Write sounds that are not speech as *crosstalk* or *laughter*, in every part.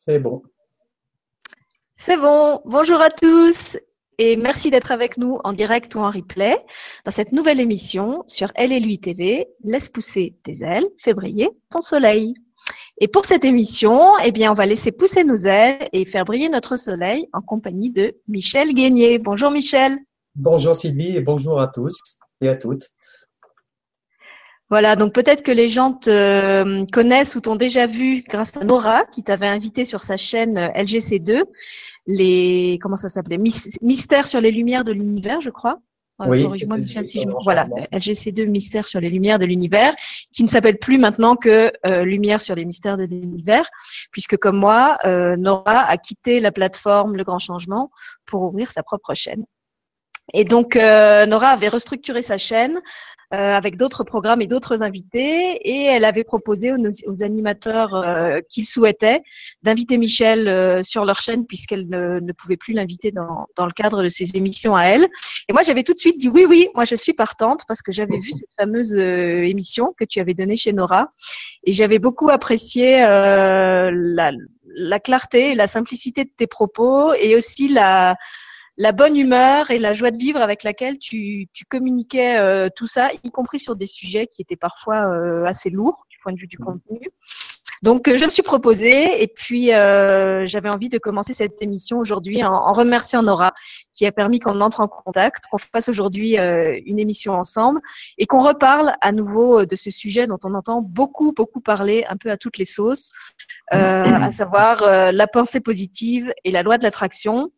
C'est bon. C'est bon. Bonjour à tous et merci d'être avec nous en direct ou en replay dans cette nouvelle émission sur Elle et lui TV. Laisse pousser tes ailes, fais briller ton soleil. Et pour cette émission, eh bien, on va laisser pousser nos ailes et faire briller notre soleil en compagnie de Michel Guénier. Bonjour Michel. Bonjour Sylvie et bonjour à tous et à toutes. Voilà, donc peut-être que les gens te euh, connaissent ou t'ont déjà vu grâce à Nora qui t'avait invité sur sa chaîne euh, LGC2, les comment ça s'appelait? Mystère sur les lumières de l'univers, je crois. Oui, Corrige-moi Michel si je me voilà LGC2 Mystère sur les lumières de l'univers, qui ne s'appelle plus maintenant que euh, Lumière sur les mystères de l'univers, puisque comme moi, Nora a quitté la plateforme Le Grand Changement pour ouvrir sa propre chaîne. Et donc, Nora avait restructuré sa chaîne euh, avec d'autres programmes et d'autres invités. Et elle avait proposé aux, animateurs euh, qu'ils souhaitaient d'inviter Michel euh, sur leur chaîne puisqu'elle ne, pouvait plus l'inviter dans, dans le cadre de ses émissions à elle. Et moi, j'avais tout de suite dit oui, oui, moi je suis partante parce que j'avais vu cette fameuse émission que tu avais donnée chez Nora et j'avais beaucoup apprécié la, la clarté et la simplicité de tes propos et aussi la la bonne humeur et la joie de vivre avec laquelle tu, tu communiquais euh, tout ça, y compris sur des sujets qui étaient parfois euh, assez lourds du point de vue du contenu. Donc, euh, je me suis proposée et puis j'avais envie de commencer cette émission aujourd'hui en, en, remerciant Nora qui a permis qu'on entre en contact, qu'on fasse aujourd'hui une émission ensemble et qu'on reparle à nouveau de ce sujet dont on entend beaucoup, beaucoup parler un peu à toutes les sauces, à savoir la pensée positive et la loi de l'attraction.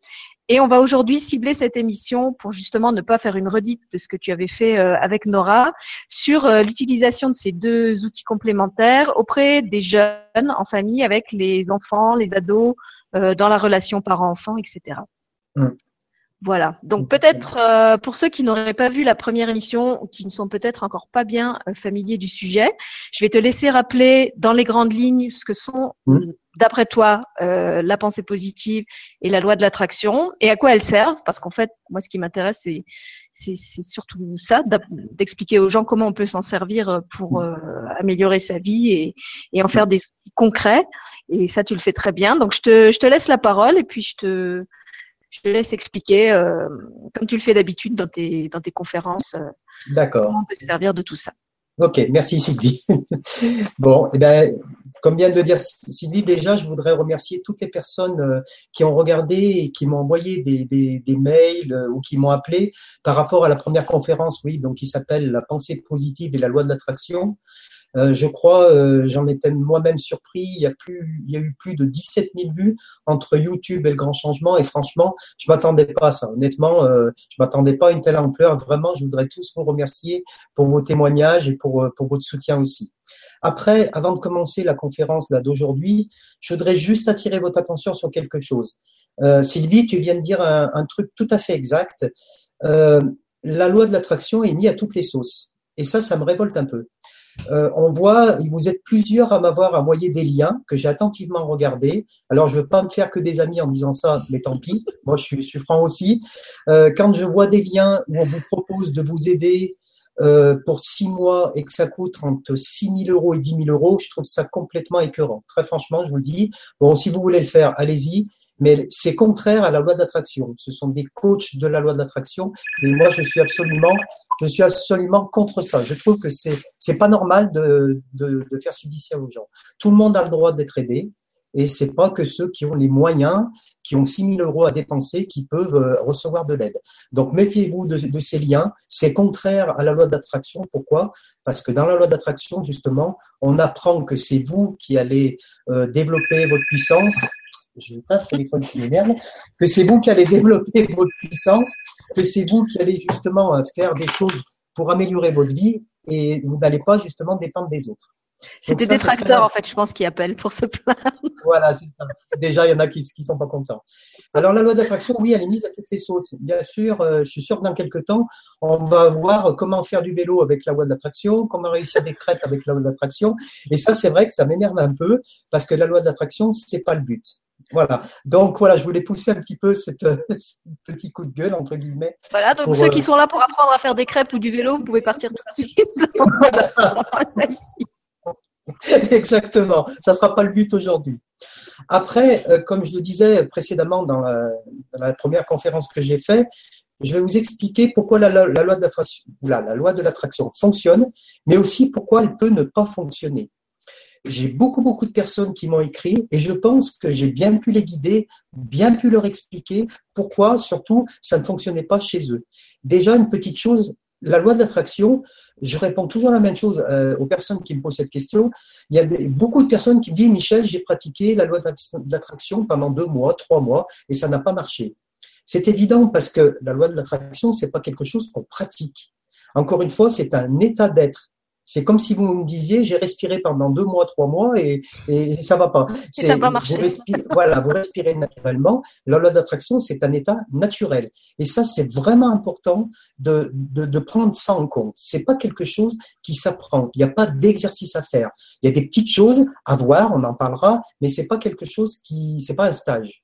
Et on va aujourd'hui cibler cette émission pour justement ne pas faire une redite de ce que tu avais fait euh, avec Nora sur euh, l'utilisation de ces deux outils complémentaires auprès des jeunes en famille avec les enfants, les ados, euh, dans la relation parent-enfant, etc. Voilà. Donc peut-être euh, pour ceux qui n'auraient pas vu la première émission ou qui ne sont peut-être encore pas bien euh, familiers du sujet, je vais te laisser rappeler dans les grandes lignes ce que sont, mmh. d'après toi, euh, la pensée positive et la loi de l'attraction et à quoi elles servent. Parce qu'en fait, moi, ce qui m'intéresse, c'est c'est surtout ça, d'expliquer aux gens comment on peut s'en servir pour euh, améliorer sa vie et, et en faire des outils concrets. Et ça, tu le fais très bien. Donc, je te, je te laisse la parole et puis je te, je te laisse expliquer, euh, comme tu le fais d'habitude dans tes, dans tes conférences, euh, comment on peut se servir de tout ça. Ok, merci Sylvie. *laughs* bon, eh ben, comme vient de le dire Sylvie, déjà, je voudrais remercier toutes les personnes euh, qui ont regardé et qui m'ont envoyé des, des, des mails ou qui m'ont appelé par rapport à la première conférence, oui, donc qui s'appelle La pensée positive et la loi de l'attraction. Euh, je crois, euh, j'en étais moi-même surpris, il y, a plus, il y a eu plus de 17 000 vues entre YouTube et le grand changement. Et franchement, je m'attendais pas à ça. Honnêtement, euh, je m'attendais pas à une telle ampleur. Vraiment, je voudrais tous vous remercier pour vos témoignages et pour, pour votre soutien aussi. Après, avant de commencer la conférence là d'aujourd'hui, je voudrais juste attirer votre attention sur quelque chose. Euh, Sylvie, tu viens de dire un, un truc tout à fait exact. Euh, la loi de l'attraction est mise à toutes les sauces. Et ça, ça me révolte un peu. Euh, on voit, vous êtes plusieurs à m'avoir envoyé des liens que j'ai attentivement regardés. Alors, je ne veux pas me faire que des amis en disant ça, mais tant pis. Moi, je suis, franc aussi. Euh, quand je vois des liens où on vous propose de vous aider euh, pour six mois et que ça coûte entre 6 000 euros et 10 000 euros, je trouve ça complètement écœurant. Très franchement, je vous dis. Bon, si vous voulez le faire, allez-y mais c'est contraire à la loi de l'attraction. Ce sont des coachs de la loi de l'attraction, mais moi je suis absolument, je suis absolument contre ça. Je trouve que c'est c'est pas normal de, de, faire subir ça aux gens. Tout le monde a le droit d'être aidé, et c'est pas que ceux qui ont les moyens, qui ont 6 000 euros à dépenser, qui peuvent euh, recevoir de l'aide. Donc méfiez-vous de, de, ces liens. C'est contraire à la loi d'attraction. Pourquoi? Parce que dans la loi d'attraction, justement, on apprend que c'est vous qui allez euh, développer votre puissance je ce téléphone qui m'énerve, que c'est vous qui allez développer *laughs* votre puissance, que c'est vous qui allez justement euh, faire des choses pour améliorer votre vie et vous n'allez pas justement dépendre des autres. C'est des détracteurs, en fait, je pense, qui appellent pour se plaindre. *laughs* Voilà, c'est ça. Déjà, il y en a qui ne sont pas contents. Alors, la loi d'attraction, oui, elle est mise à toutes les sautes. Bien sûr, euh, je suis sûr que dans quelques temps, on va voir comment faire du vélo avec la loi de l'attraction, comment réussir des crêpes avec la loi de l'attraction. Et ça, c'est vrai que ça m'énerve un peu parce que la loi de l'attraction, c'est pas le but. Voilà. Donc voilà, je voulais pousser un petit peu cette, *laughs* ce petit coup de gueule entre guillemets. Voilà. Donc ceux qui euh, sont là pour apprendre à faire des crêpes ou du vélo, vous pouvez partir tout de suite. *laughs* Exactement. Ça sera pas le but aujourd'hui. Après, euh, comme je le disais précédemment dans la, première conférence que j'ai faite, je vais vous expliquer pourquoi la, loi de l'attraction, la loi de l'attraction fonctionne, mais aussi pourquoi elle peut ne pas fonctionner. J'ai beaucoup, beaucoup de personnes qui m'ont écrit et je pense que j'ai bien pu les guider, bien pu leur expliquer pourquoi, surtout, ça ne fonctionnait pas chez eux. Déjà, une petite chose, la loi de l'attraction, je réponds toujours la même chose euh, aux personnes qui me posent cette question. Il y a beaucoup de personnes qui me disent, Michel, j'ai pratiqué la loi de l'attraction pendant deux mois, trois mois, et ça n'a pas marché. C'est évident parce que la loi de l'attraction, c'est pas quelque chose qu'on pratique. Encore une fois, c'est un état d'être. C'est comme si vous me disiez, j'ai respiré pendant deux mois, trois mois et, et ça va pas. Ça va marcher. voilà, vous respirez naturellement. La loi d'attraction, c'est un état naturel. Et ça, c'est vraiment important de, de, de, prendre ça en compte. C'est pas quelque chose qui s'apprend. Il n'y a pas d'exercice à faire. Il y a des petites choses à voir, on en parlera, mais c'est pas quelque chose qui, c'est pas un stage.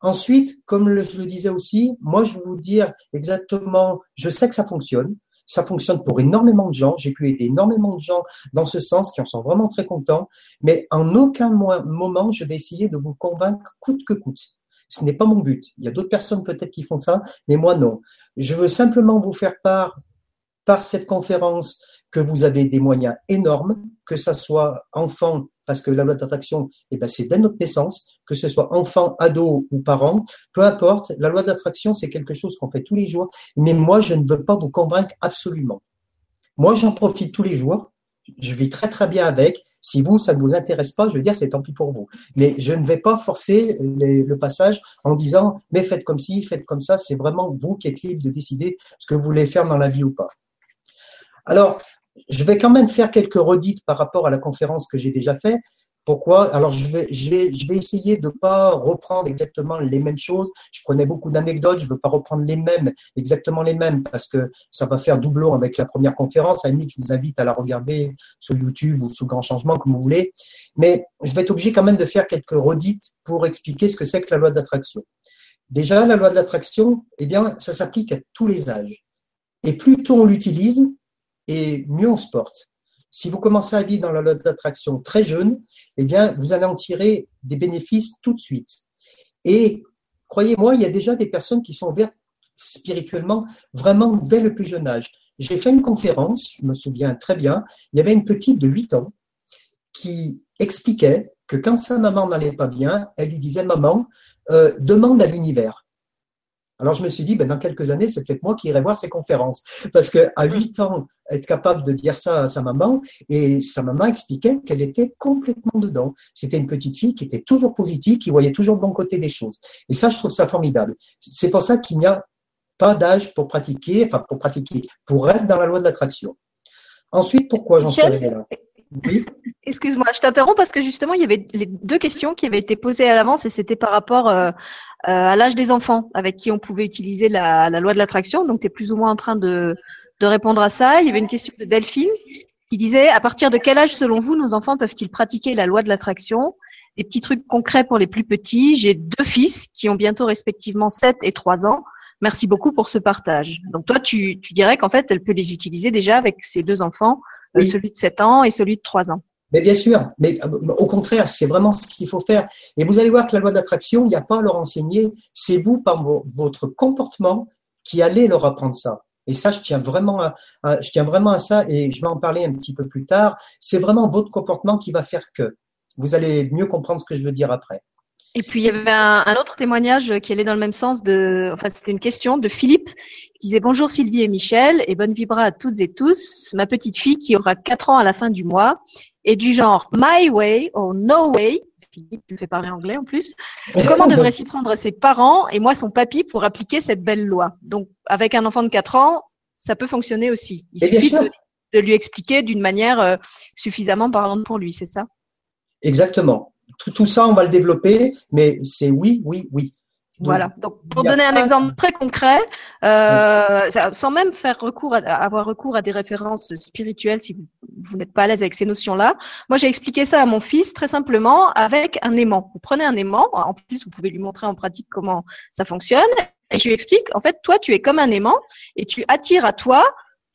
Ensuite, comme je le disais aussi, moi, je vais vous dire exactement, je sais que ça fonctionne. Ça fonctionne pour énormément de gens. J'ai pu aider énormément de gens dans ce sens qui en sont vraiment très contents. Mais en aucun moment, je vais essayer de vous convaincre coûte que coûte. Ce n'est pas mon but. Il y a d'autres personnes peut-être qui font ça, mais moi non. Je veux simplement vous faire part par cette conférence que vous avez des moyens énormes, que ça soit enfant, parce que la loi d'attraction, eh ben, c'est dès notre naissance, que ce soit enfant, ado ou parent, peu importe, la loi d'attraction, c'est quelque chose qu'on fait tous les jours, mais moi, je ne veux pas vous convaincre absolument. Moi, j'en profite tous les jours, je vis très très bien avec. Si vous, ça ne vous intéresse pas, je veux dire, c'est tant pis pour vous. Mais je ne vais pas forcer le passage en disant, mais faites comme ci, faites comme ça. C'est vraiment vous qui êtes libre de décider ce que vous voulez faire dans la vie ou pas. Alors, je vais quand même faire quelques redites par rapport à la conférence que j'ai déjà faite. Pourquoi? Alors, je vais, essayer de ne pas reprendre exactement les mêmes choses. Je prenais beaucoup d'anecdotes, je ne veux pas reprendre les mêmes, exactement les mêmes, parce que ça va faire doublon avec la première conférence. À limite, je vous invite à la regarder sur YouTube ou sous Grand Changement, comme vous voulez. Mais je vais être obligé quand même de faire quelques redites pour expliquer ce que c'est que la loi d'attraction. Déjà, la loi de l'attraction, eh bien, ça s'applique à tous les âges. Et plus tôt on l'utilise, et mieux on se porte. Si vous commencez à vivre dans la loi d'attraction très jeune, eh bien, vous allez en tirer des bénéfices tout de suite. Et croyez-moi, il y a déjà des personnes qui sont ouvertes spirituellement vraiment dès le plus jeune âge. J'ai fait une conférence, je me souviens très bien, il y avait une petite de 8 ans qui expliquait que quand sa maman n'allait pas bien, elle lui disait, maman, euh, demande à l'univers. Alors je me suis dit, ben, dans quelques années, c'est peut-être moi qui irai voir ces conférences. Parce qu'à mm. 8 ans, être capable de dire ça à sa maman, et sa maman expliquait qu'elle était complètement dedans. C'était une petite fille qui était toujours positive, qui voyait toujours le bon côté des choses. Et ça, je trouve ça formidable. C'est pour ça qu'il n'y a pas d'âge pour pratiquer, enfin pour pratiquer, pour être dans la loi de l'attraction. Ensuite, pourquoi j'en suis arrivé là? Excuse-moi, je t'interromps parce que justement, il y avait les deux questions qui avaient été posées à l'avance et c'était par rapport euh, euh, à l'âge des enfants avec qui on pouvait utiliser la, loi de l'attraction. Donc, tu es plus ou moins en train de, de répondre à ça. Il y avait une question de Delphine qui disait à partir de quel âge, selon vous, nos enfants peuvent-ils pratiquer la loi de l'attraction? Des petits trucs concrets pour les plus petits. J'ai deux fils qui ont bientôt respectivement 7 et 3 ans. Merci beaucoup pour ce partage. Donc toi, tu, tu dirais qu'en fait, elle peut les utiliser déjà avec ses deux enfants, euh, celui de 7 ans et celui de 3 ans. Mais bien sûr, mais euh, au contraire, c'est vraiment ce qu'il faut faire. Et vous allez voir que la loi d'attraction, il n'y a pas à leur enseigner, c'est vous, par votre comportement, qui allez leur apprendre ça. Et ça, je tiens vraiment à, je tiens vraiment à ça, et je vais en parler un petit peu plus tard. C'est vraiment votre comportement qui va faire que. Vous allez mieux comprendre ce que je veux dire après. Et puis il y avait un, autre témoignage qui allait dans le même sens de, enfin c'était une question de Philippe qui disait bonjour Sylvie et Michel et bonne vibra à toutes et tous. Ma petite fille qui aura 4 ans à la fin du mois est du genre my way or no way. Philippe me fait parler anglais en plus. Comment devraient s'y prendre ses parents et moi son papy pour appliquer cette belle loi? Donc avec un enfant de 4 ans, ça peut fonctionner aussi. Il suffit de, de, lui expliquer d'une manière euh, suffisamment parlante pour lui, c'est ça? Exactement tout, ça, on va le développer, mais c'est oui, oui, oui. voilà. Donc, pour donner un exemple très concret, euh, sans même faire recours à, avoir recours à des références spirituelles, si vous, vous n'êtes pas à l'aise avec ces notions-là, moi j'ai expliqué ça à mon fils très simplement avec un aimant. Vous prenez un aimant, en plus vous pouvez lui montrer en pratique comment ça fonctionne, et je lui explique. En fait, toi tu es comme un aimant et tu attires à toi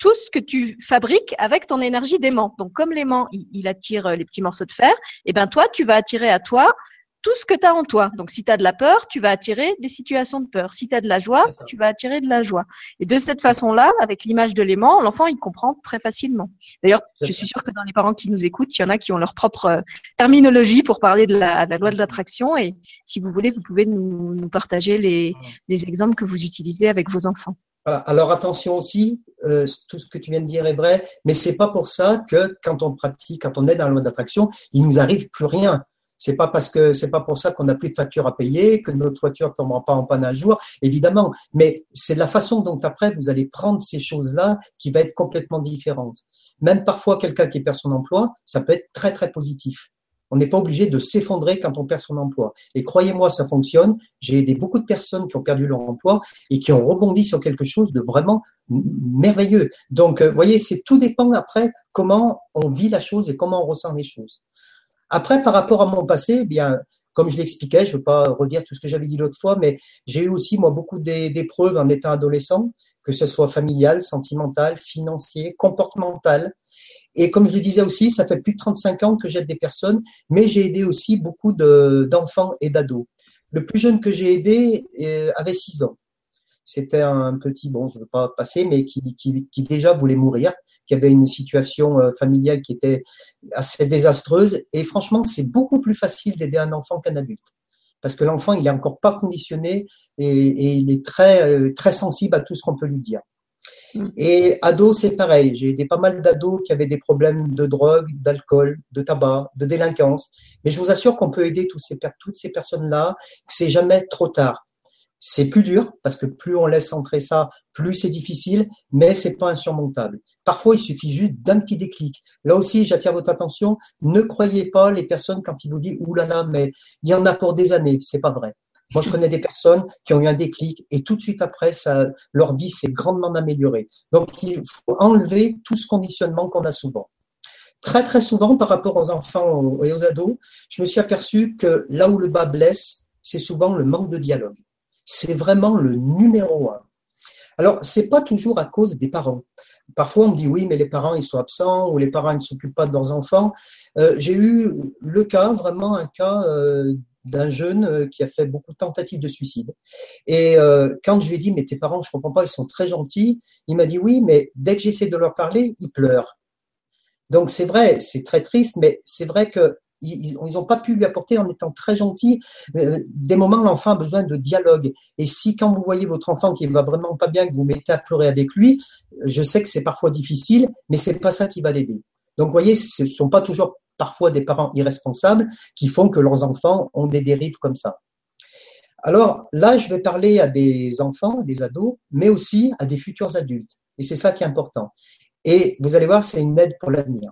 tout ce que tu fabriques avec ton énergie d'aimant. Donc, comme l'aimant, il, attire euh, les petits morceaux de fer, et eh ben toi, tu vas attirer à toi tout ce que tu as en toi. Donc, si tu as de la peur, tu vas attirer des situations de peur. Si tu as de la joie, tu vas attirer de la joie. Et de cette façon-là, avec l'image de l'aimant, l'enfant, il comprend très facilement. D'ailleurs, je suis sûre que dans les parents qui nous écoutent, il y en a qui ont leur propre euh, terminologie pour parler de la, loi de l'attraction. Et si vous voulez, vous pouvez nous, partager les, les exemples que vous utilisez avec vos enfants. Alors attention aussi, euh, tout ce que tu viens de dire est vrai, mais c'est pas pour ça que quand on pratique, quand on est dans la loi d'attraction, il nous arrive plus rien. C'est pas parce que c'est pas pour ça qu'on n'a plus de facture à payer, que notre voiture ne tombera pas en panne un jour, évidemment. Mais c'est la façon dont après vous allez prendre ces choses-là qui va être complètement différente. Même parfois quelqu'un qui perd son emploi, ça peut être très très positif. On n'est pas obligé de s'effondrer quand on perd son emploi. Et croyez-moi, ça fonctionne. J'ai aidé beaucoup de personnes qui ont perdu leur emploi et qui ont rebondi sur quelque chose de vraiment merveilleux. Donc, euh, vous voyez, c'est tout dépend après comment on vit la chose et comment on ressent les choses. Après, par rapport à mon passé, eh bien, comme je l'expliquais, je ne veux pas redire tout ce que j'avais dit l'autre fois, mais j'ai eu aussi, moi, beaucoup d'épreuves en étant adolescent, que ce soit familial, sentimental, financier, comportemental. Et comme je le disais aussi, ça fait plus de 35 ans que j'aide des personnes, mais j'ai aidé aussi beaucoup d'enfants et d'ados. Le plus jeune que j'ai aidé euh, avait 6 ans. C'était un petit, bon, je ne veux pas passer, mais qui, déjà voulait mourir, qui avait une situation euh, familiale qui était assez désastreuse. Et franchement, c'est beaucoup plus facile d'aider un enfant qu'un adulte. Parce que l'enfant, il n'est encore pas conditionné et, et, il est très, euh, très sensible à tout ce qu'on peut lui dire. Mm. Et ados, c'est pareil. J'ai aidé pas mal d'ados qui avaient des problèmes de drogue, d'alcool, de tabac, de délinquance. Mais je vous assure qu'on peut aider toutes ces personnes-là. C'est jamais trop tard. C'est plus dur parce que plus on laisse entrer ça, plus c'est difficile, mais c'est pas insurmontable. Parfois, il suffit juste d'un petit déclic. Là aussi, j'attire votre attention. Ne croyez pas les personnes quand ils vous disent oulala, mais il y en a pour des années. C'est pas vrai. Moi, je connais des personnes qui ont eu un déclic et tout de suite après, ça, leur vie s'est grandement améliorée. Donc, il faut enlever tout ce conditionnement qu'on a souvent. Très, très souvent, par rapport aux enfants et aux ados, je me suis aperçu que là où le bas blesse, c'est souvent le manque de dialogue. C'est vraiment le numéro un. Alors, c'est pas toujours à cause des parents. Parfois, on me dit oui, mais les parents, ils sont absents ou les parents, ils ne s'occupent pas de leurs enfants. Euh, j'ai eu le cas, vraiment un cas euh, d'un jeune euh, qui a fait beaucoup de tentatives de suicide. Et euh, quand je lui ai dit, mais tes parents, je comprends pas, ils sont très gentils, il m'a dit oui, mais dès que j'essaie de leur parler, ils pleurent. Donc c'est vrai, c'est très triste, mais c'est vrai que ils n'ont pas pu lui apporter en étant très gentils. Euh, des moments, l'enfant a besoin de dialogue. Et si quand vous voyez votre enfant qui va vraiment pas bien, que vous mettez à pleurer avec lui, je sais que c'est parfois difficile, mais c'est pas ça qui va l'aider. Donc, vous voyez, ce ne sont pas toujours parfois des parents irresponsables qui font que leurs enfants ont des dérives comme ça. Alors là, je vais parler à des enfants, des ados, mais aussi à des futurs adultes. Et c'est ça qui est important. Et vous allez voir, c'est une aide pour l'avenir.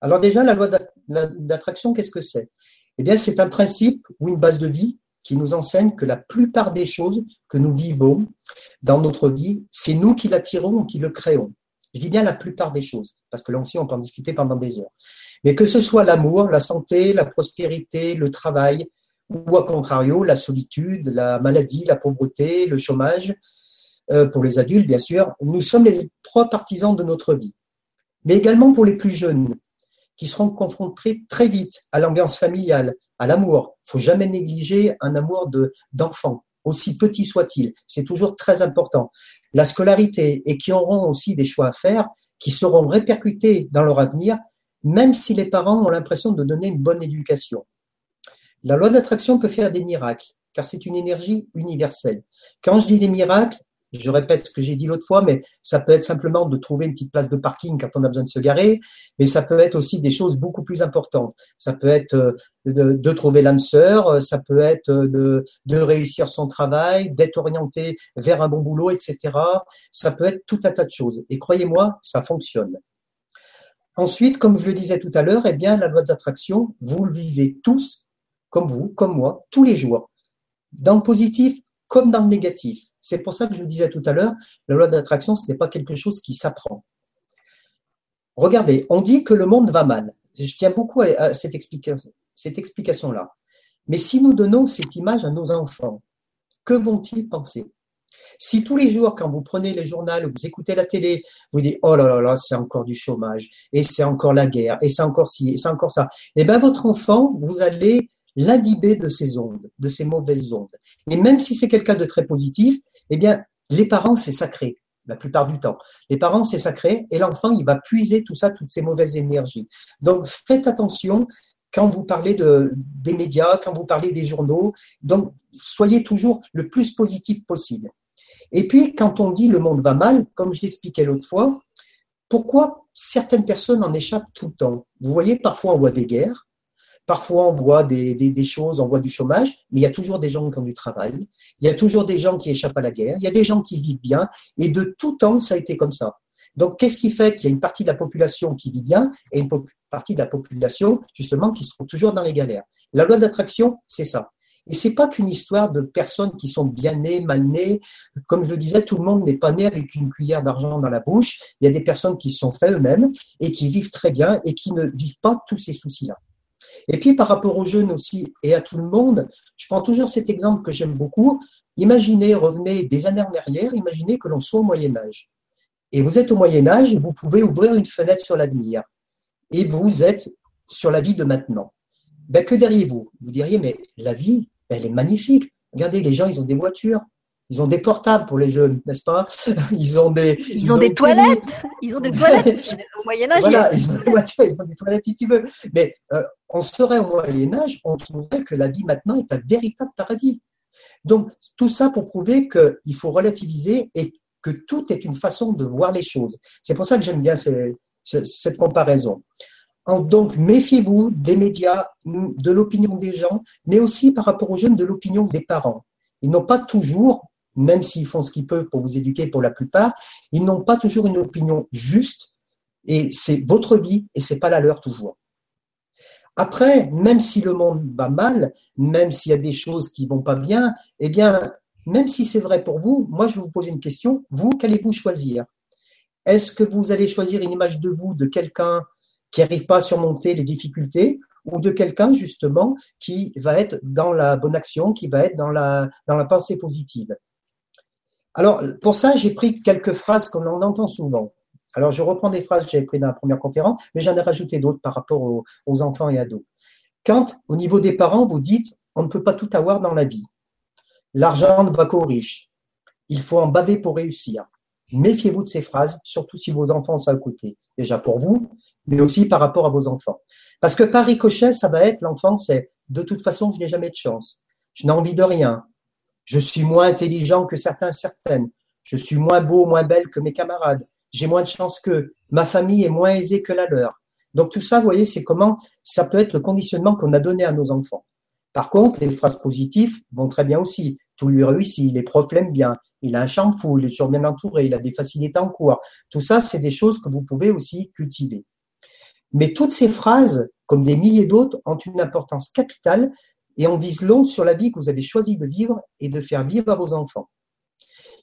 Alors déjà, la loi d'attraction, qu'est-ce que c'est? Eh bien, c'est un principe ou une base de vie qui nous enseigne que la plupart des choses que nous vivons dans notre vie, c'est nous qui l'attirons ou qui le créons. Je dis bien la plupart des choses, parce que là aussi, on peut en discuter pendant des heures. Mais que ce soit l'amour, la santé, la prospérité, le travail, ou à contrario, la solitude, la maladie, la pauvreté, le chômage, euh, pour les adultes, bien sûr, nous sommes les trois partisans de notre vie. Mais également pour les plus jeunes, qui seront confrontés très vite à l'ambiance familiale, à l'amour. Il faut jamais négliger un amour d'enfant, aussi petit soit-il. C'est toujours très important. La scolarité, et qui auront aussi des choix à faire, qui seront répercutés dans leur avenir même si les parents ont l'impression de donner une bonne éducation. La loi d'attraction peut faire des miracles, car c'est une énergie universelle. Quand je dis des miracles, je répète ce que j'ai dit l'autre fois, mais ça peut être simplement de trouver une petite place de parking quand on a besoin de se garer, mais ça peut être aussi des choses beaucoup plus importantes. Ça peut être euh, de, trouver l'âme sœur, ça peut être de, de réussir son travail, d'être orienté vers un bon boulot, etc. Ça peut être tout un tas de choses. Et croyez-moi, ça fonctionne. Ensuite, comme je le disais tout à l'heure, eh bien, la loi d'attraction, vous le vivez tous, comme vous, comme moi, tous les jours, dans le positif comme dans le négatif. C'est pour ça que je vous disais tout à l'heure, la loi d'attraction, ce n'est pas quelque chose qui s'apprend. Regardez, on dit que le monde va mal. Je tiens beaucoup à cette, cette explication-là. Mais si nous donnons cette image à nos enfants, que vont-ils penser? Si tous les jours, quand vous prenez les journaux ou vous écoutez la télé, vous dites oh là là là, c'est encore du chômage, et c'est encore la guerre, et c'est encore ci, et c'est encore ça, eh bien votre enfant, vous allez l'inhiber de ces ondes, de ces mauvaises ondes. Et même si c'est quelqu'un de très positif, eh bien, les parents, c'est sacré la plupart du temps. Les parents, c'est sacré, et l'enfant, il va puiser tout ça, toutes ces mauvaises énergies. Donc, faites attention quand vous parlez de, des médias, quand vous parlez des journaux. Donc, soyez toujours le plus positif possible. Et puis, quand on dit le monde va mal, comme je l'expliquais l'autre fois, pourquoi certaines personnes en échappent tout le temps? Vous voyez, parfois on voit des guerres, parfois on voit des, choses, on voit du chômage, mais il y a toujours des gens qui ont du travail, il y a toujours des gens qui échappent à la guerre, il y a des gens qui vivent bien, et de tout temps, ça a été comme ça. Donc, qu'est-ce qui fait qu'il y a une partie de la population qui vit bien et une partie de la population, justement, qui se trouve toujours dans les galères? La loi d'attraction, c'est ça. Et c'est pas qu'une histoire de personnes qui sont bien nées, mal nées. Comme je le disais, tout le monde n'est pas né avec une cuillère d'argent dans la bouche. Il y a des personnes qui sont faites eux-mêmes et qui vivent très bien et qui ne vivent pas tous ces soucis-là. Et puis par rapport aux jeunes aussi et à tout le monde, je prends toujours cet exemple que j'aime beaucoup. Imaginez, revenez des années en arrière, imaginez que l'on soit au Moyen Âge. Et vous êtes au Moyen Âge et vous pouvez ouvrir une fenêtre sur l'avenir. Et vous êtes sur la vie de maintenant. Ben, que diriez-vous? Vous diriez, mais la vie, elle est magnifique. Regardez, les gens, ils ont des voitures. Ils ont des portables pour les jeunes, n'est-ce pas? Ils ont des, ils, ont, des toilettes. Ils ont des toilettes. *laughs* Au Moyen Âge, voilà, ils ont des voitures, ils ont des toilettes si tu veux. Mais euh, on serait au Moyen Âge, on trouverait que la vie maintenant est un véritable paradis. Donc tout ça pour prouver qu'il faut relativiser et que tout est une façon de voir les choses. C'est pour ça que j'aime bien cette comparaison. Donc, méfiez-vous des médias, de l'opinion des gens, mais aussi par rapport aux jeunes, de l'opinion des parents. Ils n'ont pas toujours, même s'ils font ce qu'ils peuvent pour vous éduquer pour la plupart, ils n'ont pas toujours une opinion juste, et c'est votre vie et c'est pas la leur toujours. Après, même si le monde va mal, même s'il y a des choses qui vont pas bien, eh bien, même si c'est vrai pour vous, moi je vais vous poser une question. Vous, qu'allez-vous choisir? Est-ce que vous allez choisir une image de vous, de quelqu'un qui n'arrive pas à surmonter les difficultés, ou de quelqu'un justement qui va être dans la bonne action, qui va être dans la, dans la pensée positive. Alors, pour ça, j'ai pris quelques phrases qu'on entend souvent. Alors, je reprends des phrases que j'avais prises dans la première conférence, mais j'en ai rajouté d'autres par rapport aux, aux enfants et ados. Quand, au niveau des parents, vous dites on ne peut pas tout avoir dans la vie. L'argent ne va qu'aux riches. Il faut en baver pour réussir. Méfiez-vous de ces phrases, surtout si vos enfants sont à côté. Déjà pour vous, mais aussi par rapport à vos enfants. Parce que par ricochet, ça va être l'enfant, c'est de toute façon, je n'ai jamais de chance. Je n'ai envie de rien. Je suis moins intelligent que certains, certaines. Je suis moins beau, moins belle que mes camarades. J'ai moins de chance qu'eux. Ma famille est moins aisée que la leur. Donc tout ça, vous voyez, c'est comment ça peut être le conditionnement qu'on a donné à nos enfants. Par contre, les phrases positives vont très bien aussi. Tout lui réussit, les profs l'aiment bien, il a un champ fou, il est toujours bien entouré, il a des facilités en cours. Tout ça, c'est des choses que vous pouvez aussi cultiver. Mais toutes ces phrases, comme des milliers d'autres, ont une importance capitale et en disent long sur la vie que vous avez choisi de vivre et de faire vivre à vos enfants.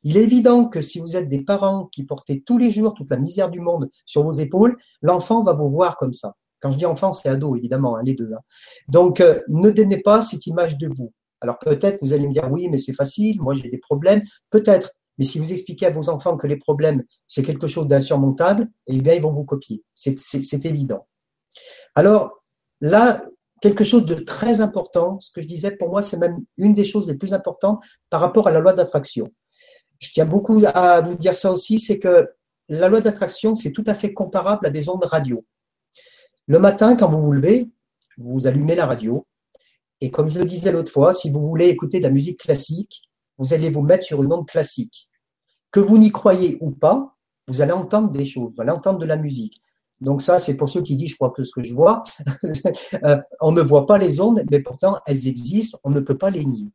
Il est évident que si vous êtes des parents qui portez tous les jours toute la misère du monde sur vos épaules, l'enfant va vous voir comme ça. Quand je dis enfant, c'est ado, évidemment, hein, les deux. Hein. Donc, euh, ne donnez pas cette image de vous. Alors peut-être vous allez me dire oui, mais c'est facile, moi j'ai des problèmes. Peut-être, mais si vous expliquez à vos enfants que les problèmes, c'est quelque chose d'insurmontable, eh bien, ils vont vous copier. C'est évident. Alors, là, quelque chose de très important, ce que je disais, pour moi, c'est même une des choses les plus importantes par rapport à la loi d'attraction. Je tiens beaucoup à vous dire ça aussi, c'est que la loi d'attraction, c'est tout à fait comparable à des ondes radio. Le matin, quand vous vous levez, vous allumez la radio, et comme je le disais l'autre fois, si vous voulez écouter de la musique classique, vous allez vous mettre sur une onde classique. Que vous n'y croyez ou pas, vous allez entendre des choses, vous allez entendre de la musique. Donc ça, c'est pour ceux qui disent, je crois que ce que je vois, *laughs* euh, on ne voit pas les ondes, mais pourtant elles existent, on ne peut pas les nier.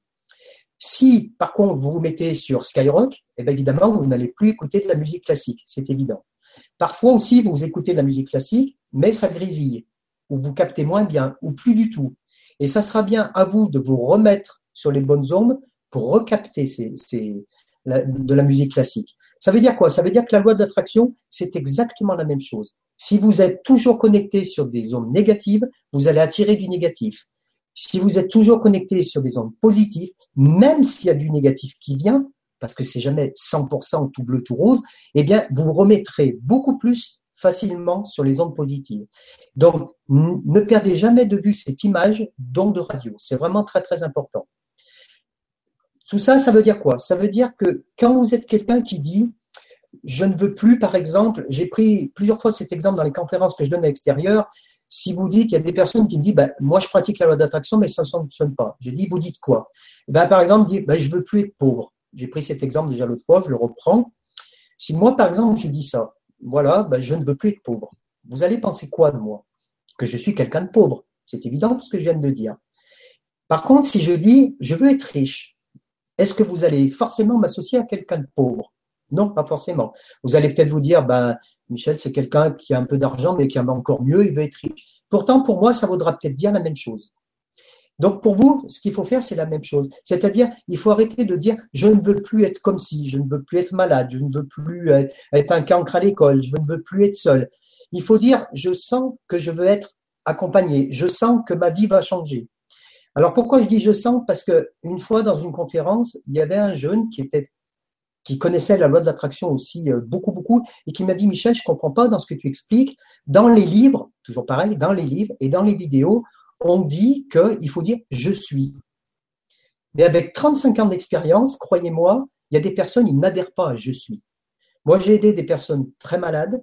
Si, par contre, vous vous mettez sur Skyrock, eh bien, évidemment, vous n'allez plus écouter de la musique classique, c'est évident. Parfois aussi, vous écoutez de la musique classique, mais ça grésille, ou vous captez moins bien, ou plus du tout. Et ça sera bien à vous de vous remettre sur les bonnes ondes pour recapter ces, de la musique classique. Ça veut dire quoi? Ça veut dire que la loi d'attraction, c'est exactement la même chose. Si vous êtes toujours connecté sur des ondes négatives, vous allez attirer du négatif. Si vous êtes toujours connecté sur des ondes positives, même s'il y a du négatif qui vient, parce que c'est jamais 100% tout bleu, tout rose, eh bien, vous remettrez beaucoup plus facilement sur les ondes positives. Donc, ne perdez jamais de vue cette image d'onde de radio. C'est vraiment très, très important. Tout ça, ça veut dire quoi? Ça veut dire que quand vous êtes quelqu'un qui dit je ne veux plus, par exemple, j'ai pris plusieurs fois cet exemple dans les conférences que je donne à l'extérieur. Si vous dites, il y a des personnes qui me disent, ben, moi je pratique la loi d'attraction, mais ça ne fonctionne pas. J'ai dit, vous dites quoi? Ben, Par exemple, dit, ben, je ne veux plus être pauvre. J'ai pris cet exemple déjà l'autre fois, je le reprends. Si moi, par exemple, je dis ça, voilà, ben, je ne veux plus être pauvre. Vous allez penser quoi de moi? Que je suis quelqu'un de pauvre. C'est évident ce que je viens de dire. Par contre, si je dis, je veux être riche, est-ce que vous allez forcément m'associer à quelqu'un de pauvre? Non, pas forcément. Vous allez peut-être vous dire, ben, Michel, c'est quelqu'un qui a un peu d'argent, mais qui a encore mieux, il veut être riche. Pourtant, pour moi, ça vaudra peut-être dire la même chose. Donc pour vous, ce qu'il faut faire, c'est la même chose. C'est-à-dire, il faut arrêter de dire je ne veux plus être comme si, je ne veux plus être malade, je ne veux plus être un cancre à l'école, je ne veux plus être seul. Il faut dire je sens que je veux être accompagné, je sens que ma vie va changer. Alors pourquoi je dis je sens? Parce que une fois dans une conférence, il y avait un jeune qui était qui connaissait la loi de l'attraction aussi euh, beaucoup, beaucoup, et qui m'a dit, Michel, je comprends pas dans ce que tu expliques. Dans les livres, toujours pareil, dans les livres et dans les vidéos, on dit qu'il faut dire je suis. Mais avec 35 ans d'expérience, croyez-moi, il y a des personnes, ils n'adhèrent pas à je suis. Moi, j'ai aidé des personnes très malades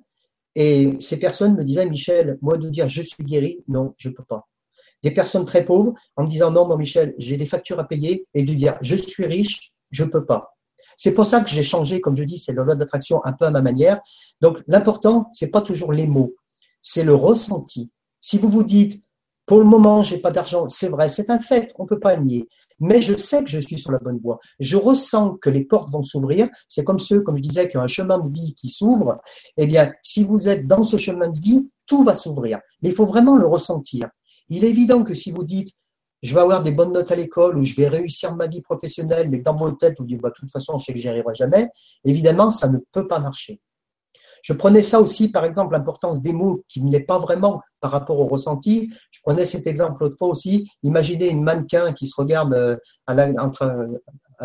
et ces personnes me disaient, Michel, moi de dire je suis guéri, non, je peux pas. Des personnes très pauvres en me disant, non, moi Michel, j'ai des factures à payer et de dire je suis riche, je peux pas. C'est pour ça que j'ai changé, comme je dis, c'est la loi d'attraction un peu à ma manière. Donc l'important, c'est pas toujours les mots, c'est le ressenti. Si vous vous dites, pour le moment, j'ai pas d'argent. C'est vrai, c'est un fait, on peut pas le nier. Mais je sais que je suis sur la bonne voie. Je ressens que les portes vont s'ouvrir. C'est comme ceux, comme je disais, qui ont un chemin de vie qui s'ouvre. Eh bien, si vous êtes dans ce chemin de vie, tout va s'ouvrir. Mais il faut vraiment le ressentir. Il est évident que si vous dites, je vais avoir des bonnes notes à l'école ou je vais réussir ma vie professionnelle, mais dans votre tête, vous dites, bah, de toute façon, je sais que j'y arriverai jamais, évidemment, ça ne peut pas marcher. Je prenais ça aussi, par exemple, l'importance des mots qui ne l'est pas vraiment par rapport au ressenti. Je prenais cet exemple l'autre fois aussi. Imaginez une mannequin qui se regarde euh, à la,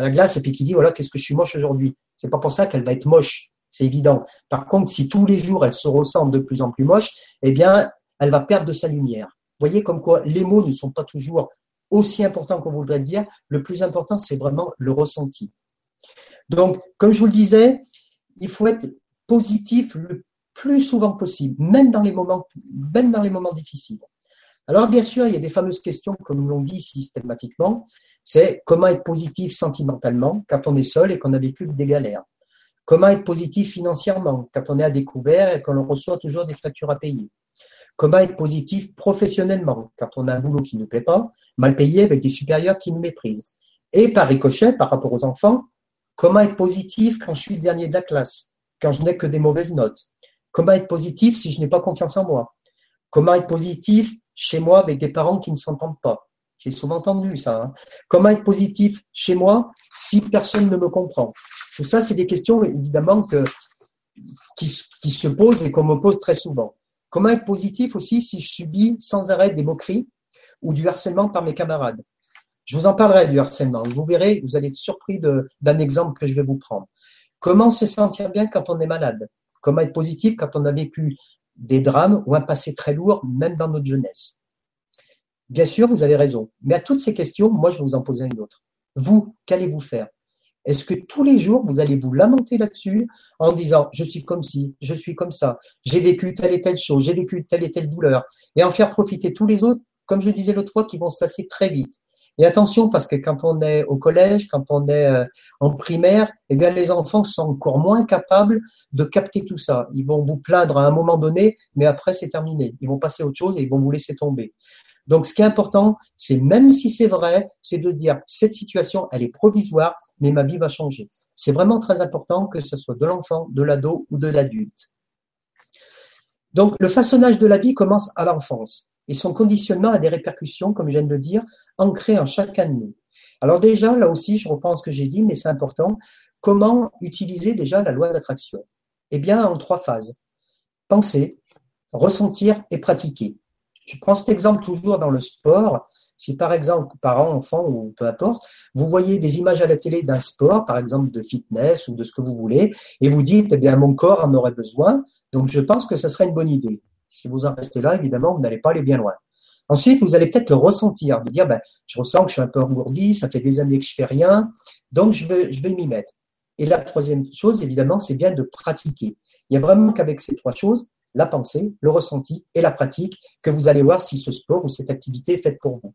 glace et puis qui dit voilà, qu'est-ce que je suis moche aujourd'hui? C'est pas pour ça qu'elle va être moche. C'est évident. Par contre, si tous les jours elle se ressemble de plus en plus moche, eh bien, elle va perdre de sa lumière. Voyez comme quoi les mots ne sont pas toujours aussi importants qu'on voudrait dire. Le plus important, c'est vraiment le ressenti. Donc, comme je vous le disais, il faut être positif le plus souvent possible, même dans les moments, même dans les moments difficiles. Alors bien sûr, il y a des fameuses questions, comme l'on dit systématiquement, c'est comment être positif sentimentalement quand on est seul et qu'on a vécu des galères. Comment être positif financièrement quand on est à découvert et qu'on reçoit toujours des factures à payer. Comment être positif professionnellement quand on a un boulot qui ne nous plaît pas, mal payé avec des supérieurs qui nous méprisent. Et par ricochet, par rapport aux enfants, comment être positif quand je suis le dernier de la classe quand je n'ai que des mauvaises notes Comment être positif si je n'ai pas confiance en moi Comment être positif chez moi avec des parents qui ne s'entendent pas J'ai souvent entendu ça. Hein. Comment être positif chez moi si personne ne me comprend Tout ça, c'est des questions évidemment qui, qui se posent et qu'on me pose très souvent. Comment être positif aussi si je subis sans arrêt des moqueries ou du harcèlement par mes camarades? Je vous en parlerai du harcèlement. Vous verrez, vous allez être surpris d'un exemple que je vais vous prendre. Comment se sentir bien quand on est malade? Comment être positif quand on a vécu des drames ou un passé très lourd, même dans notre jeunesse? Bien sûr, vous avez raison. Mais à toutes ces questions, moi, je vais vous en poser une autre. Vous, qu'allez-vous faire? Est-ce que tous les jours, vous allez vous lamenter là-dessus en disant je suis comme ci, je suis comme ça, j'ai vécu telle et telle chose, j'ai vécu telle et telle douleur, et en faire profiter tous les autres, comme je disais l'autre fois, qui vont se lasser très vite et attention, parce que quand on est au collège, quand on est euh, en primaire, eh bien, les enfants sont encore moins capables de capter tout ça. Ils vont vous plaindre à un moment donné, mais après, c'est terminé. Ils vont passer à autre chose et ils vont vous laisser tomber. Donc, ce qui est important, c'est même si c'est vrai, c'est de dire, cette situation, elle est provisoire, mais ma vie va changer. C'est vraiment très important que ce soit de l'enfant, de l'ado ou de l'adulte. Donc, le façonnage de la vie commence à l'enfance et son conditionnement a des répercussions, comme je viens de le dire, ancrées en chacun de nous. Alors déjà, là aussi, je reprends ce que j'ai dit, mais c'est important. Comment utiliser déjà la loi d'attraction? Eh bien, en trois phases. Penser, ressentir et pratiquer. Je prends cet exemple toujours dans le sport. Si par exemple, parents, enfants ou peu importe, vous voyez des images à la télé d'un sport, par exemple de fitness ou de ce que vous voulez, et vous dites, eh bien, mon corps en aurait besoin, donc je pense que ce serait une bonne idée. Si vous en restez là, évidemment, vous n'allez pas aller bien loin. Ensuite, vous allez peut-être le ressentir, de dire, ben, je ressens que je suis un peu engourdi, ça fait des années que je fais rien, donc je vais, je vais m'y mettre. Et la troisième chose, évidemment, c'est bien de pratiquer. Il n'y a vraiment qu'avec ces trois choses, la pensée, le ressenti et la pratique, que vous allez voir si ce sport ou cette activité est faite pour vous.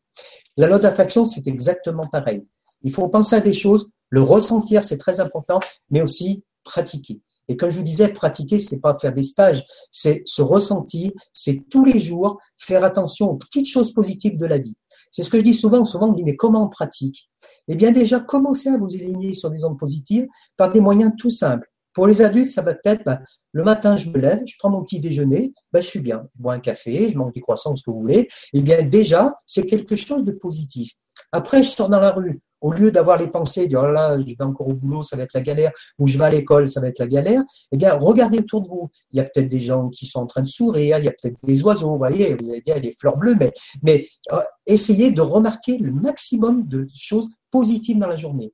La loi d'attraction, c'est exactement pareil. Il faut penser à des choses, le ressentir, c'est très important, mais aussi pratiquer. Et comme je vous disais, pratiquer, c'est pas faire des stages, c'est se ressentir, c'est tous les jours faire attention aux petites choses positives de la vie. C'est ce que je dis souvent. Souvent, on dit, mais comment on pratique? Eh bien, déjà, commencez à vous éliminer sur des ondes positives par des moyens tout simples. Pour les adultes, ça va peut-être, bah, le matin, je me lève, je prends mon petit déjeuner, bah, je suis bien. Je bois un café, je mange des croissants, ce que vous voulez. Eh bien, déjà, c'est quelque chose de positif. Après, je sors dans la rue. Au lieu d'avoir les pensées, dire, oh là, je vais encore au boulot, ça va être la galère, ou je vais à l'école, ça va être la galère, eh bien, regardez autour de vous. Il y a peut-être des gens qui sont en train de sourire, il y a peut-être des oiseaux, vous voyez, vous allez dire, des fleurs bleues, mais, mais euh, essayez de remarquer le maximum de choses positives dans la journée.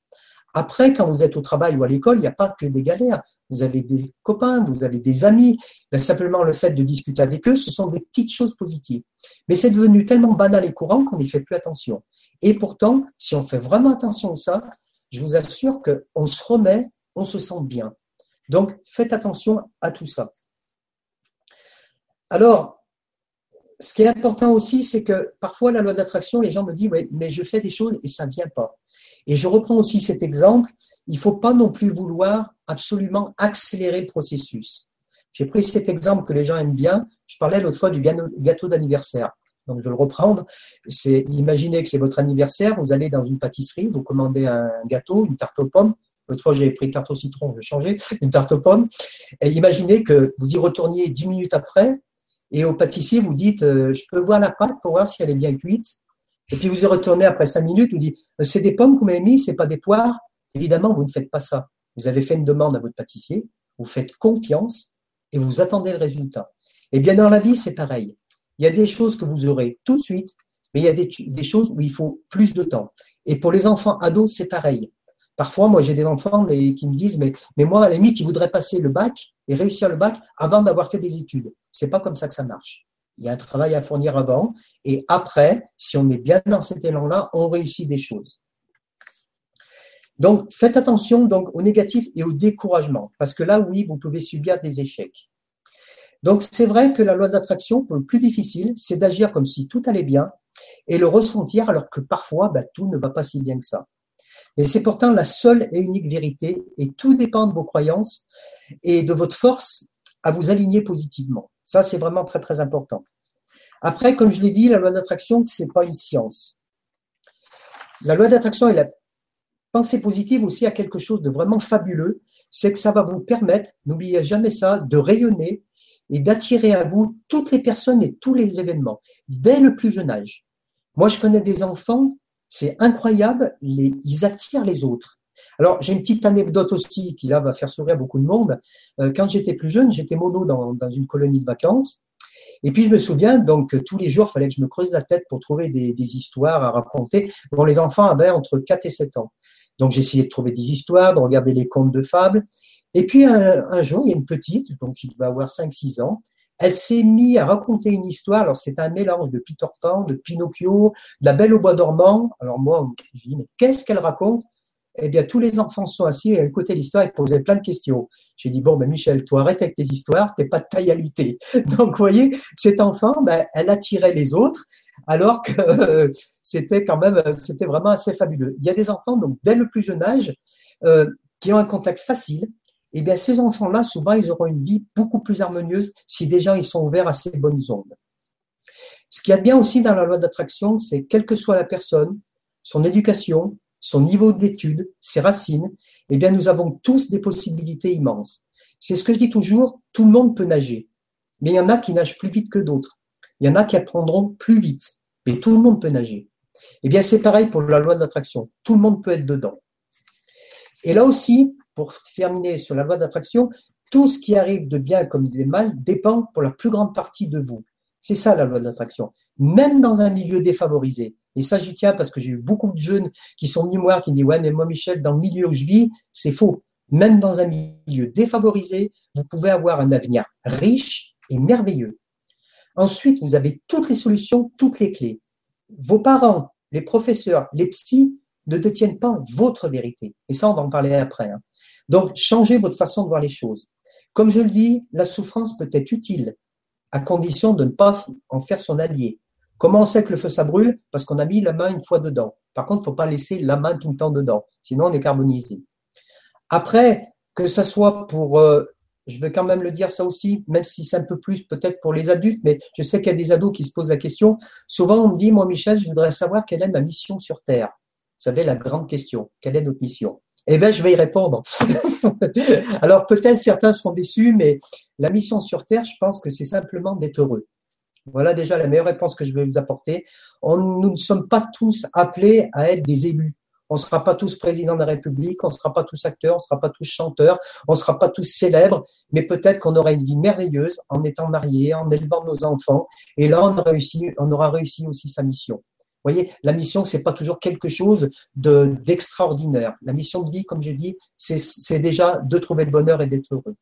Après, quand vous êtes au travail ou à l'école, il n'y a pas que des galères. Vous avez des copains, vous avez des amis. Ben, simplement le fait de discuter avec eux, ce sont des petites choses positives. Mais c'est devenu tellement banal et courant qu'on n'y fait plus attention. Et pourtant, si on fait vraiment attention à ça, je vous assure qu'on se remet, on se sent bien. Donc, faites attention à tout ça. Alors, ce qui est important aussi, c'est que parfois, la loi d'attraction, les gens me disent, mais je fais des choses et ça ne vient pas. Et je reprends aussi cet exemple, il ne faut pas non plus vouloir absolument accélérer le processus. J'ai pris cet exemple que les gens aiment bien. Je parlais l'autre fois du gâteau d'anniversaire. Donc, je vais le reprendre. C'est, imaginez que c'est votre anniversaire, vous allez dans une pâtisserie, vous commandez un gâteau, une tarte aux pommes. L'autre fois, j'ai pris tarte au citron, je vais changer, *laughs* une tarte aux pommes. Et imaginez que vous y retourniez dix minutes après, et au pâtissier, vous dites, euh, je peux voir la pâte pour voir si elle est bien cuite. Et puis vous y retournez après cinq minutes, vous dites, c'est des pommes que vous m'avez mis, c'est pas des poires. Évidemment, vous ne faites pas ça. Vous avez fait une demande à votre pâtissier, vous faites confiance et vous attendez le résultat. Et bien dans la vie, c'est pareil. Il y a des choses que vous aurez tout de suite, mais il y a des, choses où il faut plus de temps. Et pour les enfants ados, c'est pareil. Parfois, moi, j'ai des enfants qui me disent, mais, mais moi, à la limite, ils voudraient passer le bac et réussir le bac avant d'avoir fait des études. C'est pas comme ça que ça marche. Il y a un travail à fournir avant. Et après, si on est bien dans cet élan-là, on réussit des choses. Donc, faites attention donc au négatif et au découragement, parce que là, oui, vous pouvez subir des échecs. Donc, c'est vrai que la loi d'attraction, pour le plus difficile, c'est d'agir comme si tout allait bien et le ressentir alors que parfois, bah, tout ne va pas si bien que ça. Et c'est pourtant la seule et unique vérité, et tout dépend de vos croyances et de votre force à vous aligner positivement. Ça, c'est vraiment très, très important. Après, comme je l'ai dit, la loi d'attraction, ce n'est pas une science. La loi d'attraction et la pensée positive aussi a quelque chose de vraiment fabuleux, c'est que ça va vous permettre, n'oubliez jamais ça, de rayonner et d'attirer à vous toutes les personnes et tous les événements, dès le plus jeune âge. Moi, je connais des enfants, c'est incroyable, ils attirent les autres. Alors, j'ai une petite anecdote aussi qui, là, va faire sourire beaucoup de monde. Euh, quand j'étais plus jeune, j'étais mono dans, dans, une colonie de vacances. Et puis, je me souviens, donc, tous les jours, il fallait que je me creuse la tête pour trouver des, des histoires à raconter. Bon, les enfants avaient entre 4 et 7 ans. Donc, j'essayais de trouver des histoires, de regarder les contes de fables. Et puis, un, un jour, il y a une petite, donc, qui va avoir 5-6 ans, elle s'est mise à raconter une histoire. Alors, c'est un mélange de Peter Pan, de Pinocchio, de la Belle au bois dormant. Alors, moi, je dis, mais qu'est-ce qu'elle raconte? Eh bien, tous les enfants sont assis et écoutaient l'histoire et posaient plein de questions. J'ai dit, bon, ben, Michel, toi, arrête avec tes histoires, t'es pas de taille à lutter. *laughs* Donc, vous voyez, cet enfant, ben, elle attirait les autres, alors que euh, c'était quand même, c'était vraiment assez fabuleux. Il y a des enfants, donc, dès le plus jeune âge, euh, qui ont un contact facile. Eh bien, ces enfants-là, souvent, ils auront une vie beaucoup plus harmonieuse si déjà ils sont ouverts à ces bonnes ondes. Ce qui y a bien aussi dans la loi d'attraction, c'est quelle que soit la personne, son éducation, son niveau d'études, ses racines, eh bien, nous avons tous des possibilités immenses. C'est ce que je dis toujours, tout le monde peut nager. Mais il y en a qui nagent plus vite que d'autres. Il y en a qui apprendront plus vite. Mais tout le monde peut nager. Eh bien, c'est pareil pour la loi d'attraction. Tout le monde peut être dedans. Et là aussi, pour terminer sur la loi d'attraction, tout ce qui arrive de bien comme de mal dépend pour la plus grande partie de vous. C'est ça la loi de l'attraction. Même dans un milieu défavorisé. Et ça, j'y tiens parce que j'ai eu beaucoup de jeunes qui sont venus me qui me disent, ouais, mais moi, Michel, dans le milieu où je vis, c'est faux. Même dans un milieu défavorisé, vous pouvez avoir un avenir riche et merveilleux. Ensuite, vous avez toutes les solutions, toutes les clés. Vos parents, les professeurs, les psys ne détiennent pas votre vérité. Et ça, on va en parler après. Hein. Donc, changez votre façon de voir les choses. Comme je le dis, la souffrance peut être utile, à condition de ne pas en faire son allié. Comment on sait que le feu, ça brûle? Parce qu'on a mis la main une fois dedans. Par contre, il ne faut pas laisser la main tout le temps dedans, sinon on est carbonisé. Après, que ça soit pour, euh, je veux quand même le dire ça aussi, même si c'est un peu plus peut-être pour les adultes, mais je sais qu'il y a des ados qui se posent la question. Souvent, on me dit, moi, Michel, je voudrais savoir quelle est ma mission sur Terre. Vous savez, la grande question. Quelle est notre mission? Eh bien, je vais y répondre. *laughs* Alors, peut-être certains seront déçus, mais la mission sur Terre, je pense que c'est simplement d'être heureux. Voilà déjà la meilleure réponse que je vais vous apporter. On, nous ne sommes pas tous appelés à être des élus. On ne sera pas tous présidents de la République, on ne sera pas tous acteurs, on ne sera pas tous chanteurs, on ne sera pas tous célèbres, mais peut-être qu'on aura une vie merveilleuse en étant mariés, en élevant nos enfants. Et là, on, aura réussi aussi sa mission. Vous voyez, la mission, c'est pas toujours quelque chose de, d'extraordinaire. La mission de vie, comme je dis, c'est déjà de trouver le bonheur et d'être heureux.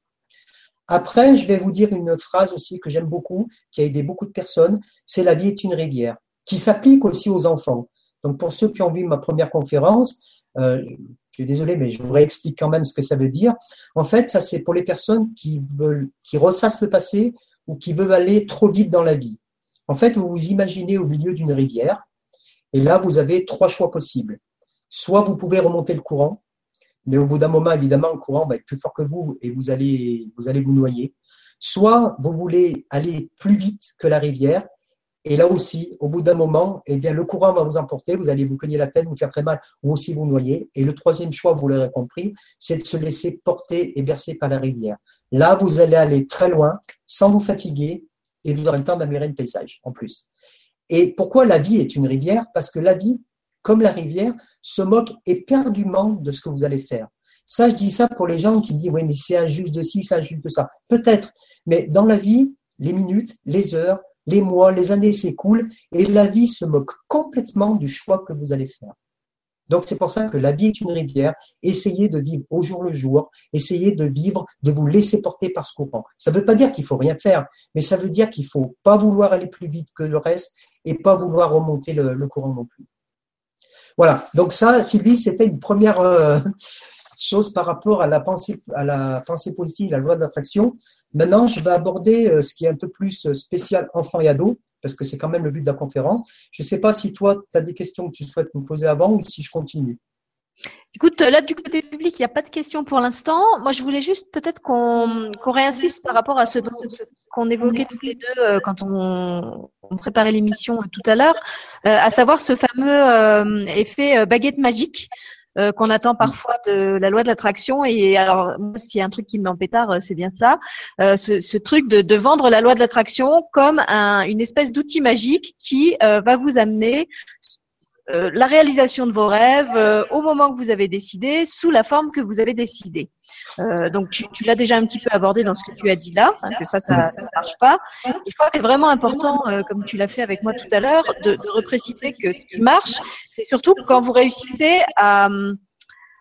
Après, je vais vous dire une phrase aussi que j'aime beaucoup, qui a aidé beaucoup de personnes, c'est la vie est une rivière, qui s'applique aussi aux enfants. Donc pour ceux qui ont vu ma première conférence, euh, je suis désolé, mais je vous réexplique quand même ce que ça veut dire. En fait, ça c'est pour les personnes qui veulent, qui ressassent le passé ou qui veulent aller trop vite dans la vie. En fait, vous vous imaginez au milieu d'une rivière, et là vous avez trois choix possibles. Soit vous pouvez remonter le courant, mais au bout d'un moment, évidemment, le courant va être plus fort que vous et vous allez vous, noyer. Soit vous voulez aller plus vite que la rivière, et là aussi, au bout d'un moment, eh bien, le courant va vous emporter, vous allez vous cogner la tête, vous faire très mal, ou aussi vous noyer. Et le troisième choix, vous l'aurez compris, c'est de se laisser porter et bercer par la rivière. Là, vous allez aller très loin, sans vous fatiguer, et vous aurez le temps d'admirer le paysage, en plus. Et pourquoi la vie est une rivière? Parce que la vie, comme la rivière, se moque éperdument de ce que vous allez faire. Ça, je dis ça pour les gens qui disent, oui, mais c'est injuste de ci, c'est injuste de ça. Peut-être, mais dans la vie, les minutes, les heures, les mois, les années s'écoulent et la vie se moque complètement du choix que vous allez faire. Donc c'est pour ça que la vie est une rivière. Essayez de vivre au jour le jour. Essayez de vivre, de vous laisser porter par ce courant. Ça ne veut pas dire qu'il faut rien faire, mais ça veut dire qu'il faut pas vouloir aller plus vite que le reste et pas vouloir remonter le, courant non plus. Voilà. Donc ça, Sylvie, c'était une première euh, *laughs* chose par rapport à la pensée, à la pensée positive, la loi d'attraction. Maintenant, je vais aborder euh, ce qui est un peu plus euh, spécial enfant et ado, parce que c'est quand même le but de la conférence. Je ne sais pas si toi, tu as des questions que tu souhaites me poser avant ou si je continue. Écoute, là, du côté public, il n'y a pas de questions pour l'instant. Moi, je voulais juste peut-être qu'on réinsiste par rapport à ce qu'on évoquait tous les deux euh, quand on, préparait l'émission tout à l'heure, à savoir ce fameux effet baguette magique. Euh, qu'on attend parfois de la loi de l'attraction. Et alors, moi, s'il y a un truc qui me pétard, euh, c'est bien ça. Euh, ce, ce, truc de, vendre la loi de l'attraction comme un, une espèce d'outil magique qui va vous amener euh, la réalisation de vos rêves euh, au moment que vous avez décidé, sous la forme que vous avez décidé. Euh, donc tu, tu l'as déjà un petit peu abordé dans ce que tu as dit là, hein, que ça, ça ne marche pas. Il crois que c'est vraiment important, comme tu l'as fait avec moi tout à l'heure, de, de repréciser que ce qui marche, c'est surtout quand vous réussissez à,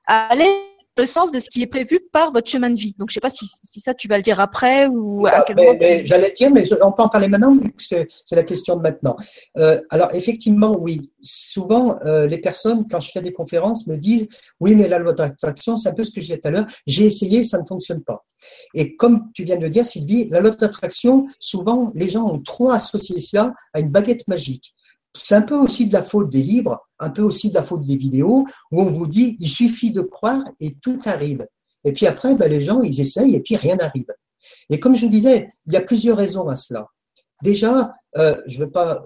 à aller le sens de ce qui est prévu par votre chemin de vie. Donc, je ne sais pas si, si, ça, tu vas le dire après ou à quel moment. J'allais le dire, mais on peut en parler maintenant, vu que c'est la question de maintenant. Euh, alors, effectivement, oui. Souvent, euh, les personnes, quand je fais des conférences, me disent Oui, mais la loi d'attraction, c'est un peu ce que je disais tout à l'heure. J'ai essayé, ça ne fonctionne pas. Et comme tu viens de le dire, Sylvie, la loi d'attraction, souvent, les gens ont trop associé ça à une baguette magique c'est un peu aussi de la faute des livres, un peu aussi de la faute des vidéos, où on vous dit, il suffit de croire et tout arrive. Et puis après, ben, les gens, ils essayent et puis rien n'arrive. Et comme je disais, il y a plusieurs raisons à cela. Déjà, euh, je ne veux pas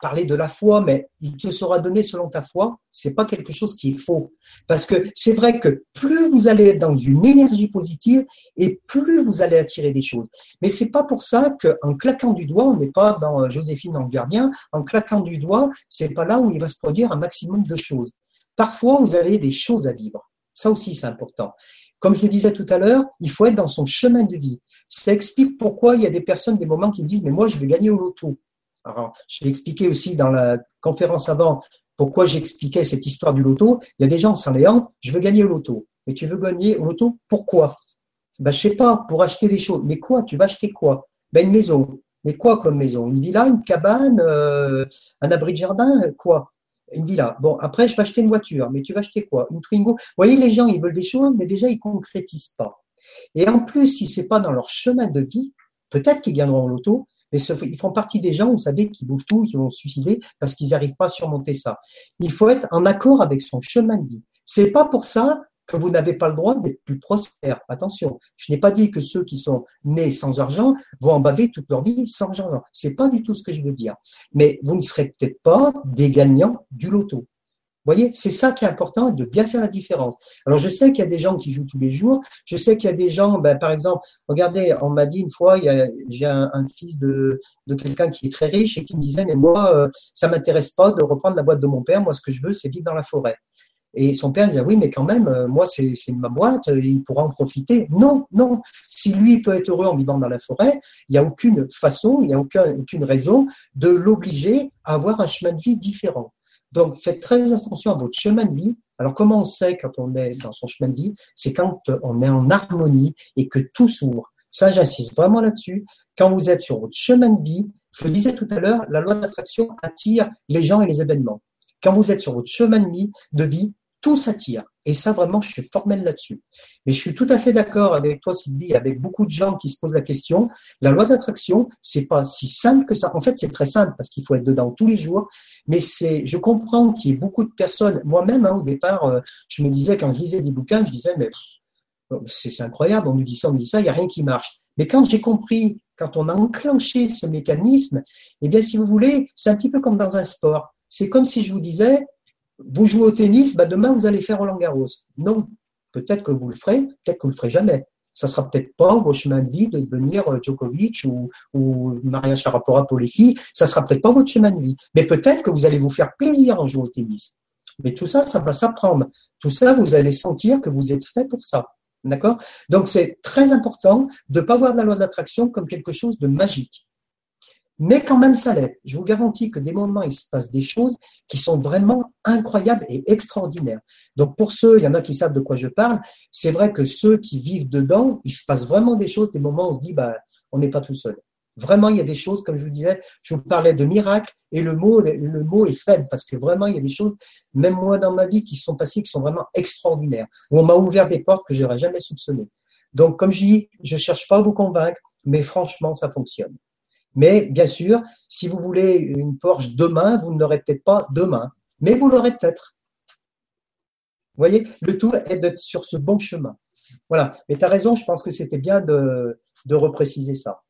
parler de la foi, mais il te sera donné selon ta foi, c'est pas quelque chose qui est faux. Parce que c'est vrai que plus vous allez être dans une énergie positive et plus vous allez attirer des choses. Mais c'est pas pour ça qu'en claquant du doigt, on n'est pas dans euh, Joséphine dans le gardien, en claquant du doigt, c'est pas là où il va se produire un maximum de choses. Parfois, vous avez des choses à vivre. Ça aussi, c'est important. Comme je le disais tout à l'heure, il faut être dans son chemin de vie. Ça explique pourquoi il y a des personnes, des moments qui me disent, mais moi, je veux gagner au loto. Alors, je vais expliquer aussi dans la conférence avant pourquoi j'expliquais cette histoire du loto. Il y a des gens sans léant, je veux gagner au loto. Et tu veux gagner au loto, pourquoi ben, Je sais pas, pour acheter des choses. Mais quoi? Tu vas acheter quoi? Ben, Une maison. Mais quoi comme maison? Une villa, une cabane, euh, un abri de jardin, quoi? Une villa. Bon, après, je vais acheter une voiture. Mais tu vas acheter quoi? Une Twingo. Vous voyez, les gens, ils veulent des choses, mais déjà, ils concrétisent pas. Et en plus, si c'est pas dans leur chemin de vie, peut-être qu'ils gagneront au loto, mais ils font partie des gens, vous savez, qui bouffent tout, qui vont se suicider parce qu'ils n'arrivent pas à surmonter ça. Il faut être en accord avec son chemin de vie. C'est pas pour ça que vous n'avez pas le droit d'être plus prospère. Attention, je n'ai pas dit que ceux qui sont nés sans argent vont en baver toute leur vie sans argent. C'est pas du tout ce que je veux dire. Mais vous ne serez peut-être pas des gagnants du loto voyez, c'est ça qui est important, de bien faire la différence. Alors, je sais qu'il y a des gens qui jouent tous les jours. Je sais qu'il y a des gens, ben, par exemple, regardez, on m'a dit une fois, j'ai un, fils de, quelqu'un qui est très riche et qui me disait, mais moi, euh, ça m'intéresse pas de reprendre la boîte de mon père. Moi, ce que je veux, c'est vivre dans la forêt. Et son père disait, oui, mais quand même, euh, moi, c'est ma boîte, il pourra en profiter. Non, non. Si lui peut être heureux en vivant dans la forêt, il n'y a aucune façon, il n'y a aucune raison de l'obliger à avoir un chemin de vie différent. Donc, faites très attention à votre chemin de vie. Alors, comment on sait quand on est dans son chemin de vie? C'est quand on est en harmonie et que tout s'ouvre. Ça, j'insiste vraiment là-dessus. Quand vous êtes sur votre chemin de vie, je le disais tout à l'heure, la loi d'attraction attire les gens et les événements. Quand vous êtes sur votre chemin de vie, de vie tout s'attire. Et ça, vraiment, je suis formel là-dessus. Mais je suis tout à fait d'accord avec toi, Sylvie, avec beaucoup de gens qui se posent la question. La loi d'attraction, c'est pas si simple que ça. En fait, c'est très simple parce qu'il faut être dedans tous les jours. Mais c'est, je comprends qu'il y ait beaucoup de personnes. Moi-même, hein, au départ, euh, je me disais, quand je lisais des bouquins, je disais, mais c'est incroyable, on nous dit ça, on nous dit ça, il n'y a rien qui marche. Mais quand j'ai compris, quand on a enclenché ce mécanisme, eh bien, si vous voulez, c'est un petit peu comme dans un sport. C'est comme si je vous disais, vous jouez au tennis, bah demain vous allez faire Roland Garros. Non, peut-être que vous le ferez, peut-être que vous le ferez jamais. Ça sera peut-être pas vos chemins de vie de devenir euh, Djokovic ou, ou Maria Sharapova pour les filles. Ça sera peut-être pas votre chemin de vie. Mais peut-être que vous allez vous faire plaisir en jouant au tennis. Mais tout ça, ça va s'apprendre. Tout ça, vous allez sentir que vous êtes fait pour ça. D'accord? Donc, c'est très important de ne pas voir la loi de l'attraction comme quelque chose de magique. Mais quand même, ça l'est. Je vous garantis que des moments, il se passe des choses qui sont vraiment incroyables et extraordinaires. Donc, pour ceux, il y en a qui savent de quoi je parle, c'est vrai que ceux qui vivent dedans, il se passe vraiment des choses, des moments où on se dit, bah, on n'est pas tout seul. Vraiment, il y a des choses, comme je vous disais, je vous parlais de miracles et le mot, le mot est faible parce que vraiment, il y a des choses, même moi dans ma vie, qui sont passées, qui sont vraiment extraordinaires, où on m'a ouvert des portes que j'aurais jamais soupçonnées. Donc, comme je dis, je cherche pas à vous convaincre, mais franchement, ça fonctionne. Mais bien sûr, si vous voulez une Porsche demain, vous ne l'aurez peut-être pas demain, mais vous l'aurez peut-être. Vous voyez, le tout est d'être sur ce bon chemin. Voilà. Mais tu as raison, je pense que c'était bien de, de repréciser ça.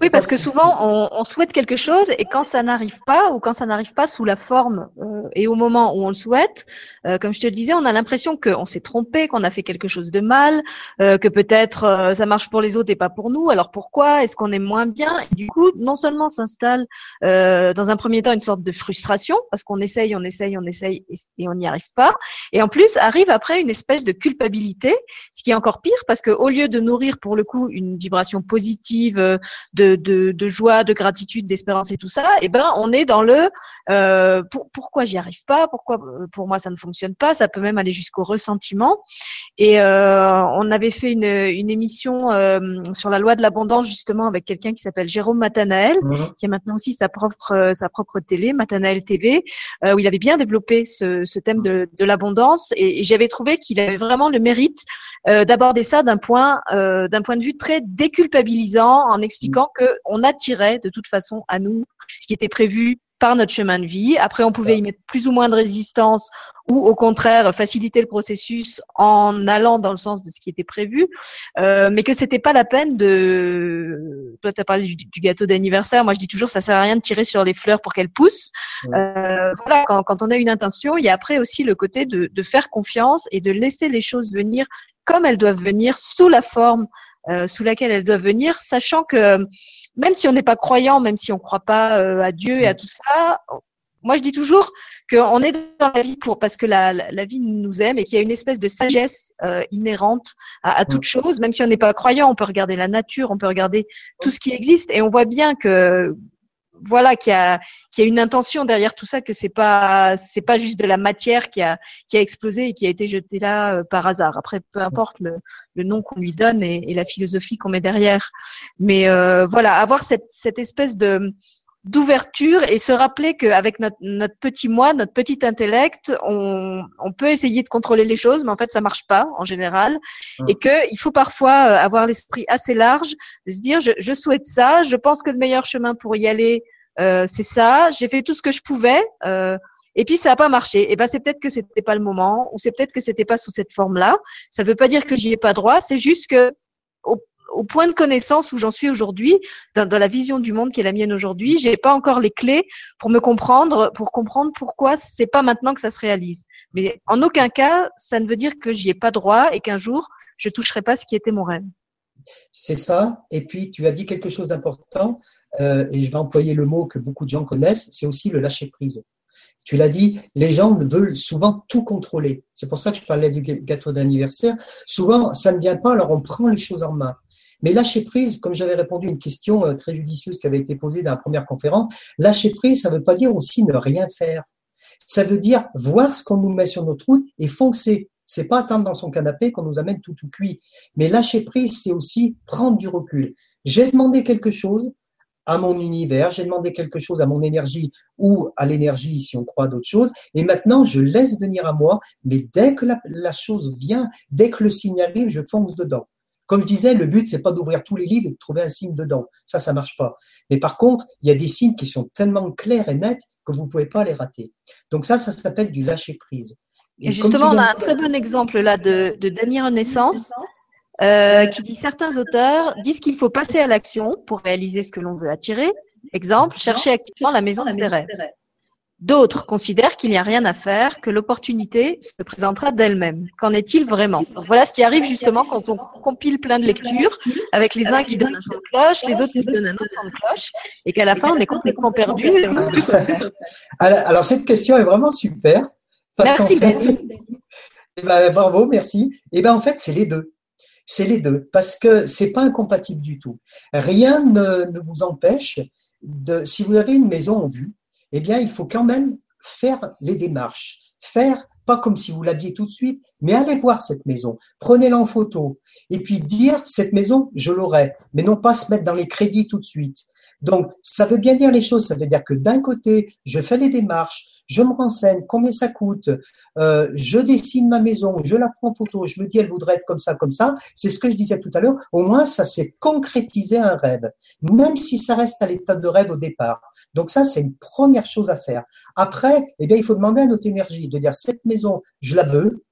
Oui, parce que souvent on, on, souhaite quelque chose et quand ça n'arrive pas ou quand ça n'arrive pas sous la forme euh, et au moment où on le souhaite, euh, comme je te le disais, on a l'impression qu'on s'est trompé, qu'on a fait quelque chose de mal, euh, que peut-être euh, ça marche pour les autres et pas pour nous. Alors pourquoi Est-ce qu'on est moins bien? Et Du coup, non seulement s'installe euh, dans un premier temps une sorte de frustration parce qu'on essaye, on essaye, on essaye et, et on n'y arrive pas, et en plus arrive après une espèce de culpabilité, ce qui est encore pire parce que au lieu de nourrir pour le coup une vibration positive de, de, de joie, de gratitude, d'espérance et tout ça, eh ben on est dans le euh, pour, pourquoi j'y arrive pas, pourquoi euh, pour moi ça ne fonctionne pas, ça peut même aller jusqu'au ressentiment. Et euh, on avait fait une, une émission euh, sur la loi de l'abondance justement avec quelqu'un qui s'appelle Jérôme Matanael, mhm. qui a maintenant aussi sa propre euh, sa propre télé, Matanael TV, où il avait bien développé ce, ce thème de, de l'abondance et, et j'avais trouvé qu'il avait vraiment le mérite d'aborder ça d'un point d'un point de vue très déculpabilisant en expliquant que qu'on attirait de toute façon à nous ce qui était prévu par notre chemin de vie. Après, on pouvait y mettre plus ou moins de résistance ou au contraire faciliter le processus en allant dans le sens de ce qui était prévu, euh, mais que c'était pas la peine de. Toi, tu as parlé du, gâteau d'anniversaire. Moi, je dis toujours, ça sert à rien de tirer sur les fleurs pour qu'elles poussent. Euh, voilà, quand, quand, on a une intention, il y a après aussi le côté de, de faire confiance et de laisser les choses venir comme elles doivent venir, sous la forme euh, sous laquelle elles doivent venir, sachant que même si on n'est pas croyant, même si on ne croit pas euh, à Dieu et à tout ça, moi je dis toujours qu'on est dans la vie pour parce que la, la, vie nous aime et qu'il y a une espèce de sagesse euh, inhérente à, à, toute chose. Même si on n'est pas croyant, on peut regarder la nature, on peut regarder tout ce qui existe et on voit bien que voilà, qu'il y a, qu'il y a une intention derrière tout ça, que c'est pas, c'est pas juste de la matière qui a, qui a explosé et qui a été jetée là euh, par hasard. Après, peu importe le, le nom qu'on lui donne et, et, la philosophie qu'on met derrière. Mais euh, voilà, avoir cette, cette espèce de, d'ouverture et se rappeler qu'avec notre, notre petit moi, notre petit intellect, on, on, peut essayer de contrôler les choses, mais en fait ça marche pas en général, et et qu'il faut parfois euh, avoir l'esprit assez large, de se dire je, je, souhaite ça, je pense que le meilleur chemin pour y aller euh, c'est ça, j'ai fait tout ce que je pouvais. Euh, et puis ça n'a pas marché. Et ben c'est peut-être que c'était pas le moment, ou c'est peut-être que c'était pas sous cette forme-là. Ça ne veut pas dire que j'y ai pas droit. C'est juste que au, au point de connaissance où j'en suis aujourd'hui, dans, la vision du monde qui est la mienne aujourd'hui, j'ai pas encore les clés pour me comprendre, pour comprendre pourquoi c'est pas maintenant que ça se réalise. Mais en aucun cas, ça ne veut dire que j'y ai pas droit et qu'un jour je toucherai pas ce qui était mon rêve. C'est ça. Et puis tu as dit quelque chose d'important, euh, et je vais employer le mot que beaucoup de gens connaissent, c'est aussi le lâcher prise. Tu l'as dit, les gens veulent souvent tout contrôler. C'est pour ça que je parlais du gâteau d'anniversaire. Souvent, ça ne vient pas, alors on prend les choses en main. Mais lâcher prise, comme j'avais répondu à une question euh, très judicieuse qui avait été posée dans la première conférence, lâcher prise, ça ne veut pas dire aussi ne rien faire. Ça veut dire voir ce qu'on nous met sur notre route et foncer. C'est pas attendre dans son canapé qu'on nous amène tout tout cuit. Mais lâcher prise, c'est aussi prendre du recul. J'ai demandé quelque chose à mon univers, j'ai demandé quelque chose à mon énergie ou à l'énergie si on croit d'autres choses, et maintenant je laisse venir à moi, mais dès que la, la chose vient, dès que le signe arrive, je fonce dedans. Comme je disais, le but, c'est pas d'ouvrir tous les livres et de trouver un signe dedans. Ça, ça marche pas. Mais par contre, il y a des signes qui sont tellement clairs et nets que vous pouvez pas les rater. Donc ça, ça s'appelle du lâcher prise. Et, justement, on a un très bon exemple là de, de dernière Renaissance euh, qui dit certains auteurs disent qu'il faut passer à l'action pour réaliser ce que l'on veut attirer. Exemple, chercher activement la maison de ses rêves. D'autres considèrent qu'il n'y a rien à faire, que l'opportunité se présentera d'elle-même. Qu'en est-il vraiment? Voilà ce qui arrive justement quand on compile plein de lectures, avec les uns qui donnent un son de cloche, les autres qui donnent un autre son de cloche, et qu'à la fin on est complètement perdu. Alors cette question est vraiment super. merci fait, *laughs* eh ben, bravo, merci. Et eh ben en fait c'est les deux. C'est les deux parce que c'est pas incompatible du tout. Rien ne, ne vous empêche de, si vous avez une maison en vue, eh bien, il faut quand même faire les démarches. Faire, pas comme si vous l'aviez tout de suite, mais allez voir cette maison, prenez-la en photo, et puis dire, cette maison, je l'aurai, mais non pas se mettre dans les crédits tout de suite. Donc, ça veut bien dire les choses. Ça veut dire que d'un côté, je fais les démarches, je me renseigne, combien ça coûte, euh, je dessine ma maison, je la prends en photo, je me dis elle voudrait être comme ça, comme ça. C'est ce que je disais tout à l'heure. Au moins, ça s'est concrétisé un rêve, même si ça reste à l'état de rêve au départ. Donc ça, c'est une première chose à faire. Après, eh bien, il faut demander à notre énergie de dire cette maison, je la veux,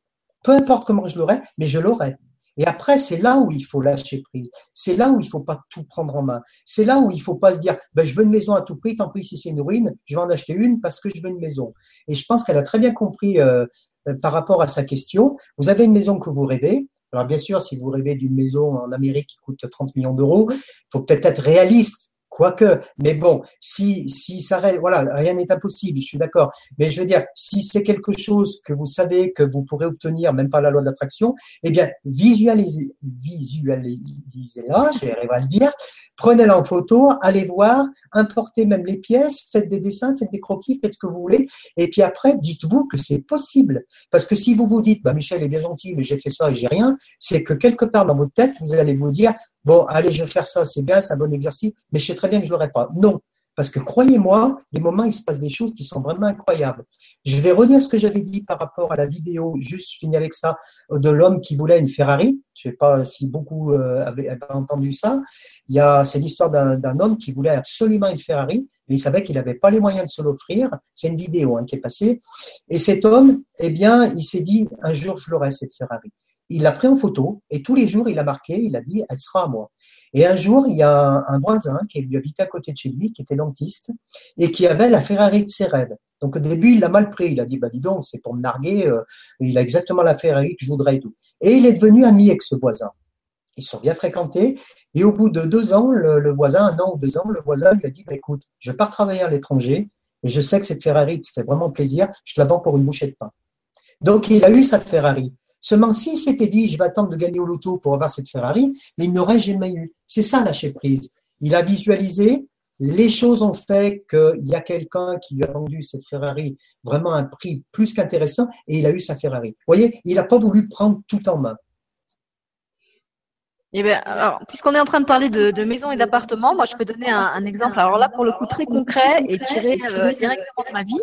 peu importe comment je l'aurai, mais je l'aurai. Et après, c'est là où il faut lâcher prise. C'est là où il faut pas tout prendre en main. C'est là où il faut pas se dire, ben, je veux une maison à tout prix, tant pis si c'est une ruine, je vais en acheter une parce que je veux une maison. Et je pense qu'elle a très bien compris euh, euh, par rapport à sa question. Vous avez une maison que vous rêvez. Alors bien sûr, si vous rêvez d'une maison en Amérique qui coûte 30 millions d'euros, il faut peut-être être réaliste Quoique, mais bon, si, si ça voilà, rien n'est impossible, je suis d'accord. Mais je veux dire, si c'est quelque chose que vous savez que vous pourrez obtenir, même par la loi de l'attraction, eh bien, visualisez, visualisez-la, j'arrive à le dire, prenez-la en photo, allez voir, importez même les pièces, faites des dessins, faites des croquis, faites ce que vous voulez, et puis après, dites-vous que c'est possible. Parce que si vous vous dites, bah, Michel est bien gentil, mais j'ai fait ça et j'ai rien, c'est que quelque part dans votre tête, vous allez vous dire, bon, allez, je vais faire ça, c'est bien, c'est un bon exercice, mais je sais très bien que je l'aurai pas. Non. Parce que croyez-moi, des moments, il se passe des choses qui sont vraiment incroyables. Je vais redire ce que j'avais dit par rapport à la vidéo, juste je finis avec ça, de l'homme qui voulait une Ferrari. Je ne sais pas si beaucoup euh, avaient, entendu ça. Il y a, c'est l'histoire d'un, homme qui voulait absolument une Ferrari, et il savait qu'il n'avait pas les moyens de se l'offrir. C'est une vidéo hein, qui est passée. Et cet homme, eh bien, il s'est dit, un jour, je l'aurai, cette Ferrari il l'a pris en photo et tous les jours, il a marqué, il a dit, elle sera à moi. Et un jour, il y a un, voisin qui lui habitait à côté de chez lui, qui était dentiste, et qui avait la Ferrari de ses rêves. Donc au début, il l'a mal pris. Il a dit, bah dis donc, c'est pour me narguer. Euh, il a exactement la Ferrari que je voudrais et tout. Et il est devenu ami avec ce voisin. Ils sont bien fréquentés. Et au bout de deux ans, le, voisin, un an ou deux ans, le voisin lui a dit, bah, écoute, je pars travailler à l'étranger et je sais que cette Ferrari te fait vraiment plaisir. Je te la vends pour une bouchée de pain. Donc il a eu sa Ferrari. Seulement, s'il s'était dit, je vais attendre de gagner au loto pour avoir cette Ferrari, mais il n'aurait jamais eu. C'est ça lâcher prise. Il a visualisé, Les choses ont fait qu'il y a quelqu'un qui lui a vendu cette Ferrari vraiment un prix plus qu'intéressant et il a eu sa Ferrari. Vous voyez, il n'a pas voulu prendre tout en main. Eh bien, alors, puisqu'on est en train de parler de, de maisons et d'appartements, moi, je peux donner un, un, exemple. Alors là, pour le coup, très concret et tiré euh, directement de ma vie.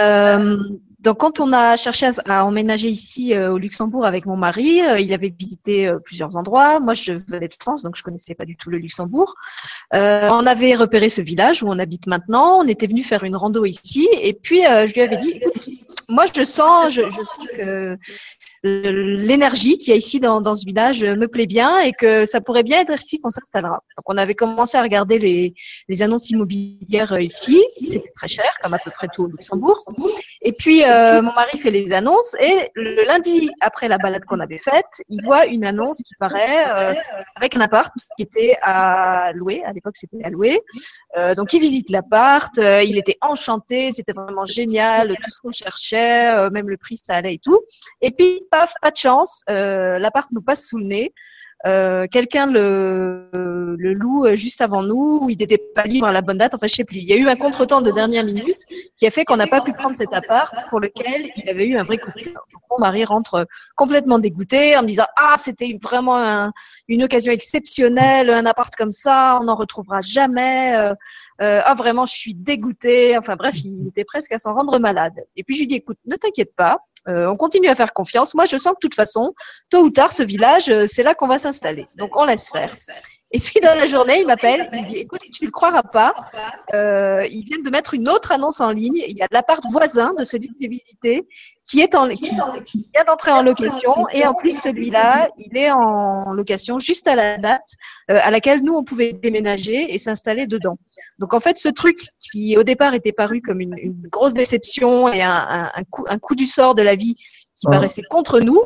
Euh, donc, quand on a cherché à, emménager ici euh, au Luxembourg avec mon mari, euh, il avait visité euh, plusieurs endroits. Moi, je venais de France, donc je connaissais pas du tout le Luxembourg. on avait repéré ce village où on habite maintenant. On était venu faire une rando ici, et puis je lui avais dit, moi, je sens, je, je sens que l'énergie qu'il y a ici dans, dans, ce village me plaît bien et que ça pourrait bien être ici qu'on s'installera. Donc on avait commencé à regarder les, les annonces immobilières ici, c'était très cher, comme à peu près tout au Luxembourg. Et puis euh, mon mari fait les annonces et le lundi après la balade qu'on avait faite, il voit une annonce qui paraît euh, avec un appart qui était à louer. À l'époque c'était à louer. Euh, donc il visite l'appart, euh, il était enchanté, c'était vraiment génial, tout ce qu'on cherchait, euh, même le prix ça allait et tout. Et puis paf, pas de chance, l'appart nous passe sous le nez. Euh, quelqu'un le, le loue juste avant nous, il n'était pas libre à la bonne date, enfin je sais plus. Il y a eu un contretemps de dernière minute qui a fait qu'on n'a pas pu prendre cet appart pour lequel il avait eu un vrai coup de cœur. Mon mari rentre complètement dégoûté en me disant ah c'était vraiment une occasion exceptionnelle, un appart comme ça, on n'en retrouvera jamais. Euh, ah vraiment je suis dégoûté. Enfin bref, il était presque à s'en rendre malade. Et puis je lui dis écoute ne t'inquiète pas, euh, on continue à faire confiance. Moi, je sens que de toute façon, tôt ou tard, ce village, euh, c'est là qu'on va s'installer. Donc, on laisse faire. Et puis dans la journée, il m'appelle, il me dit écoute, tu ne le croiras pas, euh, ils viennent de mettre une autre annonce en ligne. Il y a l'appart voisin de celui que j'ai visité qui est en qui, vient d'entrer en location. Et en plus celui-là, il est en location juste à la date euh, à laquelle nous on pouvait déménager et s'installer dedans. Donc en fait, ce truc qui au départ était paru comme une, une grosse déception et un, un, un, coup, un coup du sort de la vie qui paraissait contre nous,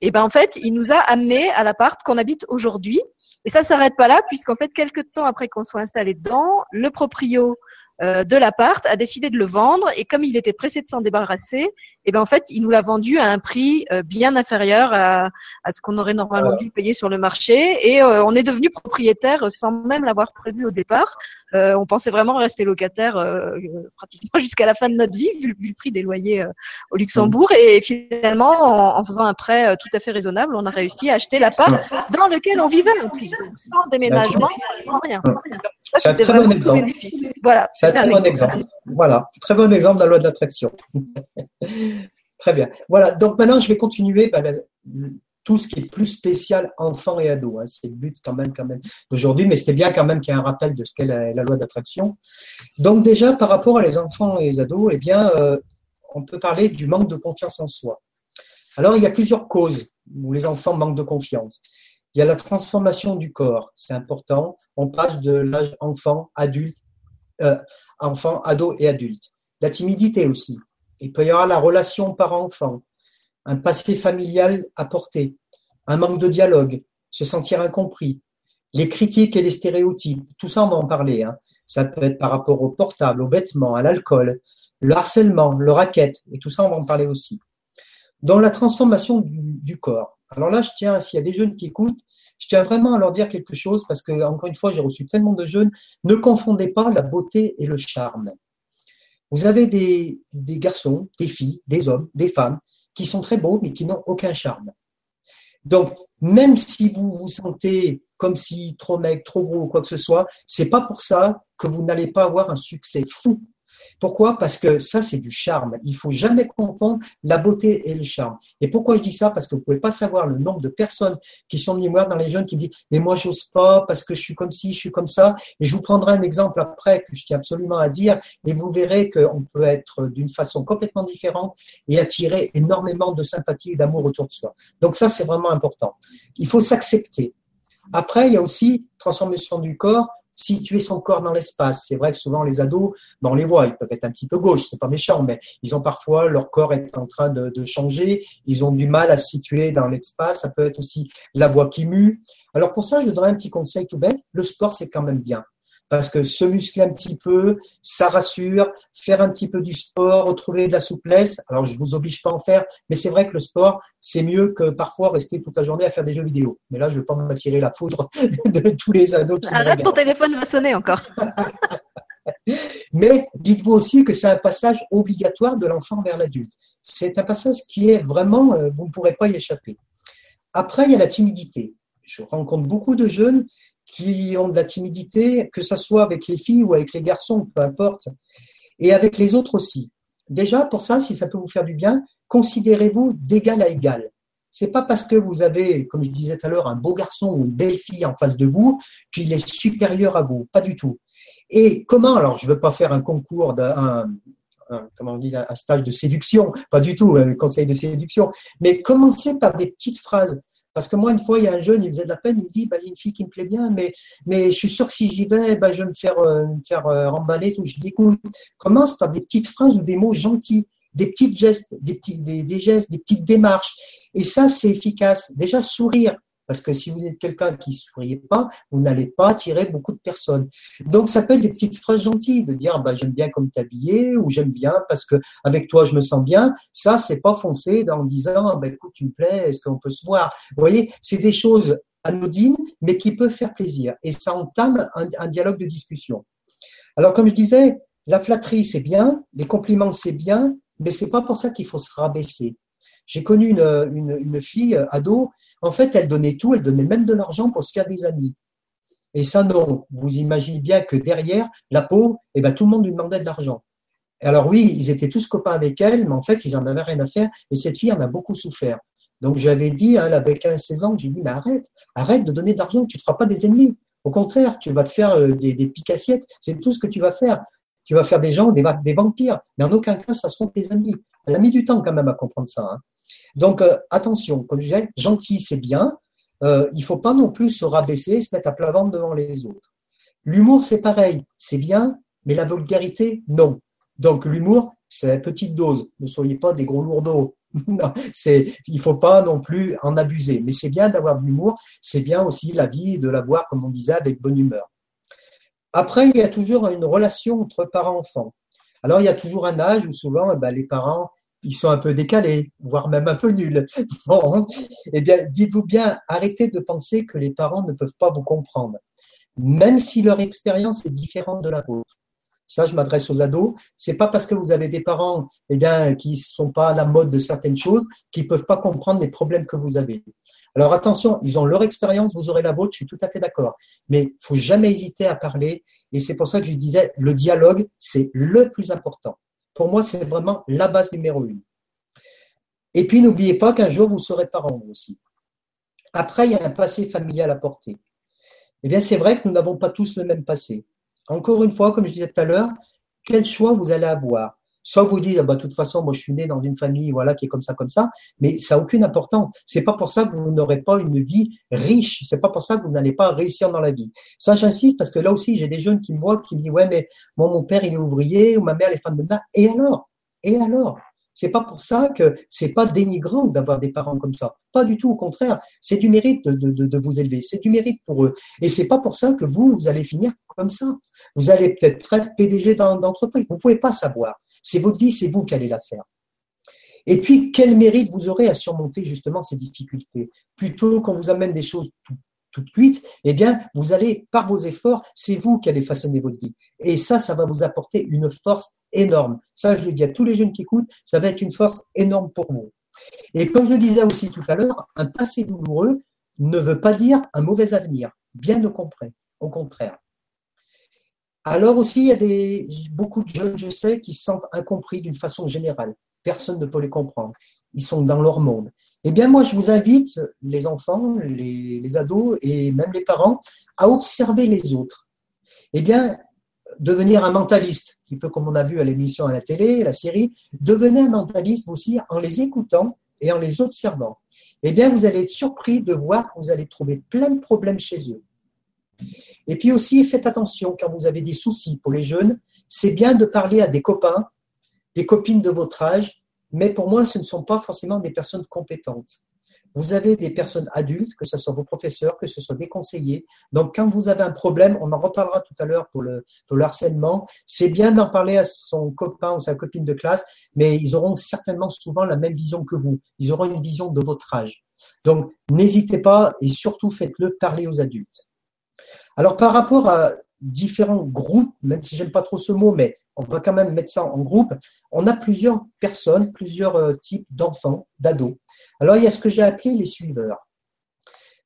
et ben en fait, il nous a amené à l'appart qu'on habite aujourd'hui. Et ça s'arrête pas là, puisqu'en fait, quelques temps après qu'on soit installé dedans, le proprio euh, de l'appart a décidé de le vendre et comme il était pressé de s'en débarrasser, et ben en fait il nous l'a vendu à un prix euh, bien inférieur à, à ce qu'on aurait normalement dû payer sur le marché et euh, on est devenu propriétaire sans même l'avoir prévu au départ. on pensait vraiment rester locataire *laughs* pratiquement jusqu'à la fin de notre vie vu, le prix des loyers au Luxembourg et finalement en, faisant un prêt tout à fait raisonnable, on a réussi à acheter l'appart dans lequel on vivait en plus, sans déménagement, sans rien. Ça, c'était vraiment bon bénéfice. Voilà. C'est un très bon exemple. Voilà, très bon exemple de la loi de l'attraction. *laughs* très bien. Voilà, donc maintenant je vais continuer par tout ce qui est plus spécial enfants et ados. Hein. C'est le but quand même, quand même d'aujourd'hui, mais c'était bien quand même qu'il y ait un rappel de ce qu'est la, loi d'attraction. Donc déjà, par rapport à les enfants et les ados, eh bien, euh, on peut parler du manque de confiance en soi. Alors, il y a plusieurs causes où les enfants manquent de confiance. Il y a la transformation du corps, c'est important. On passe de l'âge enfant, adulte, euh, enfant, ado et adulte. La timidité aussi. Il peut y avoir la relation parent-enfant, un passé familial à porter, un manque de dialogue, se sentir incompris, les critiques et les stéréotypes. Tout ça, on va en parler. Hein. Ça peut être par rapport au portable, au vêtements, à l'alcool, le harcèlement, le racket, et tout ça, on va en parler aussi. Dans la transformation du, du corps. Alors là, je tiens, s'il y a des jeunes qui écoutent, je tiens vraiment à leur dire quelque chose parce que, encore une fois, j'ai reçu tellement de jeunes. Ne confondez pas la beauté et le charme. Vous avez des, garçons, des filles, des hommes, des femmes qui sont très beaux mais qui n'ont aucun charme. Donc, même si vous vous sentez comme si trop mec, trop gros ou quoi que ce soit, c'est pas pour ça que vous n'allez pas avoir un succès fou pourquoi? Parce que ça, c'est du charme. Il faut jamais confondre la beauté et le charme. Et pourquoi je dis ça? Parce que vous pouvez pas savoir le nombre de personnes qui sont venues voir dans les jeunes qui me disent mais moi j'ose pas parce que je suis comme ci, je suis comme ça. Et je vous prendrai un exemple après que je tiens absolument à dire et vous verrez qu'on peut être d'une façon complètement différente et attirer énormément de sympathie et d'amour autour de soi. Donc ça, c'est vraiment important. Il faut s'accepter. Après, il y a aussi transformation du corps situer son corps dans l'espace. C'est vrai que souvent les ados, ben on les voit, ils peuvent être un petit peu gauche, c'est pas méchant, mais ils ont parfois leur corps est en train de, de changer, ils ont du mal à se situer dans l'espace. Ça peut être aussi la voix qui mue. Alors pour ça, je donnerais un petit conseil tout bête. Le sport, c'est quand même bien. Parce que se muscler un petit peu, ça rassure, faire un petit peu du sport, retrouver de la souplesse. Alors, je vous oblige pas à en faire, mais c'est vrai que le sport, c'est mieux que parfois rester toute la journée à faire des jeux vidéo. Mais là, je vais pas m'attirer la foudre *laughs* de tous les ados. Arrête, ton téléphone va sonner encore. *laughs* Mais dites-vous aussi que c'est un passage obligatoire de l'enfant vers l'adulte. C'est un passage qui est vraiment, euh, vous ne pourrez pas y échapper. Après, il y a la timidité. Je rencontre beaucoup de jeunes qui ont de la timidité, que ce soit avec les filles ou avec les garçons, peu importe, et avec les autres aussi. Déjà, pour ça, si ça peut vous faire du bien, considérez-vous d'égal à égal. C'est pas parce que vous avez, comme je disais tout à l'heure, un beau garçon ou une belle fille en face de vous qu'il est supérieur à vous. Pas du tout. Et comment, alors je ne veux pas faire un concours, d'un, comment on dit, un stage de séduction, pas du tout, un conseil de séduction, mais commencez par des petites phrases. Parce que moi, une fois, il y a un jeune, il faisait de la peine, il me dit, bah, il y a une fille qui me plaît bien, mais, mais je suis sûr que si j'y vais, bah, je vais me faire, euh, me faire euh, remballer, tout. Je dis, écoute, commence par des petites phrases ou des mots gentils, des petits gestes, des petits, des gestes, des petites démarches. Et ça, c'est efficace. Déjà, sourire. Parce que si vous êtes quelqu'un qui ne souriez pas, vous n'allez pas attirer beaucoup de personnes. Donc, ça peut être des petites phrases gentilles, de dire bah, j'aime bien comme habillé ou j'aime bien parce que avec toi je me sens bien. Ça, c'est pas foncer en disant bah, écoute, tu me plais, est-ce qu'on peut se voir? Vous voyez, c'est des choses anodines, mais qui peuvent faire plaisir. Et ça entame un, dialogue de discussion. Alors, comme je disais, la flatterie, c'est bien, les compliments, c'est bien, mais c'est pas pour ça qu'il faut se rabaisser. J'ai connu une, une, une fille ado en fait, elle donnait tout, elle donnait même de l'argent pour se faire des amis. Et ça, non. Vous imaginez bien que derrière, la pauvre, eh ben, tout le monde lui demandait de l'argent. Alors oui, ils étaient tous copains avec elle, mais en fait, ils n'en avaient rien à faire. Et cette fille en a beaucoup souffert. Donc j'avais dit, hein, elle avait 15-16 ans, j'ai dit, mais arrête, arrête de donner de l'argent, tu ne te feras pas des ennemis. Au contraire, tu vas te faire euh, des, des piques-assiettes, c'est tout ce que tu vas faire. Tu vas faire des gens, des, vampires, mais en aucun cas, ça seront tes amis. Elle a mis du temps quand même à comprendre ça. Hein. Donc euh, attention, comme je disais, gentil c'est bien, euh, il faut pas non plus se rabaisser, se mettre à plat ventre devant les autres. L'humour c'est pareil, c'est bien, mais la vulgarité non. Donc l'humour c'est petite dose, ne soyez pas des gros lourdeaux. *laughs* non, c'est, il faut pas non plus en abuser, mais c'est bien d'avoir de l'humour, c'est bien aussi la vie de l'avoir, comme on disait, avec bonne humeur. Après, il y a toujours une relation entre parents-enfants. Alors, il y a toujours un âge où souvent, eh ben, les parents, ils sont un peu décalés, voire même un peu nuls. *laughs* Bon, eh bien, dites-vous bien, arrêtez de penser que les parents ne peuvent pas vous comprendre, même si leur expérience est différente de la vôtre. Ça, je m'adresse aux ados. C'est pas parce que vous avez des parents, eh bien, qui sont pas à la mode de certaines choses, qu'ils peuvent pas comprendre les problèmes que vous avez. Alors attention, ils ont leur expérience, vous aurez la vôtre, je suis tout à fait d'accord. Mais faut jamais hésiter à parler. Et c'est pour ça que je disais, le dialogue, c'est le plus important. Pour moi, c'est vraiment la base numéro une. Et puis, n'oubliez pas qu'un jour, vous serez parent aussi. Après, il y a un passé familial à porter. Eh bien, c'est vrai que nous n'avons pas tous le même passé. Encore une fois, comme je disais tout à l'heure, quel choix vous allez avoir? Soit vous dites, bah, de toute façon, moi, je suis né dans une famille, voilà, qui est comme ça, comme ça, mais ça n'a aucune importance. C'est pas pour ça que vous n'aurez pas une vie riche. C'est pas pour ça que vous n'allez pas réussir dans la vie. Ça, j'insiste parce que là aussi, j'ai des jeunes qui me voient, qui me disent, ouais, mais moi, mon père, il est ouvrier, ou ma mère, elle est femme de ménage. Et alors? Et alors? C'est pas pour ça que c'est pas dénigrant d'avoir des parents comme ça. Pas du tout, au contraire. C'est du mérite de, vous élever. C'est du mérite pour eux. Et c'est pas pour ça que vous, vous allez finir comme ça. Vous allez peut-être être PDG d'entreprise. Vous pouvez pas savoir. C'est votre vie, c'est vous qui allez la faire. Et puis, quel mérite vous aurez à surmonter justement ces difficultés? Plutôt qu'on vous amène des choses tout, de suite, eh bien, vous allez, par vos efforts, c'est vous qui allez façonner votre vie. Et ça, ça va vous apporter une force énorme. Ça, je le dis à tous les jeunes qui écoutent, ça va être une force énorme pour vous. Et comme je disais aussi tout à l'heure, un passé douloureux ne veut pas dire un mauvais avenir. Bien au contraire. Au contraire. Alors aussi, il y a des, beaucoup de jeunes, je sais, qui se sentent incompris d'une façon générale. Personne ne peut les comprendre. Ils sont dans leur monde. Eh bien, moi, je vous invite, les enfants, les, ados et même les parents, à observer les autres. Eh bien, devenir un mentaliste, un peu comme on a vu à l'émission à la télé, la série, devenez un mentaliste aussi en les écoutant et en les observant. Eh bien, vous allez être surpris de voir que vous allez trouver plein de problèmes chez eux. Et puis aussi, faites attention quand vous avez des soucis pour les jeunes, c'est bien de parler à des copains, des copines de votre âge, mais pour moi, ce ne sont pas forcément des personnes compétentes. vous avez des personnes adultes, que ce soit vos professeurs, que ce soit des conseillers. Donc, quand vous avez un problème, on en reparlera tout à l'heure pour le, pour le harcèlement, c'est bien d'en parler à son copain ou sa copine de classe, mais ils auront certainement souvent la même vision que vous. Ils auront une vision de votre âge. Donc, n'hésitez pas et surtout faites-le parler aux adultes. Alors, par rapport à différents groupes, même si j'aime pas trop ce mot, mais on va quand même mettre ça en groupe, on a plusieurs personnes, plusieurs euh, types d'enfants, d'ados. Alors, il y a ce que j'ai appelé les suiveurs.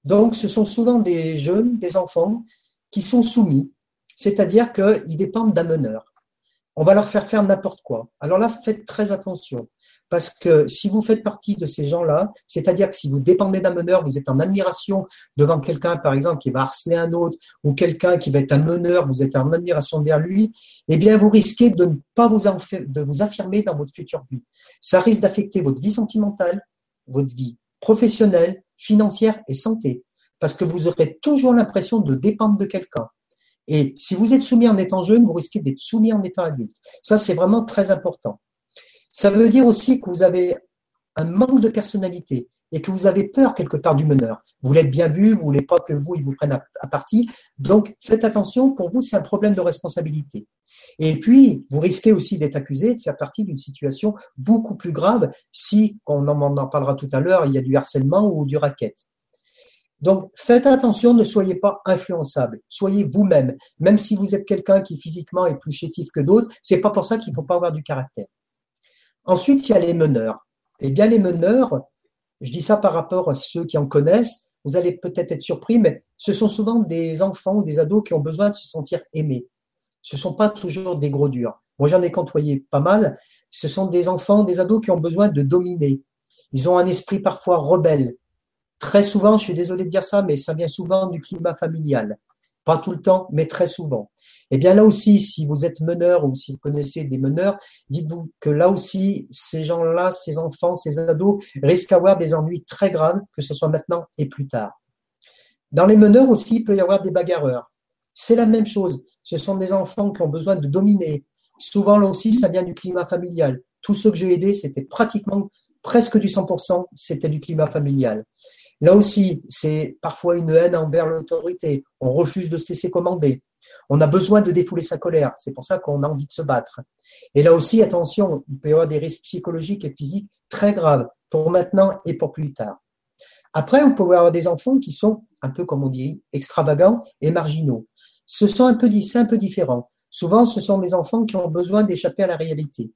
Donc, ce sont souvent des jeunes, des enfants qui sont soumis, c'est-à-dire qu'ils dépendent d'un meneur. On va leur faire faire n'importe quoi. Alors là, faites très attention. Parce que si vous faites partie de ces gens-là, c'est-à-dire que si vous dépendez d'un meneur, vous êtes en admiration devant quelqu'un, par exemple, qui va harceler un autre, ou quelqu'un qui va être un meneur, vous êtes en admiration vers lui, eh bien, vous risquez de ne pas vous, affirmer dans votre future vie. Ça risque d'affecter votre vie sentimentale, votre vie professionnelle, financière et santé. Parce que vous aurez toujours l'impression de dépendre de quelqu'un. Et si vous êtes soumis en étant jeune, vous risquez d'être soumis en étant adulte. Ça, c'est vraiment très important. Ça veut dire aussi que vous avez un manque de personnalité et que vous avez peur quelque part du meneur. Vous l'êtes bien vu, vous voulez pas que vous, il vous prenne à, partie. Donc, faites attention, pour vous, c'est un problème de responsabilité. Et puis, vous risquez aussi d'être accusé de faire partie d'une situation beaucoup plus grave si, on en, parlera tout à l'heure, il y a du harcèlement ou du racket. Donc, faites attention, ne soyez pas influençable. Soyez vous-même. Même si vous êtes quelqu'un qui physiquement est plus chétif que d'autres, c'est pas pour ça qu'il faut pas avoir du caractère. Ensuite, il y a les meneurs. Eh bien, les meneurs, je dis ça par rapport à ceux qui en connaissent, vous allez peut-être être surpris, mais ce sont souvent des enfants ou des ados qui ont besoin de se sentir aimés. Ce ne sont pas toujours des gros durs. Moi, j'en ai côtoyé pas mal. Ce sont des enfants, des ados qui ont besoin de dominer. Ils ont un esprit parfois rebelle. Très souvent, je suis désolé de dire ça, mais ça vient souvent du climat familial. Pas tout le temps, mais très souvent. Eh bien là aussi, si vous êtes meneur ou si vous connaissez des meneurs, dites-vous que là aussi, ces gens-là, ces enfants, ces ados risquent d'avoir des ennuis très graves, que ce soit maintenant et plus tard. Dans les meneurs aussi, il peut y avoir des bagarreurs. C'est la même chose. Ce sont des enfants qui ont besoin de dominer. Souvent, là aussi, ça vient du climat familial. Tous ceux que j'ai aidés, c'était pratiquement presque du 100%, c'était du climat familial. Là aussi, c'est parfois une haine envers l'autorité. On refuse de se laisser commander. On a besoin de défouler sa colère. C'est pour ça qu'on a envie de se battre. Et là aussi, attention, il peut y avoir des risques psychologiques et physiques très graves pour maintenant et pour plus tard. Après, on peut avoir des enfants qui sont un peu, comme on dit, extravagants et marginaux. Ce sont un peu, c'est un peu différent. Souvent, ce sont des enfants qui ont besoin d'échapper à la réalité.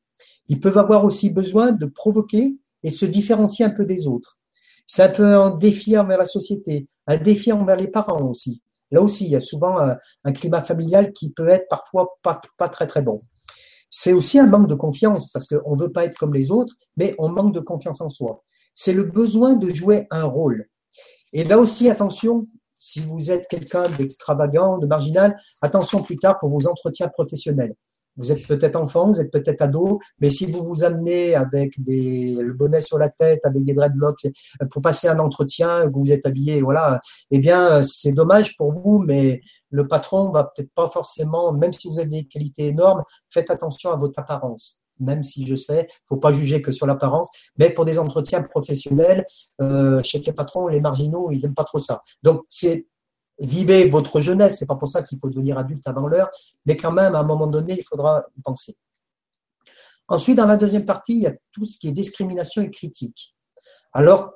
Ils peuvent avoir aussi besoin de provoquer et se différencier un peu des autres. C'est un peu un défi envers la société, un défi envers les parents aussi. Là aussi, il y a souvent un, climat familial qui peut être parfois pas, pas très très bon. C'est aussi un manque de confiance parce qu'on ne veut pas être comme les autres, mais on manque de confiance en soi. C'est le besoin de jouer un rôle. Et là aussi, attention, si vous êtes quelqu'un d'extravagant, de marginal, attention plus tard pour vos entretiens professionnels. Vous êtes peut-être enfant, vous êtes peut-être ado, mais si vous vous amenez avec des, le bonnet sur la tête, avec des dreadlocks pour passer un entretien, vous êtes habillé, voilà, eh bien, c'est dommage pour vous, mais le patron va peut-être pas forcément, même si vous avez des qualités énormes, faites attention à votre apparence. Même si je sais, faut pas juger que sur l'apparence, mais pour des entretiens professionnels, euh, chez les patrons, les marginaux, ils aiment pas trop ça. Donc, c'est vivez votre jeunesse, c'est pas pour ça qu'il faut devenir adulte avant l'heure, mais quand même, à un moment donné, il faudra y penser. Ensuite, dans la deuxième partie, il y a tout ce qui est discrimination et critique. Alors,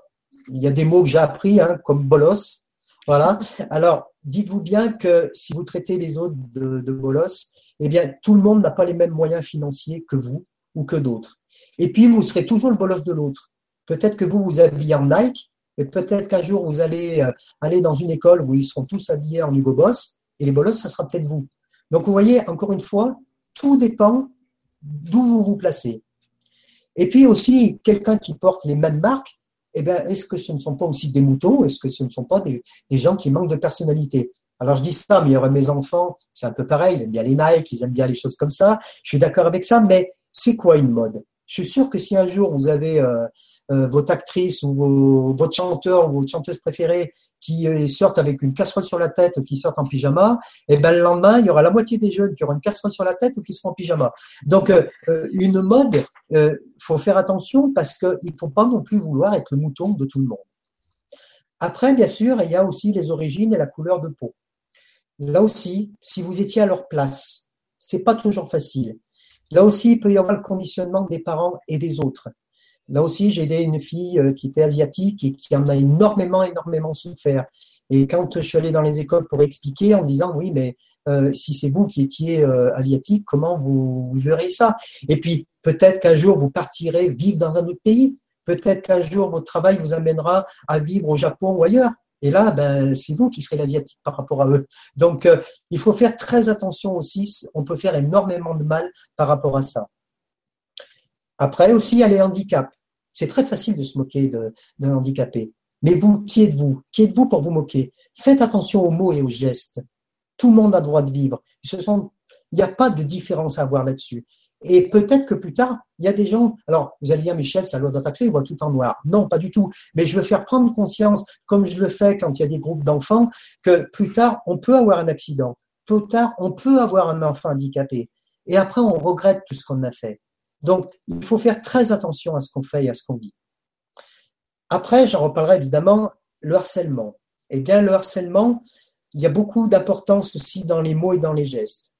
il y a des mots que j'ai appris, hein, comme bolos. Voilà. Alors, dites-vous bien que si vous traitez les autres de, de bolos, eh bien, tout le monde n'a pas les mêmes moyens financiers que vous ou que d'autres. Et puis, vous serez toujours le bolos de l'autre. Peut-être que vous vous habillez en Nike, et peut-être qu'un jour, vous allez euh, aller dans une école où ils seront tous habillés en Hugo Boss, et les bolos, ça sera peut-être vous. Donc, vous voyez, encore une fois, tout dépend d'où vous vous placez. Et puis aussi, quelqu'un qui porte les mêmes marques, eh bien, est-ce que ce ne sont pas aussi des moutons Est-ce que ce ne sont pas des, des, gens qui manquent de personnalité? Alors, je dis ça, mais il y aurait mes enfants, c'est un peu pareil, ils aiment bien les Nike, ils aiment bien les choses comme ça. Je suis d'accord avec ça, mais c'est quoi une mode? Je suis sûr que si un jour vous avez euh, euh, votre actrice ou votre chanteur ou votre chanteuse préférée qui euh, sortent avec une casserole sur la tête ou qui sortent en pyjama, et eh ben le lendemain, il y aura la moitié des jeunes qui auront une casserole sur la tête ou qui seront en pyjama. Donc, euh, une mode, faut faire attention parce qu'il ne faut pas non plus vouloir être le mouton de tout le monde. Après, bien sûr, il y a aussi les origines et la couleur de peau. Là aussi, si vous étiez à leur place, c'est pas toujours facile. Là aussi, il peut y avoir le conditionnement des parents et des autres. Là aussi, j'ai aidé une fille euh, qui était asiatique et qui en a énormément, énormément souffert. Et quand je suis allé dans les écoles pour expliquer en disant oui, mais euh, si c'est vous qui étiez euh, asiatique, comment vous, vous verrez ça? Et puis peut-être qu'un jour vous partirez vivre dans un autre pays. Peut-être qu'un jour votre travail vous amènera à vivre au Japon ou ailleurs. Et là, ben, c'est vous qui serez l'asiatique par rapport à eux. Donc, euh, il faut faire très attention aussi. On peut faire énormément de mal par rapport à ça. Après aussi, il y a les handicaps. C'est très facile de se moquer d'un handicapé. Mais vous, qui êtes-vous? Qui êtes-vous pour vous moquer? Faites attention aux mots et aux gestes. Tout le monde a droit de vivre. Il n'y a pas de différence à avoir là-dessus. Et peut-être que plus tard, il y a des gens. Alors, vous allez dire, Michel, c'est la loi d'attraction, il voit tout en noir. Non, pas du tout. Mais je veux faire prendre conscience, comme je le fais quand il y a des groupes d'enfants, que plus tard, on peut avoir un accident. Plus tard, on peut avoir un enfant handicapé. Et après, on regrette tout ce qu'on a fait. Donc, il faut faire très attention à ce qu'on fait et à ce qu'on dit. Après, j'en reparlerai évidemment, le harcèlement. Eh bien, le harcèlement, il y a beaucoup d'importance aussi dans les mots et dans les gestes.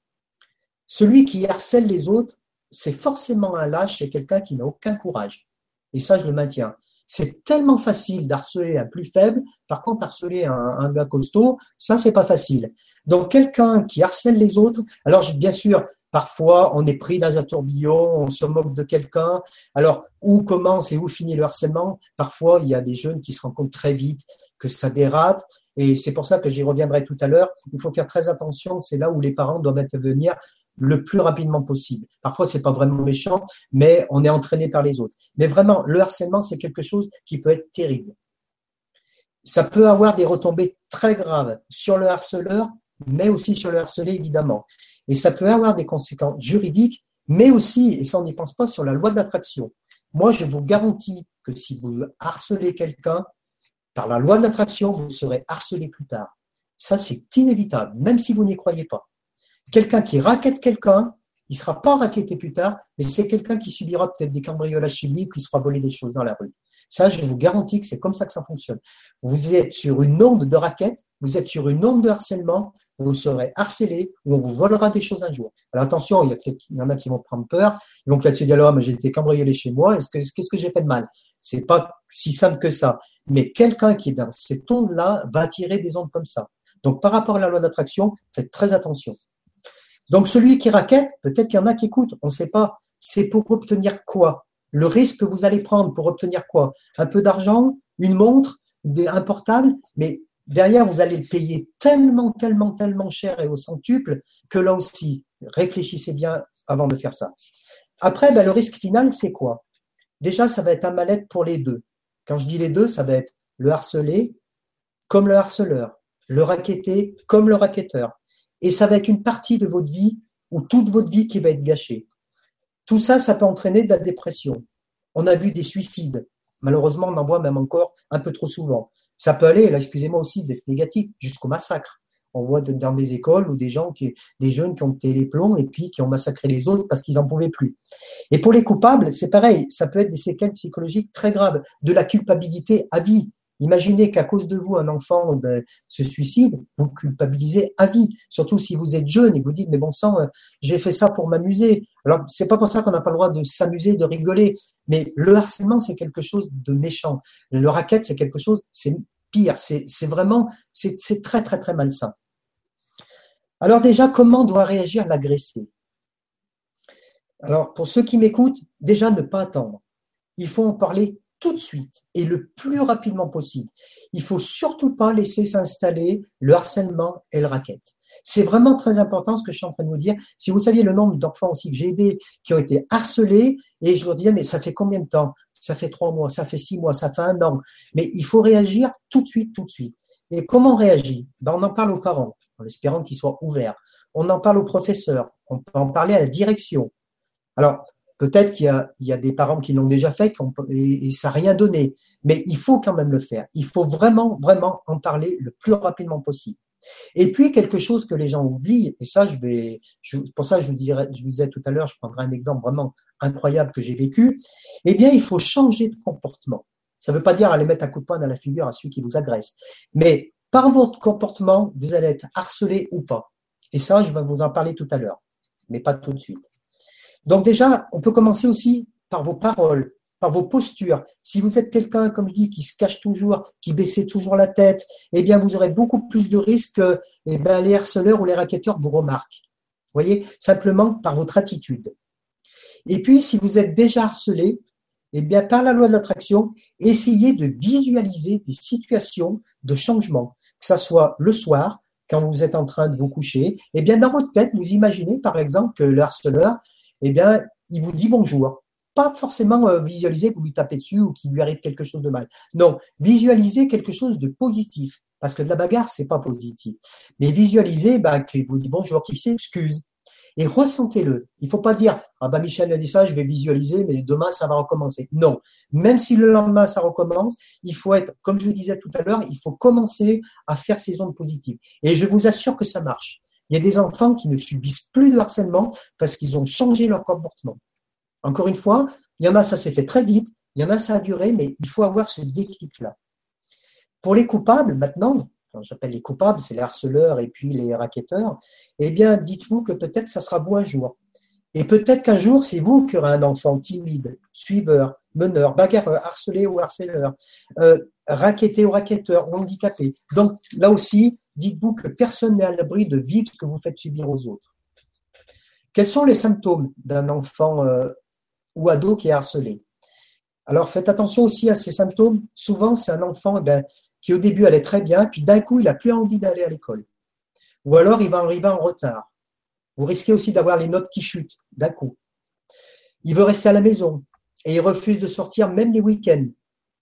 Celui qui harcèle les autres, c'est forcément un lâche, c'est quelqu'un qui n'a aucun courage. Et ça, je le maintiens. C'est tellement facile d'harceler un plus faible. Par contre, harceler un, un gars costaud, ça, c'est pas facile. Donc, quelqu'un qui harcèle les autres, alors bien sûr, Parfois, on est pris dans un tourbillon, on se moque de quelqu'un. Alors, où commence et où finit le harcèlement? Parfois, il y a des jeunes qui se rendent compte très vite que ça dérape. Et c'est pour ça que j'y reviendrai tout à l'heure. Il faut faire très attention. C'est là où les parents doivent intervenir le plus rapidement possible. Parfois, c'est pas vraiment méchant, mais on est entraîné par les autres. Mais vraiment, le harcèlement, c'est quelque chose qui peut être terrible. Ça peut avoir des retombées très graves sur le harceleur, mais aussi sur le harcelé, évidemment. Et ça peut avoir des conséquences juridiques, mais aussi, et ça on n'y pense pas, sur la loi de l'attraction. Moi, je vous garantis que si vous harcelez quelqu'un, par la loi de l'attraction, vous serez harcelé plus tard. Ça, c'est inévitable, même si vous n'y croyez pas. Quelqu'un qui raquette quelqu'un, il ne sera pas raquetté plus tard, mais c'est quelqu'un qui subira peut-être des cambriolages chimiques, qui se fera voler des choses dans la rue. Ça, je vous garantis que c'est comme ça que ça fonctionne. Vous êtes sur une onde de raquette, vous êtes sur une onde de harcèlement, vous serez harcelé ou on vous volera des choses un jour. Alors attention, il y, a peut-être, il y en a qui vont prendre peur, ils vont peut-être se dire, alors, mais j'ai été cambriolé chez moi, est-ce que, qu'est-ce que j'ai fait de mal? C'est pas si simple que ça. Mais quelqu'un qui est dans cette onde-là va attirer des ondes comme ça. Donc par rapport à la loi d'attraction, faites très attention. Donc celui qui raquette, peut-être qu'il y en a qui écoutent, on ne sait pas. C'est pour obtenir quoi? Le risque que vous allez prendre pour obtenir quoi? Un peu d'argent, une montre, un portable, mais derrière, vous allez le payer tellement, tellement, tellement cher et au centuple que là aussi, réfléchissez bien avant de faire ça. Après, ben, le risque final, c'est quoi? Déjà, ça va être un mal-être pour les deux. Quand je dis les deux, ça va être le harcelé comme le harceleur, le raquetté comme le raquetteur. Et ça va être une partie de votre vie ou toute votre vie qui va être gâchée. Tout ça, ça peut entraîner de la dépression. On a vu des suicides. Malheureusement, on en voit même encore un peu trop souvent. Ça peut aller, là, excusez-moi aussi d'être négatif, jusqu'au massacre. On voit dans des écoles ou des gens qui, des jeunes qui ont été les plombs et puis qui ont massacré les autres parce qu'ils n'en pouvaient plus. Et pour les coupables, c'est pareil. Ça peut être des séquelles psychologiques très graves, de la culpabilité à vie. Imaginez qu'à cause de vous, un enfant ben, se suicide, vous culpabilisez à vie. Surtout si vous êtes jeune et vous dites, mais bon sang, euh, j'ai fait ça pour m'amuser. Alors, c'est pas pour ça qu'on n'a pas le droit de s'amuser, de rigoler. Mais le harcèlement, c'est quelque chose de méchant. Le racket, c'est quelque chose, c'est pire. C'est vraiment, c'est très, très, très malsain. Alors déjà, comment doit réagir l'agressé? Alors, pour ceux qui m'écoutent, déjà ne pas attendre. Il faut en parler tout de suite et le plus rapidement possible. Il faut surtout pas laisser s'installer le harcèlement et le racket. C'est vraiment très important ce que je suis en train de vous dire. Si vous saviez le nombre d'enfants aussi que j'ai aidés qui ont été harcelés, et je leur disais, mais ça fait combien de temps? Ça fait trois mois, ça fait six mois, ça fait un an. Mais il faut réagir tout de suite, tout de suite. Et comment on réagit? Ben, On en parle aux parents, en espérant qu'ils soient ouverts. On en parle aux professeurs, on peut en parler à la direction. Alors, Peut-être qu'il y, a, des parents qui l'ont déjà fait et, ça n'a rien donné. Mais il faut quand même le faire. Il faut vraiment, vraiment en parler le plus rapidement possible. Et puis, quelque chose que les gens oublient, et ça, je vais, pour ça, je vous, dirais, je vous disais tout à l'heure, je prendrai un exemple vraiment incroyable que j'ai vécu. Eh bien, il faut changer de comportement. Ça ne veut pas dire aller mettre un coup de poing dans la figure à celui qui vous agresse. Mais par votre comportement, vous allez être harcelé ou pas. Et ça, je vais vous en parler tout à l'heure, mais pas tout de suite. Donc déjà, on peut commencer aussi par vos paroles, par vos postures. Si vous êtes quelqu'un, comme je dis, qui se cache toujours, qui baissait toujours la tête, eh bien, vous aurez beaucoup plus de risques que eh bien, les harceleurs ou les raquetteurs vous remarquent. Vous voyez, simplement par votre attitude. Et puis, si vous êtes déjà harcelé, eh bien, par la loi de l'attraction, essayez de visualiser des situations de changement, que ce soit le soir, quand vous êtes en train de vous coucher. Eh bien, dans votre tête, vous imaginez, par exemple, que le harceleur, eh bien, il vous dit bonjour. Pas forcément euh, visualiser que vous lui tapez dessus ou qu'il lui arrive quelque chose de mal. Non, visualiser quelque chose de positif. Parce que de la bagarre, c'est pas positif. Mais visualiser bah, qu'il vous dit bonjour, qu'il s'excuse, et ressentez-le. Il faut pas dire ah bah Michel a dit ça, je vais visualiser, mais demain ça va recommencer. Non, même si le lendemain ça recommence, il faut être, comme je vous disais tout à l'heure, il faut commencer à faire ces ondes positives. Et je vous assure que ça marche. Il y a des enfants qui ne subissent plus de harcèlement parce qu'ils ont changé leur comportement. Encore une fois, il y en a ça s'est fait très vite, il y en a ça a duré, mais il faut avoir ce déclic-là. Pour les coupables, maintenant, j'appelle les coupables, c'est les harceleurs et puis les raquetteurs, eh bien, dites-vous que peut-être ça sera vous un jour. Et peut-être qu'un jour, c'est vous qui aurez un enfant timide, suiveur, meneur, bagarreur, harcelé ou harceleur, euh, raquetté ou raquetteur, handicapé. Donc, là aussi, dites-vous que personne n'est à l'abri de vivre ce que vous faites subir aux autres. Quels sont les symptômes d'un enfant euh, ou ado qui est harcelé? Alors, faites attention aussi à ces symptômes. Souvent, c'est un enfant, eh ben, qui au début allait très bien, puis d'un coup, il n'a plus envie d'aller à l'école. Ou alors, il va arriver en retard. Vous risquez aussi d'avoir les notes qui chutent d'un coup. Il veut rester à la maison et il refuse de sortir même les week-ends.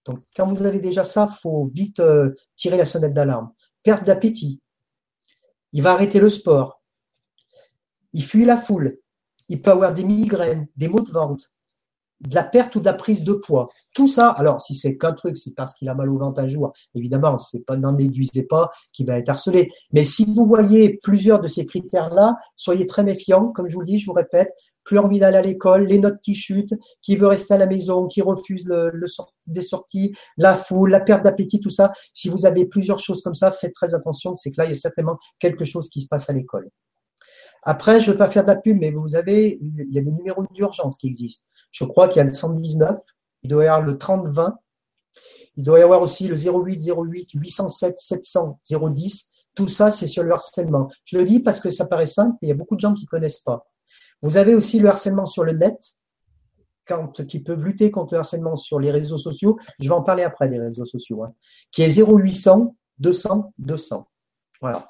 Donc, quand vous avez déjà ça, il faut vite euh, tirer la sonnette d'alarme. Perte d'appétit. Il va arrêter le sport. Il fuit la foule. Il peut avoir des migraines, des maux de ventre, de la perte ou de la prise de poids. Tout ça, alors si c'est qu'un truc, c'est parce qu'il a mal au ventre un jour, évidemment, n'en déduisez pas qu'il va être harcelé. Mais si vous voyez plusieurs de ces critères-là, soyez très méfiants. Comme je vous le dis, je vous répète, plus envie d'aller à l'école, les notes qui chutent, qui veut rester à la maison, qui refuse le, des sorties, la foule, la perte d'appétit, tout ça. Si vous avez plusieurs choses comme ça, faites très attention. C'est que là, il y a certainement quelque chose qui se passe à l'école. Après, je ne veux pas faire de mais vous avez, il y a des numéros d'urgence qui existent. Je crois qu'il y a le 119, il doit y avoir le 3020, il doit y avoir aussi le 08 08 807 700 010. Tout ça, c'est sur le harcèlement. Je le dis parce que ça paraît simple, mais il y a beaucoup de gens qui ne connaissent pas. Vous avez aussi le harcèlement sur le net, qui peuvent lutter contre le harcèlement sur les réseaux sociaux. Je vais en parler après des réseaux sociaux, hein, qui est 0800 200 200. Voilà.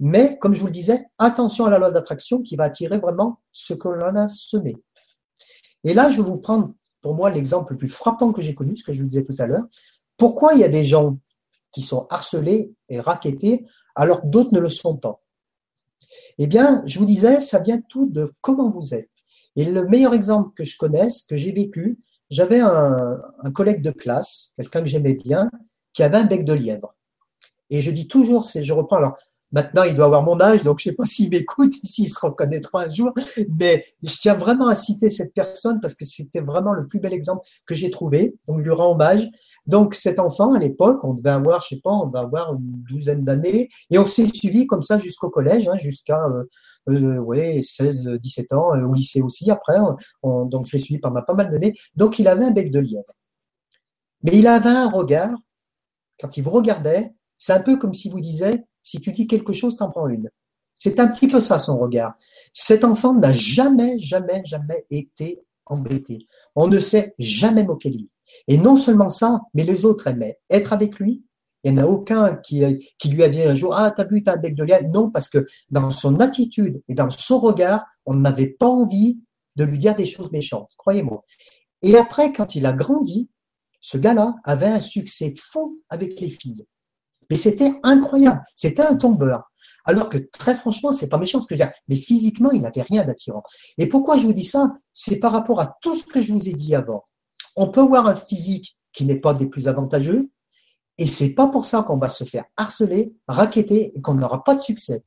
Mais, comme je vous le disais, attention à la loi d'attraction qui va attirer vraiment ce que l'on a semé. Et là, je vais vous prendre pour moi l'exemple le plus frappant que j'ai connu, ce que je vous disais tout à l'heure. Pourquoi il y a des gens qui sont harcelés et raquettés alors que d'autres ne le sont pas? Eh bien, je vous disais, ça vient tout de comment vous êtes. Et le meilleur exemple que je connaisse, que j'ai vécu, j'avais un, un, collègue de classe, quelqu'un que j'aimais bien, qui avait un bec de lièvre. Et je dis toujours, je reprends, alors Maintenant, il doit avoir mon âge, donc je ne sais pas *laughs* s'il m'écoute, s'il se reconnaîtra un jour, mais je tiens vraiment à citer cette personne parce que c'était vraiment le plus bel exemple que j'ai trouvé. Donc, lui rends hommage. Donc, cet enfant, à l'époque, on devait avoir, je sais pas, on devait avoir une douzaine d'années, et on s'est suivi comme ça jusqu'au collège, hein, jusqu'à euh, euh, ouais, 16, 17 ans, euh, au lycée aussi après. On, donc, je l'ai suivi pendant pas mal d'années. Donc, il avait un bec de lièvre. Mais il avait un regard, quand il vous regardait, c'est un peu comme si vous disiez, si tu dis quelque chose, t'en prends une. C'est un petit peu ça son regard. Cet enfant n'a jamais, jamais, jamais été embêté. On ne s'est jamais moqué de lui. Et non seulement ça, mais les autres aimaient être avec lui. Il n'y en a aucun qui, lui a dit un jour Ah, t'as vu, t'as un bec de lièvre. Non, parce que dans son attitude et dans son regard, on n'avait pas envie de lui dire des choses méchantes, croyez-moi. Et après, quand il a grandi, ce gars-là avait un succès fou avec les filles. Mais c'était incroyable. C'était un tombeur. Alors que très franchement, c'est pas méchant ce que je dis, mais physiquement, il n'avait rien d'attirant. Et pourquoi je vous dis ça? C'est par rapport à tout ce que je vous ai dit avant. On peut avoir un physique qui n'est pas des plus avantageux, et c'est pas pour ça qu'on va se faire harceler, raqueter et qu'on n'aura pas de succès.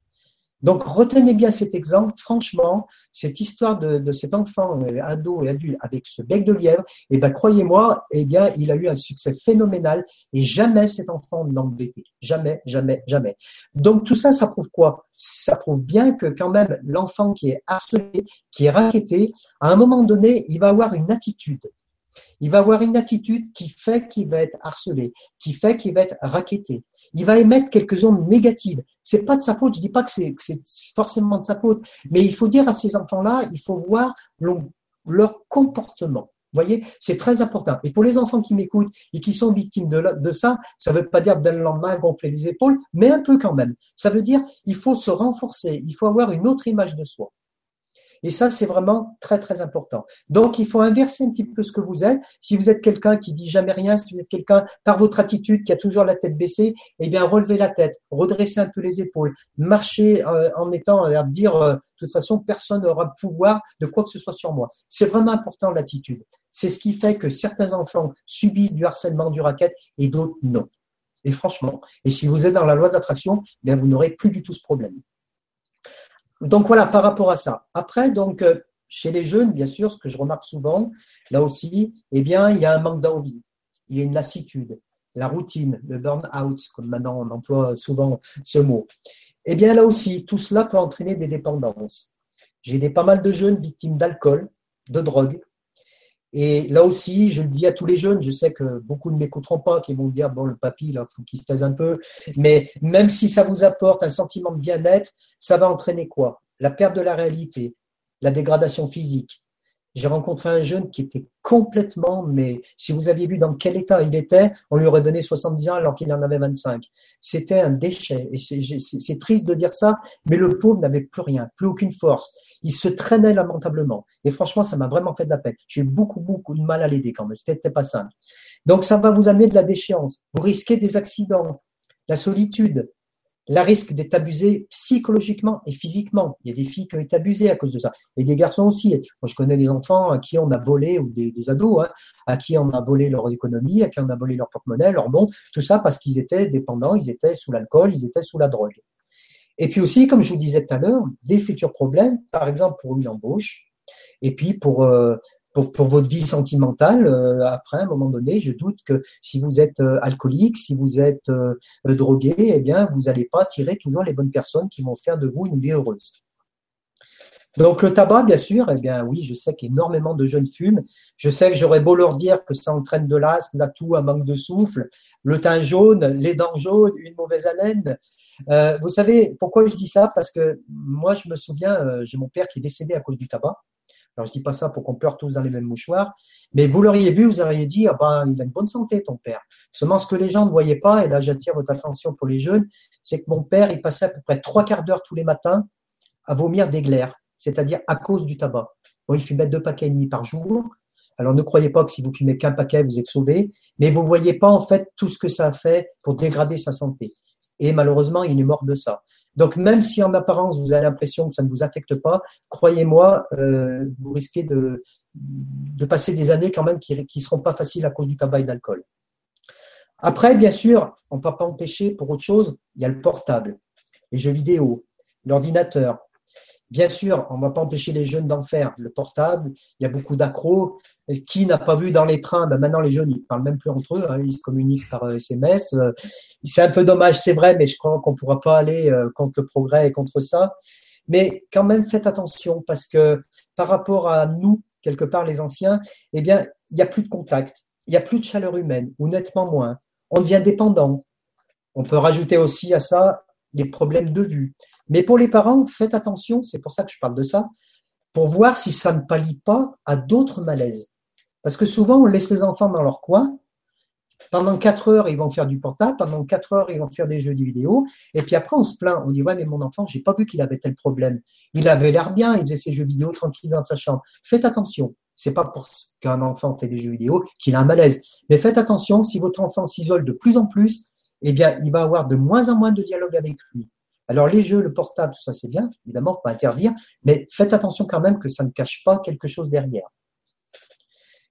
Donc, retenez bien cet exemple. Franchement, cette histoire de, cet enfant, euh, ado et adulte, avec ce bec de lièvre, eh ben, croyez-moi, eh bien, il a eu un succès phénoménal et jamais cet enfant n'a embêté. Jamais, jamais, jamais. Donc, tout ça, ça prouve quoi? Ça prouve bien que quand même, l'enfant qui est harcelé, qui est raquetté, à un moment donné, il va avoir une attitude. Il va avoir une attitude qui fait qu'il va être harcelé, qui fait qu'il va être raquetté. Il va émettre quelques ondes négatives. C'est pas de sa faute. Je dis pas que c'est forcément de sa faute, mais il faut dire à ces enfants-là, il faut voir leur comportement. Vous voyez, c'est très important. Et pour les enfants qui m'écoutent et qui sont victimes de, ça, ça ne veut pas dire d'un lendemain gonfler les épaules, mais un peu quand même. Ça veut dire il faut se renforcer, il faut avoir une autre image de soi. Et ça, c'est vraiment très, très important. Donc, il faut inverser un petit peu ce que vous êtes. Si vous êtes quelqu'un qui dit jamais rien, si vous êtes quelqu'un, par votre attitude, qui a toujours la tête baissée, eh bien, relevez la tête, redressez un peu les épaules, marchez euh, en étant, à dire, euh, de toute façon, personne n'aura le pouvoir de quoi que ce soit sur moi. C'est vraiment important, l'attitude. C'est ce qui fait que certains enfants subissent du harcèlement, du racket, et d'autres non. Et franchement, et si vous êtes dans la loi d'attraction, eh bien, vous n'aurez plus du tout ce problème. Donc voilà, par rapport à ça. Après, donc, euh, chez les jeunes, bien sûr, ce que je remarque souvent, là aussi, eh bien, il y a un manque d'envie, il y a une lassitude, la routine, le burn-out, comme maintenant on emploie souvent ce mot. Eh bien, là aussi, tout cela peut entraîner des dépendances. J'ai des pas mal de jeunes victimes d'alcool, de drogue, et là aussi, je le dis à tous les jeunes, je sais que beaucoup ne m'écouteront pas, qui vont me dire, bon, le papy, là, faut qu'il se taise un peu. Mais même si ça vous apporte un sentiment de bien-être, ça va entraîner quoi? La perte de la réalité, la dégradation physique, j'ai rencontré un jeune qui était complètement, mais si vous aviez vu dans quel état il était, on lui aurait donné 70 ans alors qu'il en avait 25. C'était un déchet. Et c'est triste de dire ça, mais le pauvre n'avait plus rien, plus aucune force. Il se traînait lamentablement. Et franchement, ça m'a vraiment fait de la peine. J'ai eu beaucoup, beaucoup de mal à l'aider quand même. C'était pas simple. Donc, ça va vous amener de la déchéance. Vous risquez des accidents, la solitude, la risque d'être abusé psychologiquement et physiquement. Il y a des filles qui ont été abusées à cause de ça. Et des garçons aussi. Moi, je connais des enfants à qui on a volé, ou des, ados, hein, à qui on a volé leurs économies, à qui on a volé leur porte-monnaie, leur monde, tout ça parce qu'ils étaient dépendants, ils étaient sous l'alcool, ils étaient sous la drogue. Et puis aussi, comme je vous disais tout à l'heure, des futurs problèmes, par exemple pour une embauche, et puis pour euh, pour, pour, votre vie sentimentale, euh, après, à un moment donné, je doute que si vous êtes euh, alcoolique, si vous êtes euh, drogué, eh bien, vous n'allez pas attirer toujours les bonnes personnes qui vont faire de vous une vie heureuse. Donc le tabac, bien sûr, eh bien oui, je sais qu'énormément de jeunes fument. Je sais que j'aurais beau leur dire que ça entraîne de l'asthme, la toux, un manque de souffle, le teint jaune, les dents jaunes, une mauvaise haleine. vous savez pourquoi je dis ça? Parce que moi, je me souviens, j'ai mon père qui est décédé à cause du tabac. Alors, je dis pas ça pour qu'on pleure tous dans les mêmes mouchoirs, mais vous l'auriez vu, vous auriez dit, ah ben, il a une bonne santé, ton père. Seulement, ce que les gens ne voyaient pas, et là, j'attire votre attention pour les jeunes, c'est que mon père, il passait à peu près trois quarts d'heure tous les matins à vomir des glaires, c'est-à-dire à cause du tabac. Bon, il fumait deux paquets et demi par jour. Alors, ne croyez pas que si vous fumez qu'un paquet, vous êtes sauvé, mais vous voyez pas, en fait, tout ce que ça fait pour dégrader sa santé. Et malheureusement, il est mort de ça. Donc, même si en apparence, vous avez l'impression que ça ne vous affecte pas, croyez-moi, euh, vous risquez de, de passer des années quand même qui ne seront pas faciles à cause du tabac et de l'alcool. Après, bien sûr, on ne peut pas empêcher pour autre chose, il y a le portable, les jeux vidéo, l'ordinateur, Bien sûr, on ne va pas empêcher les jeunes d'en faire. Le portable, il y a beaucoup d'accros. Qui n'a pas vu dans les trains ben Maintenant, les jeunes, ils ne parlent même plus entre eux. Hein, ils se communiquent par SMS. Euh, c'est un peu dommage, c'est vrai, mais je crois qu'on ne pourra pas aller euh, contre le progrès et contre ça. Mais quand même, faites attention parce que par rapport à nous, quelque part, les anciens, eh bien, il n'y a plus de contact. Il n'y a plus de chaleur humaine, ou nettement moins. On devient dépendant. On peut rajouter aussi à ça les problèmes de vue. Mais pour les parents, faites attention, c'est pour ça que je parle de ça, pour voir si ça ne pallie pas à d'autres malaises. Parce que souvent, on laisse les enfants dans leur coin. Pendant quatre heures, ils vont faire du portable. Pendant quatre heures, ils vont faire des jeux vidéo. Et puis après, on se plaint. On dit, ouais, mais mon enfant, j'ai pas vu qu'il avait tel problème. Il avait l'air bien. Il faisait ses jeux vidéo tranquille dans sa chambre. Faites attention. C'est pas pour qu'un enfant fait des jeux vidéo qu'il a un malaise. Mais faites attention. Si votre enfant s'isole de plus en plus, eh bien, il va avoir de moins en moins de dialogue avec lui. Alors les jeux, le portable, tout ça c'est bien, évidemment, faut pas interdire, mais faites attention quand même que ça ne cache pas quelque chose derrière.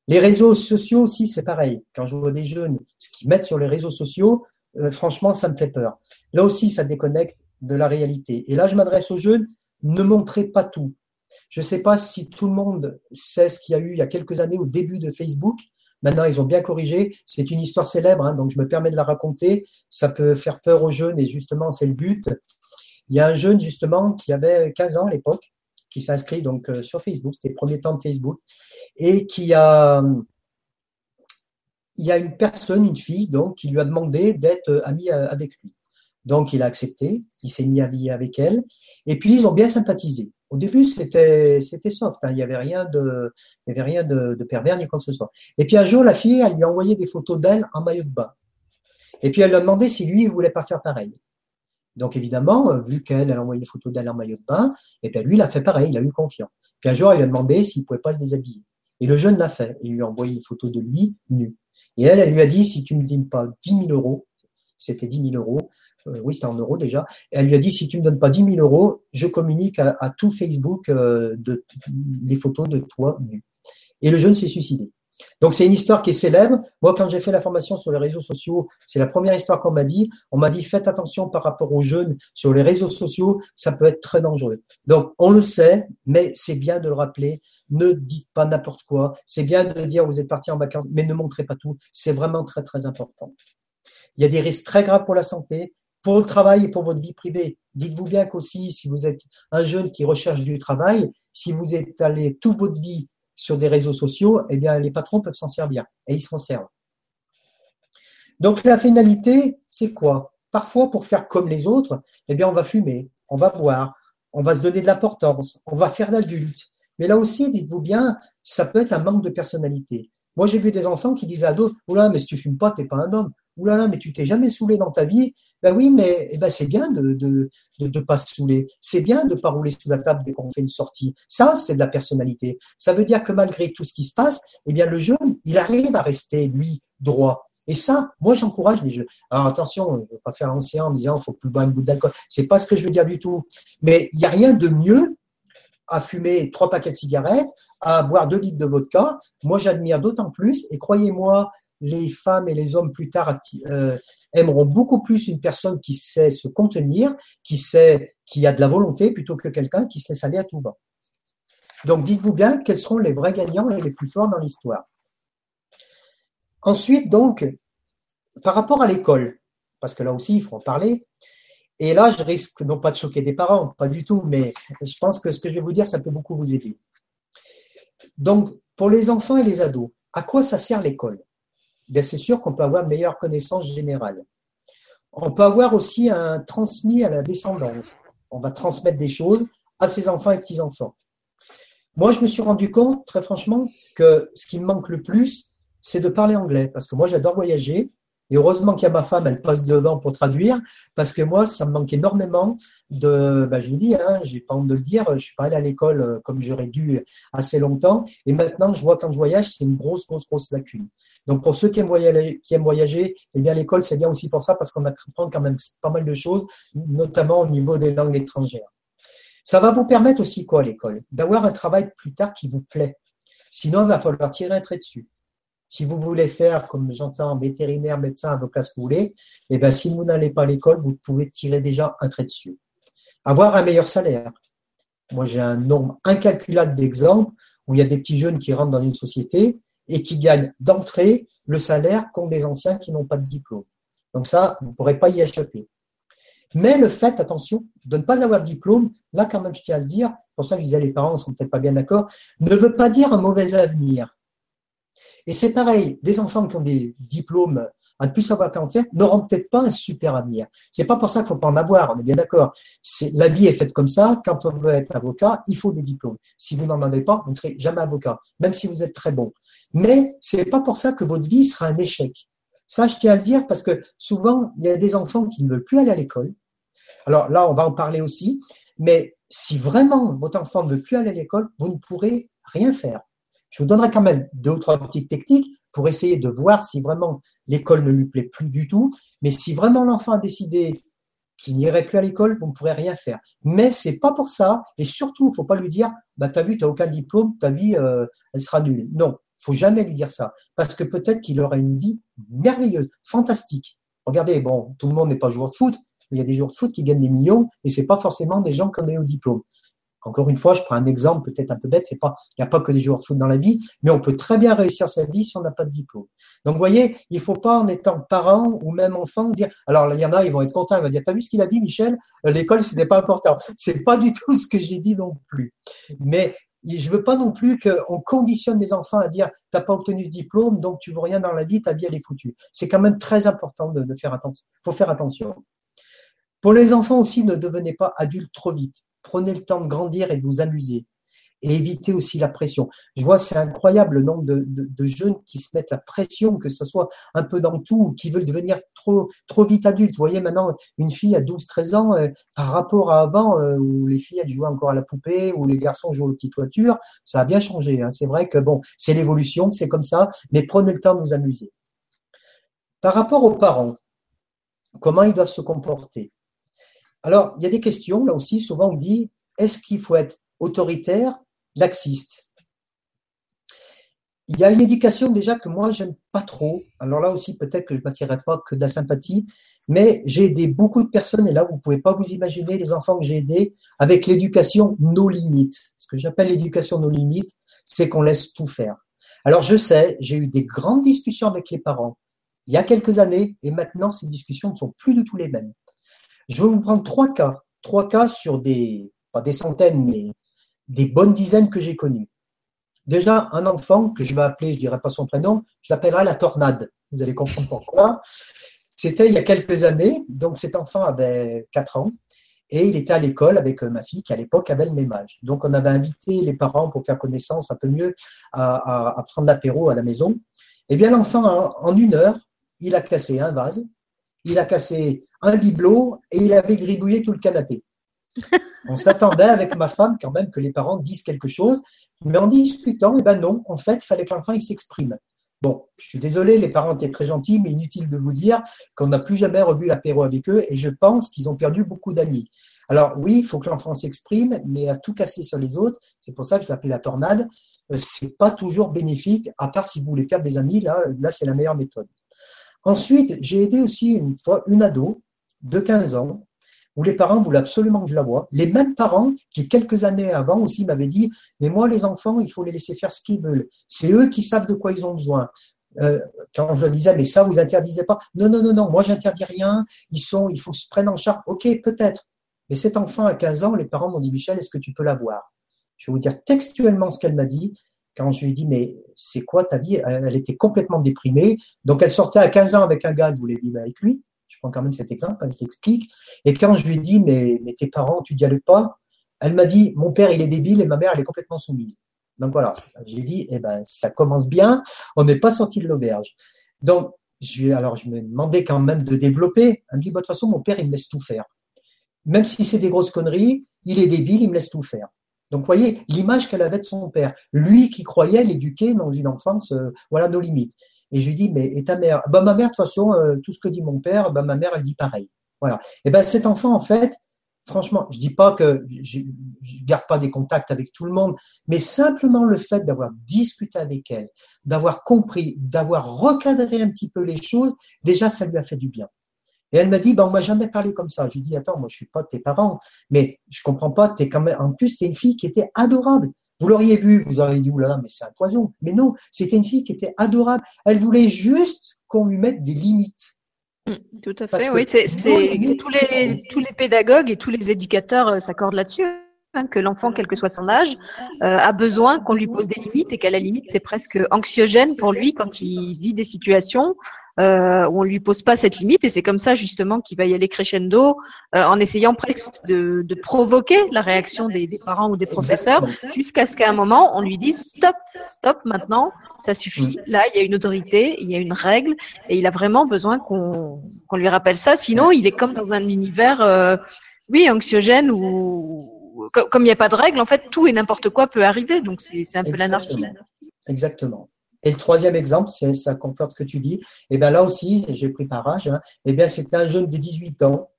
Les réseaux sociaux aussi, c'est pareil. Quand je vois des jeunes, ce qu'ils mettent sur les réseaux sociaux, euh, franchement, ça me fait peur. Là aussi, ça déconnecte de la réalité. Et là, je m'adresse aux jeunes, ne montrez pas tout. Je ne sais pas si tout le monde sait ce qu'il y a eu il y a quelques années au début de Facebook. Maintenant, ils ont bien corrigé. C'est une histoire célèbre, hein, donc je me permets de la raconter. Ça peut faire peur aux jeunes et justement, c'est le but. Il y a un jeune justement qui avait 15 ans à l'époque, qui s'inscrit donc euh, sur Facebook, c'était le premier temps de Facebook, et qui a, il y a une personne, une fille, donc, qui lui a demandé d'être ami euh, avec lui. Donc, il a accepté, il s'est mis à vie avec elle, et puis ils ont bien sympathisé. Au début, c'était c'était soft, hein. il n'y avait rien de il y avait rien de, de, pervers ni quoi que ce soit. Et puis un jour, la fille, elle lui a envoyé des photos d'elle en maillot de bain. Et puis elle lui a demandé si lui, il voulait pas faire pareil. Donc évidemment, euh, vu qu'elle a envoyé des photos d'elle en maillot de bain, et bien lui, il a fait pareil, il a eu confiance. Puis un jour, il lui a demandé s'il pouvait pas se déshabiller. Et le jeune l'a fait. Il lui a envoyé une photo de lui nu. Et elle, elle lui a dit, si tu me donnes pas 10 000 euros, c'était 10 000 euros, euh, oui, c'était en euros déjà. Et elle lui a dit si tu me donnes pas 10 000 euros, je communique à, tout Facebook euh, les photos de toi nu. Et le jeune s'est suicidé. Donc c'est une histoire qui est célèbre. Moi, quand j'ai fait la formation sur les réseaux sociaux, c'est la première histoire qu'on m'a dit. On m'a dit faites attention par rapport aux jeunes sur les réseaux sociaux, ça peut être très dangereux. Donc on le sait, mais c'est bien de le rappeler. Ne dites pas n'importe quoi. C'est bien de dire vous êtes parti en vacances, mais ne montrez pas tout. C'est vraiment très très important. Il y a des risques très graves pour la santé pour le travail et pour votre vie privée. Dites-vous bien qu'aussi, si vous êtes un jeune qui recherche du travail, si vous êtes allé toute votre vie sur des réseaux sociaux, eh bien, les patrons peuvent s'en servir et ils s'en servent. Donc, la finalité, c'est quoi? Parfois, pour faire comme les autres, eh bien, on va fumer, on va boire, on va se donner de l'importance, on va faire l'adulte. Mais là aussi, dites-vous bien, ça peut être un manque de personnalité. Moi, j'ai vu des enfants qui disaient à d'autres, oula, mais si tu fumes pas, t'es pas un homme. Oulala, mais tu t'es jamais saoulé dans ta vie. Ben oui, mais eh ben, c'est bien de ne pas se saouler. C'est bien de ne pas rouler sous la table dès qu'on fait une sortie. Ça, c'est de la personnalité. Ça veut dire que malgré tout ce qui se passe, eh bien, le jeune, il arrive à rester, lui, droit. Et ça, moi, j'encourage les jeunes. Alors attention, je ne veux pas faire l'ancien en disant il faut plus boire une goutte d'alcool. C'est pas ce que je veux dire du tout. Mais il n'y a rien de mieux à fumer trois paquets de cigarettes, à boire deux litres de vodka. Moi, j'admire d'autant plus. Et croyez-moi, les femmes et les hommes plus tard euh, aimeront beaucoup plus une personne qui sait se contenir, qui sait, qui a de la volonté, plutôt que quelqu'un qui se laisse aller à tout bas. Donc, dites-vous bien quels seront les vrais gagnants et les plus forts dans l'histoire. Ensuite, donc, par rapport à l'école, parce que là aussi, il faut en parler. Et là, je risque non pas de choquer des parents, pas du tout, mais je pense que ce que je vais vous dire, ça peut beaucoup vous aider. Donc, pour les enfants et les ados, à quoi ça sert l'école? C'est sûr qu'on peut avoir une meilleure connaissance générale. On peut avoir aussi un transmis à la descendance. On va transmettre des choses à ses enfants et petits-enfants. Moi, je me suis rendu compte, très franchement, que ce qui me manque le plus, c'est de parler anglais. Parce que moi, j'adore voyager. Et heureusement qu'il y a ma femme, elle passe devant pour traduire, parce que moi, ça me manque énormément de, ben, je vous dis, hein, j'ai pas honte de le dire, je suis pas allé à l'école euh, comme j'aurais dû assez longtemps, et maintenant, je vois quand je voyage, c'est une grosse, grosse, grosse lacune. Donc, pour ceux qui aiment voyager, eh bien, l'école, c'est bien aussi pour ça, parce qu'on apprend quand même pas mal de choses, notamment au niveau des langues étrangères. Ça va vous permettre aussi quoi, l'école D'avoir un travail plus tard qui vous plaît. Sinon, il va falloir tirer un trait dessus. Si vous voulez faire, comme j'entends, vétérinaire, médecin, avocat, ce que vous voulez, eh bien, si vous n'allez pas à l'école, vous pouvez tirer déjà un trait dessus. Avoir un meilleur salaire. Moi, j'ai un nombre incalculable d'exemples où il y a des petits jeunes qui rentrent dans une société et qui gagnent d'entrée le salaire qu'ont des anciens qui n'ont pas de diplôme. Donc ça, vous ne pourrez pas y échapper. Mais le fait, attention, de ne pas avoir de diplôme, là quand même je tiens à le dire, pour ça que je disais les parents ne sont peut-être pas bien d'accord, ne veut pas dire un mauvais avenir. Et c'est pareil, des enfants qui ont des diplômes à ne plus savoir qu'en faire n'auront peut-être pas un super avenir. C'est pas pour ça qu'il faut pas en avoir, on est bien d'accord. la vie est faite comme ça. Quand on veut être avocat, il faut des diplômes. Si vous n'en avez pas, vous ne serez jamais avocat, même si vous êtes très bon. Mais c'est pas pour ça que votre vie sera un échec. Ça, je tiens à le dire parce que souvent, il y a des enfants qui ne veulent plus aller à l'école. Alors là, on va en parler aussi. Mais si vraiment votre enfant ne veut plus aller à l'école, vous ne pourrez rien faire. Je vous donnerai quand même deux ou trois petites techniques pour essayer de voir si vraiment l'école ne lui plaît plus du tout. Mais si vraiment l'enfant a décidé qu'il n'irait plus à l'école, vous ne pourrez rien faire. Mais c'est pas pour ça, et surtout, il ne faut pas lui dire, bah, t'as vu, t'as aucun diplôme, ta vie, euh, elle sera nulle. Non, faut jamais lui dire ça, parce que peut-être qu'il aura une vie merveilleuse, fantastique. Regardez, bon, tout le monde n'est pas joueur de foot, il y a des joueurs de foot qui gagnent des millions et c'est pas forcément des gens qui ont des hauts diplômes. Encore une fois, je prends un exemple peut-être un peu bête, c'est pas, il n'y a pas que des joueurs de foot dans la vie, mais on peut très bien réussir sa vie si on n'a pas de diplôme. Donc, vous voyez, il faut pas, en étant parent ou même enfant, dire, alors, il y en a, ils vont être contents, ils vont dire, t'as vu ce qu'il a dit, Michel? L'école, c'était pas important. C'est pas du tout ce que j'ai dit non plus. Mais, je veux pas non plus qu'on conditionne les enfants à dire, t'as pas obtenu ce diplôme, donc tu veux rien dans la vie, ta vie, elle est foutue. C'est quand même très important de, de faire attention. Faut faire attention. Pour les enfants aussi, ne devenez pas adultes trop vite. Prenez le temps de grandir et de vous amuser. Et évitez aussi la pression. Je vois, c'est incroyable le nombre de, jeunes qui se mettent la pression, que ce soit un peu dans tout, qui veulent devenir trop, trop vite adultes. Vous voyez, maintenant, une fille à 12, 13 ans, euh, par rapport à avant, euh, où les filles, jouaient encore à la poupée, où les garçons jouaient aux petites voitures, ça a bien changé. Hein. C'est vrai que, bon, c'est l'évolution, c'est comme ça, mais prenez le temps de vous amuser. Par rapport aux parents, comment ils doivent se comporter? Alors, il y a des questions, là aussi, souvent on dit, est-ce qu'il faut être autoritaire, laxiste Il y a une éducation déjà que moi, j'aime pas trop. Alors là aussi, peut-être que je ne m'attirerai pas que de la sympathie, mais j'ai aidé beaucoup de personnes, et là, vous ne pouvez pas vous imaginer les enfants que j'ai aidés avec l'éducation nos limites. Ce que j'appelle l'éducation nos limites, c'est qu'on laisse tout faire. Alors, je sais, j'ai eu des grandes discussions avec les parents il y a quelques années, et maintenant, ces discussions ne sont plus du tout les mêmes. Je vais vous prendre trois cas, trois cas sur des, des centaines, mais des bonnes dizaines que j'ai connues. Déjà, un enfant que je vais appeler, je ne dirai pas son prénom, je l'appellerai la tornade. Vous allez comprendre pourquoi. C'était il y a quelques années, donc cet enfant avait 4 ans, et il était à l'école avec ma fille qui à l'époque avait le même âge. Donc on avait invité les parents pour faire connaissance un peu mieux à, prendre l'apéro à la maison. Eh bien l'enfant, en une heure, il a cassé un vase, il a cassé un bibelot et il avait gribouillé tout le canapé. On s'attendait avec ma femme quand même que les parents disent quelque chose, mais en discutant, eh ben non, en fait, il fallait que l'enfant s'exprime. Bon, je suis désolé, les parents étaient très gentils, mais inutile de vous dire qu'on n'a plus jamais revu l'apéro avec eux et je pense qu'ils ont perdu beaucoup d'amis. Alors oui, il faut que l'enfant s'exprime, mais à tout casser sur les autres, c'est pour ça que je l'appelle la tornade, euh, c'est pas toujours bénéfique, à part si vous voulez perdre des amis, là, là c'est la meilleure méthode. Ensuite, j'ai aidé aussi une fois une ado de 15 ans où les parents voulaient absolument que je la voie. Les mêmes parents qui, quelques années avant aussi, m'avaient dit Mais moi, les enfants, il faut les laisser faire ce qu'ils veulent. C'est eux qui savent de quoi ils ont besoin. Euh, quand je disais Mais ça, vous interdisez pas? Non, non, non, non, moi, j'interdis rien. Ils sont, il faut se prendre en charge. Ok, peut-être. Mais cet enfant à 15 ans, les parents m'ont dit Michel, est-ce que tu peux la voir? Je vais vous dire textuellement ce qu'elle m'a dit quand je lui ai dit, mais c'est quoi ta vie? Elle était complètement déprimée. Donc, elle sortait à 15 ans avec un gars, elle voulait vivre avec lui. Je prends quand même cet exemple, elle t'explique. Et quand je lui ai dit, mais, mais tes parents, tu dialogues pas Elle m'a dit, mon père, il est débile et ma mère, elle est complètement soumise. Donc voilà, j'ai dit, eh ben, ça commence bien, on n'est pas sorti de l'auberge. Donc, je, alors je me demandais quand même de développer. Elle me dit, bah, de toute façon, mon père, il me laisse tout faire. Même si c'est des grosses conneries, il est débile, il me laisse tout faire. Donc, voyez l'image qu'elle avait de son père. Lui qui croyait l'éduquer dans une enfance, euh, voilà nos limites. Et je lui dis, mais et ta mère? Bah, Ma mère, de toute façon, euh, tout ce que dit mon père, bah, ma mère, elle dit pareil. Voilà. Et ben cet enfant, en fait, franchement, je dis pas que je, je garde pas des contacts avec tout le monde, mais simplement le fait d'avoir discuté avec elle, d'avoir compris, d'avoir recadré un petit peu les choses, déjà, ça lui a fait du bien. Et elle m'a dit, ben, on m'a jamais parlé comme ça. Je lui dit, attends, moi, je suis pas tes parents, mais je comprends pas, t'es quand même, en plus, t'es une fille qui était adorable. Vous l'auriez vu, vous auriez dit, oulala, mais c'est un poison. Mais non, c'était une fille qui était adorable. Elle voulait juste qu'on lui mette des limites. Mm, tout à fait, oui. C'est, tous, les, tous les pédagogues et tous les éducateurs euh, s'accordent là-dessus. Hein, que l'enfant, quel que soit son âge, euh, a besoin qu'on lui pose des limites et qu'à la limite, c'est presque anxiogène pour lui quand il vit des situations euh, où on lui pose pas cette limite et c'est comme ça justement qu'il va y aller crescendo euh, en essayant presque de, de, provoquer la réaction des, des parents ou des professeurs jusqu'à ce qu'à un moment on lui dise stop, stop maintenant, ça suffit. Mm. Là, il y a une autorité, il y a une règle et il a vraiment besoin qu'on qu'on lui rappelle ça. Sinon, il est comme dans un univers, euh, oui, anxiogène ou comme il n'y a pas de règle, en fait, tout et n'importe quoi peut arriver. Donc, c'est un peu l'anarchie. Exactement. Et le troisième exemple, c'est ça conforte ce que tu dis. Et eh bien là aussi, j'ai pris par âge. Hein, et eh bien c'était un jeune de 18 ans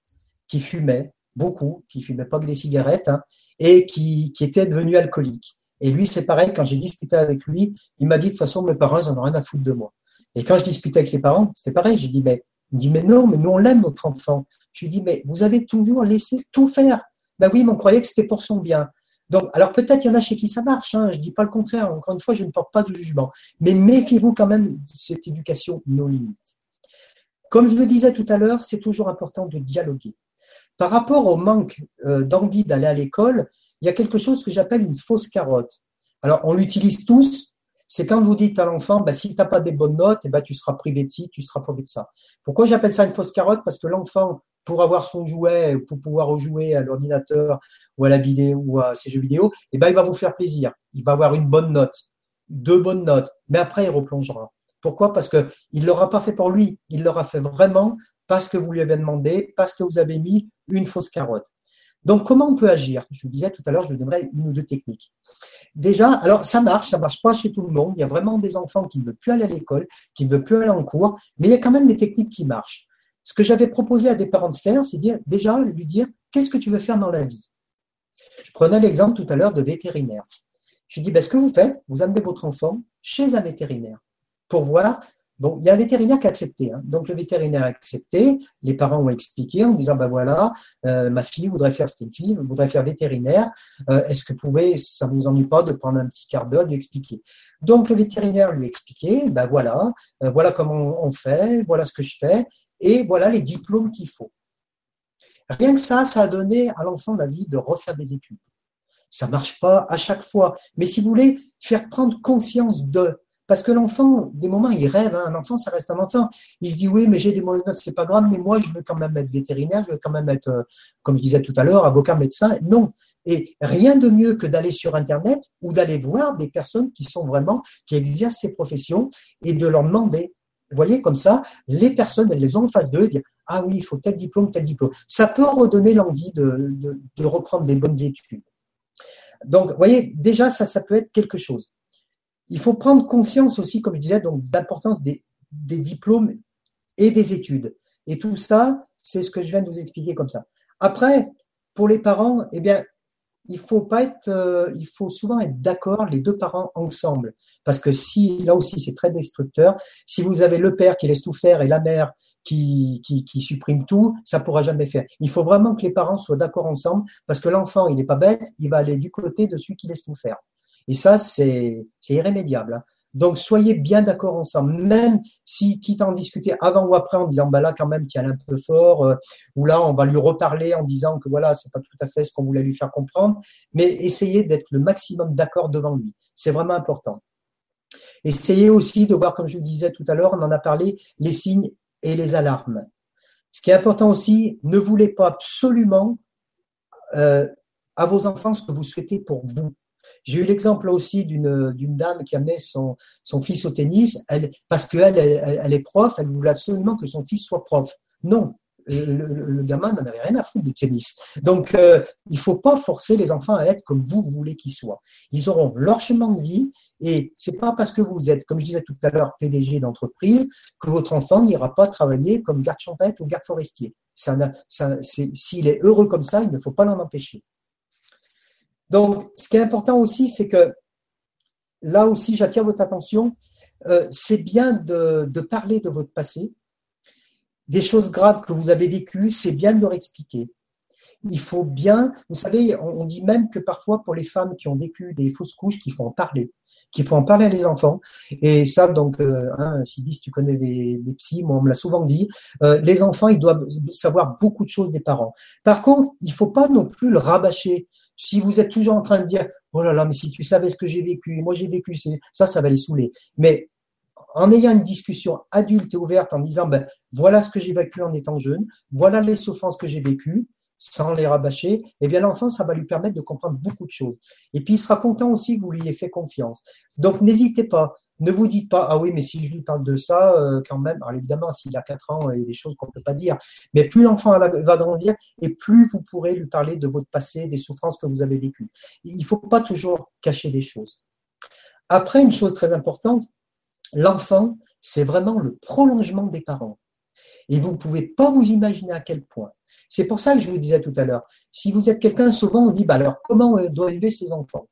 qui fumait beaucoup, qui fumait pas que des cigarettes, hein, et qui, qui était devenu alcoolique. Et lui, c'est pareil. Quand j'ai discuté avec lui, il m'a dit de toute façon, mes parents, ils en ont rien à foutre de moi. Et quand je discutais avec les parents, c'était pareil. Je dis mais il me dit mais non, mais nous on l'aime notre enfant. Je lui dis, mais vous avez toujours laissé tout faire. Ben oui, mais on croyait que c'était pour son bien. Donc, alors peut-être il y en a chez qui ça marche, hein, je ne dis pas le contraire, encore une fois, je ne porte pas de jugement. Mais méfiez-vous quand même de cette éducation non limite. Comme je le disais tout à l'heure, c'est toujours important de dialoguer. Par rapport au manque euh, d'envie d'aller à l'école, il y a quelque chose que j'appelle une fausse carotte. Alors, on l'utilise tous, c'est quand vous dites à l'enfant, bah, si tu n'as pas des bonnes notes, eh ben, tu seras privé de ci, tu seras privé de ça. Pourquoi j'appelle ça une fausse carotte? Parce que l'enfant pour avoir son jouet, pour pouvoir jouer à l'ordinateur ou à la vidéo ou à ses jeux vidéo, eh ben, il va vous faire plaisir. Il va avoir une bonne note, deux bonnes notes, mais après, il replongera. Pourquoi? Parce qu'il ne l'aura pas fait pour lui, il l'aura fait vraiment parce que vous lui avez demandé, parce que vous avez mis une fausse carotte. Donc, comment on peut agir? Je vous disais tout à l'heure, je vous donnerai une ou deux techniques. Déjà, alors ça marche, ça marche pas chez tout le monde. Il y a vraiment des enfants qui ne veulent plus aller à l'école, qui ne veulent plus aller en cours, mais il y a quand même des techniques qui marchent. Ce que j'avais proposé à des parents de faire, c'est dire, déjà lui dire qu'est-ce que tu veux faire dans la vie? Je prenais l'exemple tout à l'heure de vétérinaire. Je dis, ben, ce que vous faites, vous amenez votre enfant chez un vétérinaire pour voir. Bon, il y a un vétérinaire qui a accepté. Hein. Donc le vétérinaire a accepté, les parents ont expliqué en disant, ben voilà, euh, ma fille voudrait faire, ce une fille, voudrait faire vétérinaire. Euh, est-ce que vous pouvez, ça ne vous ennuie pas de prendre un petit quart d'heure, lui expliquer? Donc le vétérinaire lui a expliqué, ben voilà, euh, voilà comment on fait, voilà ce que je fais et voilà les diplômes qu'il faut. Rien que ça, ça a donné à l'enfant vie de refaire des études. Ça marche pas à chaque fois, mais si vous voulez faire prendre conscience de, parce que l'enfant, des moments, il rêve. Hein. Un enfant, ça reste un enfant. Il se dit oui, mais j'ai des mauvaises notes, c'est pas grave. Mais moi, je veux quand même être vétérinaire. Je veux quand même être, euh, comme je disais tout à l'heure, avocat, médecin. Non. Et rien de mieux que d'aller sur Internet ou d'aller voir des personnes qui sont vraiment, qui exercent ces professions et de leur demander vous voyez, comme ça, les personnes, elles les ont en face d'eux Ah oui, il faut tel diplôme, tel diplôme. Ça peut redonner l'envie de, reprendre des bonnes études. Donc, vous voyez, déjà, ça, ça peut être quelque chose. Il faut prendre conscience aussi, comme je disais, donc, de l'importance des diplômes et des études. Et tout ça, c'est ce que je viens de vous expliquer comme ça. Après, pour les parents, eh bien, il faut pas être, euh, il faut souvent être d'accord les deux parents ensemble, parce que si là aussi c'est très destructeur. Si vous avez le père qui laisse tout faire et la mère qui, qui, qui supprime tout, ça pourra jamais faire. Il faut vraiment que les parents soient d'accord ensemble, parce que l'enfant il n'est pas bête, il va aller du côté de celui qui laisse tout faire. Et ça c'est c'est irrémédiable. Hein. Donc, soyez bien d'accord ensemble, même si, quitte à en discuter avant ou après en disant, bah là, quand même, tu un peu fort, euh, ou là, on va lui reparler en disant que voilà, c'est pas tout à fait ce qu'on voulait lui faire comprendre, mais essayez d'être le maximum d'accord devant lui. C'est vraiment important. Essayez aussi de voir, comme je vous disais tout à l'heure, on en a parlé, les signes et les alarmes. Ce qui est important aussi, ne voulez pas absolument euh, à vos enfants ce que vous souhaitez pour vous. J'ai eu l'exemple aussi d'une dame qui amenait son, son fils au tennis elle, parce qu'elle elle, est prof, elle voulait absolument que son fils soit prof. Non, le, gamin n'en avait rien à foutre du tennis. Donc, euh, il ne faut pas forcer les enfants à être comme vous voulez qu'ils soient. Ils auront leur chemin de vie et c'est pas parce que vous êtes, comme je disais tout à l'heure, PDG d'entreprise, que votre enfant n'ira pas travailler comme garde champêtre ou garde forestier. S'il est heureux comme ça, il ne faut pas l'en empêcher. Donc, ce qui est important aussi, c'est que là aussi, j'attire votre attention, euh, c'est bien de, parler de votre passé, des choses graves que vous avez vécues, c'est bien de leur expliquer. Il faut bien, vous savez, on, dit même que parfois pour les femmes qui ont vécu des fausses couches, qu'il faut en parler, qu'il faut en parler à les enfants. Et ça, donc, euh, hein, si tu connais des, des psys, moi on me l'a souvent dit, euh, les enfants, ils doivent savoir beaucoup de choses des parents. Par contre, il ne faut pas non plus le rabâcher. Si vous êtes toujours en train de dire, oh là là, mais si tu savais ce que j'ai vécu, moi j'ai vécu, ça, ça va les saouler. Mais en ayant une discussion adulte et ouverte, en disant, ben, voilà ce que j'ai vécu en étant jeune, voilà les souffrances que j'ai vécues, sans les rabâcher, eh bien l'enfant, ça va lui permettre de comprendre beaucoup de choses. Et puis il sera content aussi que vous lui ayez fait confiance. Donc n'hésitez pas, ne vous dites pas, ah oui, mais si je lui parle de ça, euh, quand même, alors évidemment, s'il a 4 ans, il y a des choses qu'on ne peut pas dire, mais plus l'enfant va grandir, et plus vous pourrez lui parler de votre passé, des souffrances que vous avez vécues. Il ne faut pas toujours cacher des choses. Après, une chose très importante, l'enfant, c'est vraiment le prolongement des parents. Et vous ne pouvez pas vous imaginer à quel point. C'est pour ça que je vous disais tout à l'heure, si vous êtes quelqu'un, souvent on dit, bah alors comment on euh, doit élever ses enfants?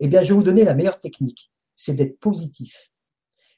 Eh bien, je vais vous donner la meilleure technique, c'est d'être positif.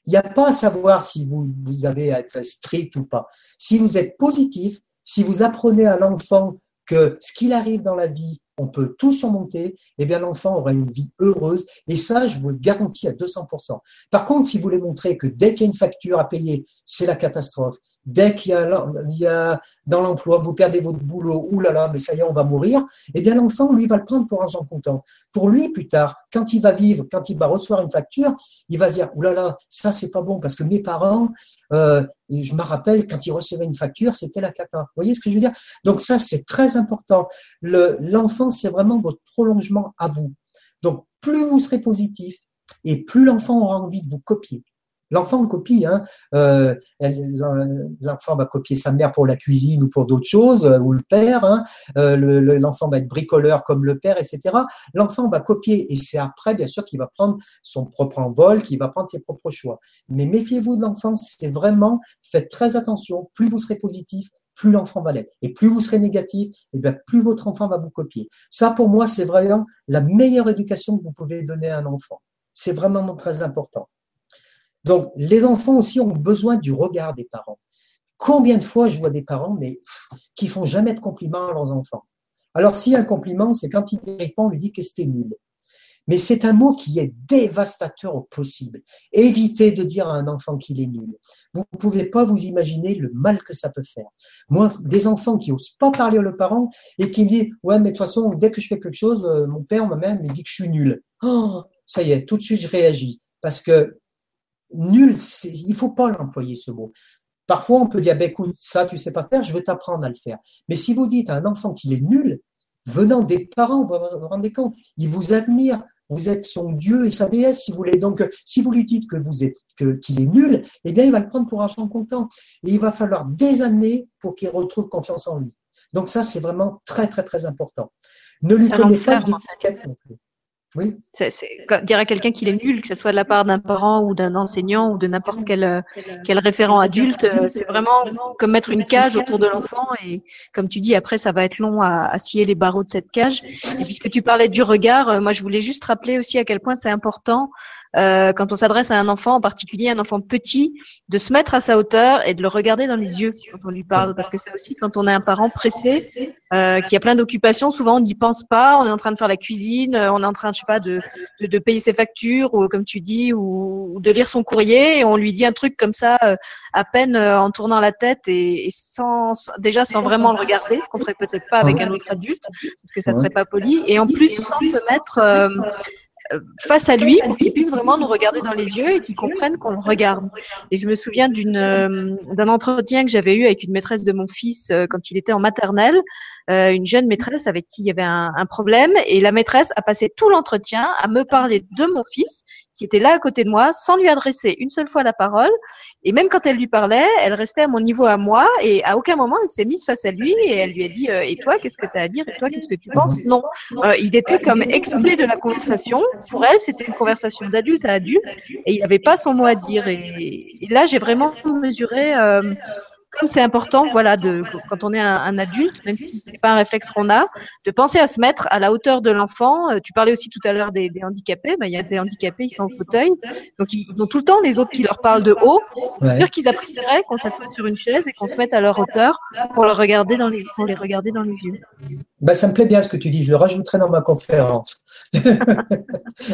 Il n'y a pas à savoir si vous, vous avez à être strict ou pas. Si vous êtes positif, Si vous apprenez à l'enfant que ce qu'il arrive dans la vie, on peut tout surmonter, eh bien l'enfant aura une vie heureuse. Et ça, je vous le garantis à 200%. Par contre, si vous voulez montrer que dès qu'il y a une facture à payer, c'est la catastrophe. Dès qu'il y y a dans l'emploi, vous perdez votre boulot, oulala, mais ça y est, on va mourir, eh bien l'enfant, lui, va le prendre pour argent comptant. Pour lui, plus tard, quand il va vivre, quand il va recevoir une facture, il va se dire, oulala, là, ça c'est pas bon, parce que mes parents, euh, je me rappelle, quand ils recevaient une facture, c'était la cata. Vous voyez ce que je veux dire? Donc ça, c'est très important. L'enfant, c'est vraiment votre prolongement à vous. Donc, plus vous serez positif, et plus l'enfant aura envie de vous copier. L'enfant copie, hein. Euh, l'enfant va copier sa mère pour la cuisine ou pour d'autres choses, euh, ou le père. Hein. Euh, l'enfant va être bricoleur comme le père, etc. L'enfant va copier et c'est après, bien sûr, qu'il va prendre son propre envol, qu'il va prendre ses propres choix. Mais méfiez-vous de l'enfant, c'est vraiment, faites très attention. Plus vous serez positif, plus l'enfant va l'être. Et plus vous serez négatif, et bien plus votre enfant va vous copier. Ça, pour moi, c'est vraiment la meilleure éducation que vous pouvez donner à un enfant. C'est vraiment très important. Donc, les enfants aussi ont besoin du regard des parents. Combien de fois je vois des parents, mais qui font jamais de compliments à leurs enfants? Alors, si un compliment, c'est quand il répond, on lui dit que c'était nul. Mais c'est un mot qui est dévastateur au possible. Évitez de dire à un enfant qu'il est nul. Vous ne pouvez pas vous imaginer le mal que ça peut faire. Moi, des enfants qui n'osent pas parler aux parents et qui me disent Ouais, mais de toute façon, dès que je fais quelque chose, euh, mon père, ma mère me dit que je suis nul. Oh, ça y est, tout de suite, je réagis. Parce que nul, il faut pas l'employer ce mot. Parfois, on peut dire, ben, écoute, ça, tu sais pas faire, je vais t'apprendre à le faire. Mais si vous dites à un enfant qu'il est nul, venant des parents, vous vous rendez compte, il vous admire, vous êtes son Dieu et sa déesse, si vous voulez. Donc, si vous lui dites que vous êtes, qu'il est nul, eh bien, il va le prendre pour argent comptant. Et il va falloir des années pour qu'il retrouve confiance en lui. Donc, ça, c'est vraiment très, très, très important. Ne lui connaissez pas d'étiquette non plus. Oui. C'est, dire à quelqu'un qu'il est nul, que ce soit de la part d'un parent ou d'un enseignant ou de n'importe quel, euh, quel référent adulte, euh, c'est vraiment comme mettre une cage autour de l'enfant et comme tu dis, après ça va être long à, à scier les barreaux de cette cage. Et puisque tu parlais du regard, euh, moi je voulais juste rappeler aussi à quel point c'est important euh, quand on s'adresse à un enfant, en particulier un enfant petit, de se mettre à sa hauteur et de le regarder dans les yeux quand on lui parle. Parce que c'est aussi quand on a un parent pressé, euh, qui a plein d'occupations, souvent on n'y pense pas, on est en train de faire la cuisine, euh, on est en train, je sais pas, de, de, de payer ses factures, ou comme tu dis, ou, de lire son courrier, et on lui dit un truc comme ça, euh, à peine euh, en tournant la tête et, et sans, déjà sans vraiment le regarder, ce qu'on ferait peut-être pas avec un autre adulte, parce que ça serait pas poli, et en plus sans se mettre euh, face à lui pour qu'il puisse vraiment nous regarder dans les yeux et qu'il comprenne qu'on le regarde. Et je me souviens d'une euh, d'un entretien que j'avais eu avec une maîtresse de mon fils euh, quand il était en maternelle, une jeune maîtresse avec qui il y avait un, un problème et la maîtresse a passé tout l'entretien à me parler de mon fils qui était là à côté de moi sans lui adresser une seule fois la parole. Et même quand elle lui parlait, elle restait à mon niveau à moi et à aucun moment elle s'est mise face à lui et elle lui a dit euh, Et toi, qu'est-ce que tu as à dire? Et toi, qu'est-ce que tu penses? Non. Euh, il était comme exclu de la conversation. Pour elle, c'était une conversation d'adulte à adulte et il n'avait pas son mot à dire. Et, là, j'ai vraiment mesuré. Comme c'est important, voilà, de quand on est un, adulte, même si c'est pas un réflexe qu'on a, de penser à se mettre à la hauteur de l'enfant. Euh, tu parlais aussi tout à l'heure des, handicapés. Ben, il y a des handicapés, ils sont au fauteuil, donc ils, ont tout le temps les autres qui leur parlent de haut. Ouais. dire qu'ils apprécieraient qu'on s'assoie sur une chaise et qu'on se mette à leur hauteur pour leur regarder dans les pour les regarder dans les yeux. Ben, ça me plaît bien ce que tu dis. Je le rajouterai dans ma conférence. *laughs*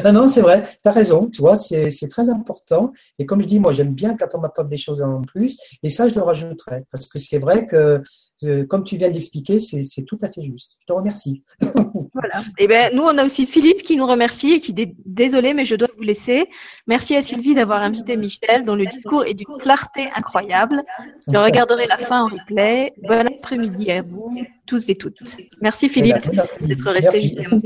ah non, c'est vrai. Tu as raison. Tu vois, c'est très important. Et comme je dis, moi, j'aime bien quand on m'apporte des choses en plus. Et ça, je le rajouterai. Parce que c'est vrai que, euh, comme tu viens de l'expliquer, c'est tout à fait juste. Je te remercie. *laughs* voilà. Et eh ben, nous, on a aussi Philippe qui nous remercie et qui dit désolé, mais je dois vous laisser. Merci à Sylvie d'avoir invité Michel, dont le discours est d'une clarté incroyable. Je regarderai la fin en replay. Bon après-midi à vous tous et toutes. Merci Philippe eh ben, d'être resté justement.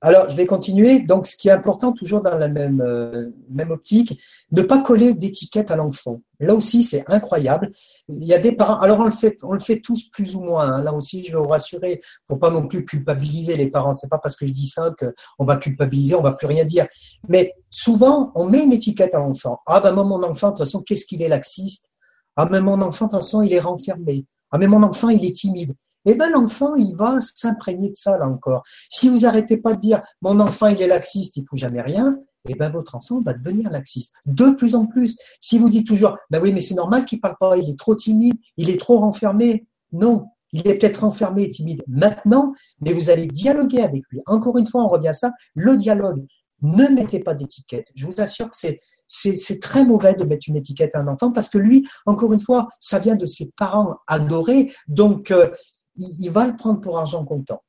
Alors, je vais continuer. Donc, ce qui est important, toujours dans la même, euh, même optique, ne pas coller d'étiquette à l'enfant. Là aussi, c'est incroyable. Il y a des parents. Alors, on le fait, on le fait tous plus ou moins. Hein. Là aussi, je vais vous rassurer. Faut pas non plus culpabiliser les parents. C'est pas parce que je dis ça qu'on va culpabiliser, on va plus rien dire. Mais souvent, on met une étiquette à l'enfant. Ah ben, mon enfant, de toute façon, qu'est-ce qu'il est laxiste? Ah mais mon enfant, de toute façon, il est renfermé. Ah mais mon enfant, il est timide eh bien l'enfant, il va s'imprégner de ça là encore. Si vous arrêtez pas de dire mon enfant, il est laxiste, il ne faut jamais rien, eh ben votre enfant va devenir laxiste. De plus en plus. Si vous dites toujours, ben oui, mais c'est normal qu'il parle pas, il est trop timide, il est trop renfermé. Non, il est peut-être renfermé et timide maintenant, mais vous allez dialoguer avec lui. Encore une fois, on revient à ça, le dialogue. Ne mettez pas d'étiquette. Je vous assure que c'est, c'est, très mauvais de mettre une étiquette à un enfant parce que lui, encore une fois, ça vient de ses parents adorés, donc euh, il, va le prendre pour argent comptant.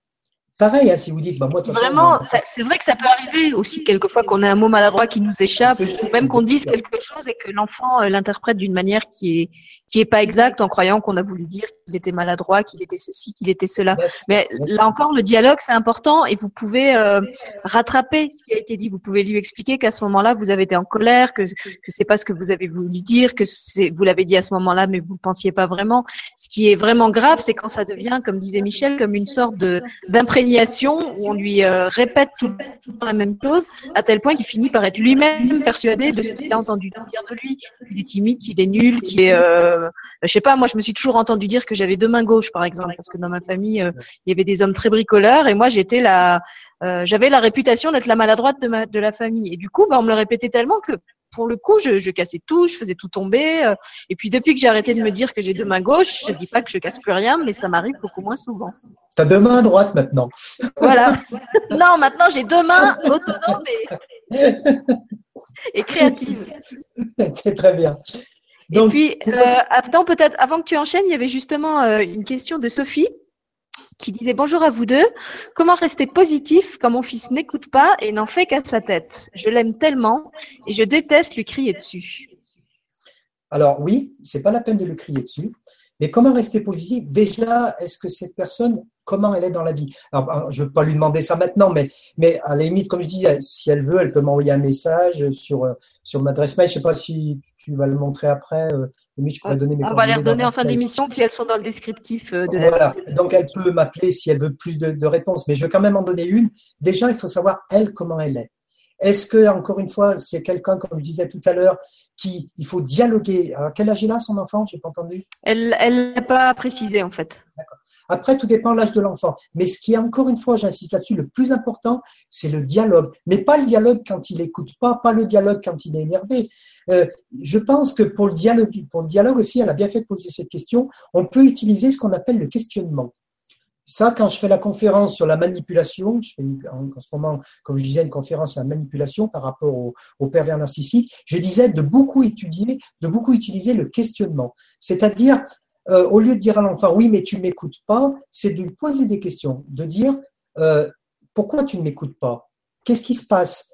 Pareil, hein, si vous dites, bah, moi, Vraiment, c'est vrai que ça peut arriver aussi quelquefois qu'on ait un mot maladroit qui nous échappe, ou même qu'on dise quelque chose et que l'enfant euh, l'interprète d'une manière qui est qui est pas exacte en croyant qu'on a voulu dire qu'il était maladroit, qu'il était ceci, qu'il était cela. Mais là encore, le dialogue c'est important et vous pouvez euh, rattraper ce qui a été dit. Vous pouvez lui expliquer qu'à ce moment-là vous avez été en colère, que que c'est pas ce que vous avez voulu dire, que c'est vous l'avez dit à ce moment-là mais vous ne pensiez pas vraiment. Ce qui est vraiment grave, c'est quand ça devient, comme disait Michel, comme une sorte de d'imprégnation où on lui euh, répète tout, tout la même chose à tel point qu'il finit par être lui-même persuadé de ce qu'il a entendu dire de lui. qu'il est timide, qu'il est nul, qu'il est euh, euh, je sais pas, moi je me suis toujours entendu dire que j'avais deux mains gauches par exemple, parce que dans ma famille euh, il y avait des hommes très bricoleurs et moi j'étais la, euh, j'avais la réputation d'être la maladroite de, ma, de la famille. Et du coup, bah, on me le répétait tellement que pour le coup, je, je, cassais tout, je faisais tout tomber. et puis depuis que j'ai arrêté de me dire que j'ai deux mains gauches, je dis pas que je casse plus rien, mais ça m'arrive beaucoup moins souvent. T'as deux mains droites maintenant. Voilà. *laughs* non, maintenant j'ai deux mains autonomes et, et créatives. *laughs* C'est très bien et puis, euh, avant, peut-être, avant que tu enchaînes, il y avait justement euh, une question de Sophie qui disait bonjour à vous deux. Comment rester positif quand mon fils n'écoute pas et n'en fait qu'à sa tête? Je l'aime tellement et je déteste lui crier dessus. Alors oui, c'est pas la peine de lui crier dessus. Mais comment rester positif? Déjà, est-ce que cette personne, comment elle est dans la vie? Alors, je ne veux pas lui demander ça maintenant, mais, mais à la limite, comme je dis, si elle veut, elle peut m'envoyer un message sur, sur ma adresse mail. Je ne sais pas si tu vas le montrer après. Euh, je pourrais donner mes On va les redonner en fin d'émission, puis elles sont dans le descriptif euh, de la Voilà, donc elle peut m'appeler si elle veut plus de, de réponses. Mais je vais quand même en donner une. Déjà, il faut savoir, elle, comment elle est. Est-ce que, encore une fois, c'est quelqu'un, comme je disais tout à l'heure, qui, il faut dialoguer. À quel âge est là son enfant? J'ai pas entendu. Elle, elle n'a pas précisé en fait. D'accord. Après, tout dépend de l'âge de l'enfant. Mais ce qui est encore une fois, j'insiste là-dessus, le plus important, c'est le dialogue. Mais pas le dialogue quand il écoute pas, pas le dialogue quand il est énervé. Euh, je pense que pour le dialogue, pour le dialogue aussi, elle a bien fait de poser cette question. On peut utiliser ce qu'on appelle le questionnement. Ça, quand je fais la conférence sur la manipulation, je fais en, ce moment, comme je disais, une conférence sur la manipulation par rapport au, pervers narcissique, je disais de beaucoup étudier, de beaucoup utiliser le questionnement. C'est-à-dire, euh, au lieu de dire à l'enfant, oui, mais tu ne m'écoutes pas, c'est de lui poser des questions, de dire, euh, pourquoi tu ne m'écoutes pas? Qu'est-ce qui se passe?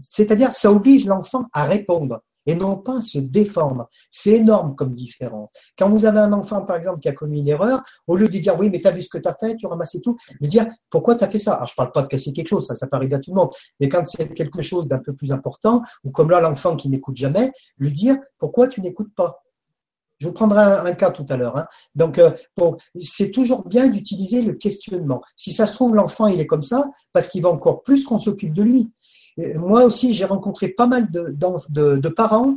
C'est-à-dire, ça oblige l'enfant à répondre et non pas se défendre. C'est énorme comme différence. Quand vous avez un enfant, par exemple, qui a commis une erreur, au lieu de dire oui, mais tu as vu ce que tu as fait, tu ramassé tout, de dire pourquoi tu as fait ça? Alors, je parle pas de casser quelque chose, ça, ça à tout le monde. Mais quand c'est quelque chose d'un peu plus important, ou comme là, l'enfant qui n'écoute jamais, lui dire pourquoi tu n'écoutes pas? Je vous prendrai un, cas tout à l'heure. Hein. Donc, euh, c'est toujours bien d'utiliser le questionnement. Si ça se trouve, l'enfant, il est comme ça, parce qu'il va encore plus qu'on s'occupe de lui moi aussi, j'ai rencontré pas mal de, parents,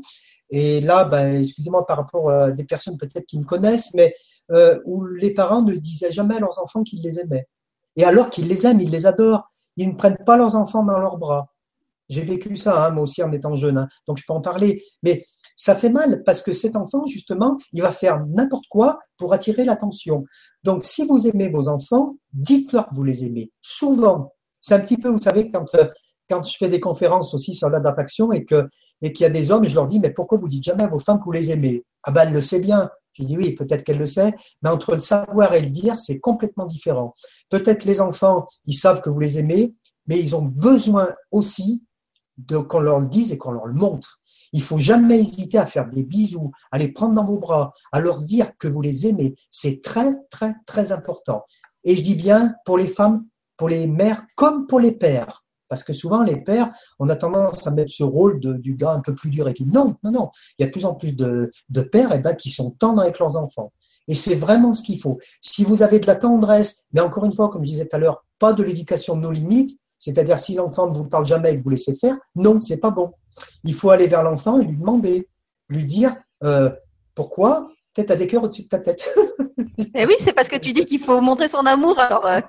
et là, ben, excusez-moi par rapport à des personnes peut-être qui me connaissent, mais euh, où les parents ne disaient jamais à leurs enfants qu'ils les aimaient. Et alors qu'ils les aiment, ils les adorent, ils ne prennent pas leurs enfants dans leurs bras. J'ai vécu ça, hein, moi aussi, en étant jeune, hein, donc je peux en parler. Mais ça fait mal parce que cet enfant, justement, il va faire n'importe quoi pour attirer l'attention. Donc, si vous aimez vos enfants, dites-leur que vous les aimez. Souvent, c'est un petit peu, vous savez, quand euh, quand je fais des conférences aussi sur la d'attraction et que et qu'il y a des hommes, je leur dis mais pourquoi vous dites jamais à vos femmes que vous les aimez? Ah ben elle le sait bien. Je dis oui, peut-être qu'elle le sait, mais entre le savoir et le dire, c'est complètement différent. Peut-être les enfants, ils savent que vous les aimez, mais ils ont besoin aussi de qu'on leur le dise et qu'on leur le montre. Il faut jamais hésiter à faire des bisous, à les prendre dans vos bras, à leur dire que vous les aimez. C'est très, très, très important. Et je dis bien pour les femmes, pour les mères comme pour les pères. Parce que souvent, les pères, on a tendance à mettre ce rôle du gars un peu plus dur et tout. Non, non, non. Il y a de plus en plus de, pères eh ben, qui sont tendres avec leurs enfants. Et c'est vraiment ce qu'il faut. Si vous avez de la tendresse, mais encore une fois, comme je disais tout à l'heure, pas de l'éducation nos limites, c'est-à-dire si l'enfant ne vous parle jamais et que vous laissez faire, non, c'est pas bon. Il faut aller vers l'enfant et lui demander, lui dire euh, pourquoi Peut-être à des cœurs au-dessus de ta tête. *laughs* Eh oui, c'est parce que tu dis qu'il faut montrer son amour. Alors, euh.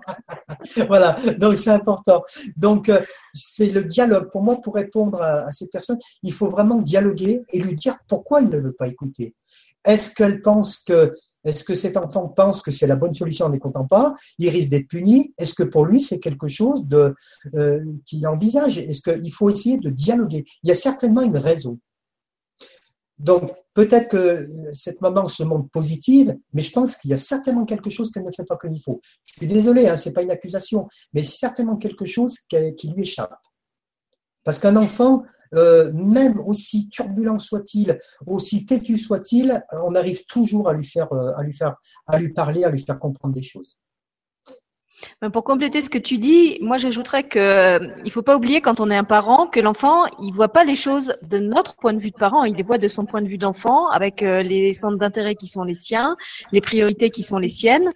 *laughs* voilà, donc c'est important. Donc, euh, c'est le dialogue. Pour moi, pour répondre à, cette personne, il faut vraiment dialoguer et lui dire pourquoi il ne veut pas écouter. Est-ce qu'elle pense que, est-ce que cet enfant pense que c'est la bonne solution en n'écoutant pas? Il risque d'être puni? Est-ce que pour lui, c'est quelque chose de, euh, qu'il envisage? Est-ce qu'il faut essayer de dialoguer? Il y a certainement une raison. Donc, peut-être que cette maman se montre positive, mais je pense qu'il y a certainement quelque chose qu'elle ne fait pas comme il faut. Je suis désolé, hein, ce n'est pas une accusation, mais certainement quelque chose qui, lui échappe. Parce qu'un enfant, euh, même aussi turbulent soit-il, aussi têtu soit-il, on arrive toujours à lui faire, euh, à lui faire, à lui parler, à lui faire comprendre des choses. Pour compléter ce que tu dis, moi j'ajouterais que euh, il faut pas oublier quand on est un parent que l'enfant il voit pas les choses de notre point de vue de parent, il les voit de son point de vue d'enfant avec euh, les centres d'intérêt qui sont les siens, les priorités qui sont les siennes,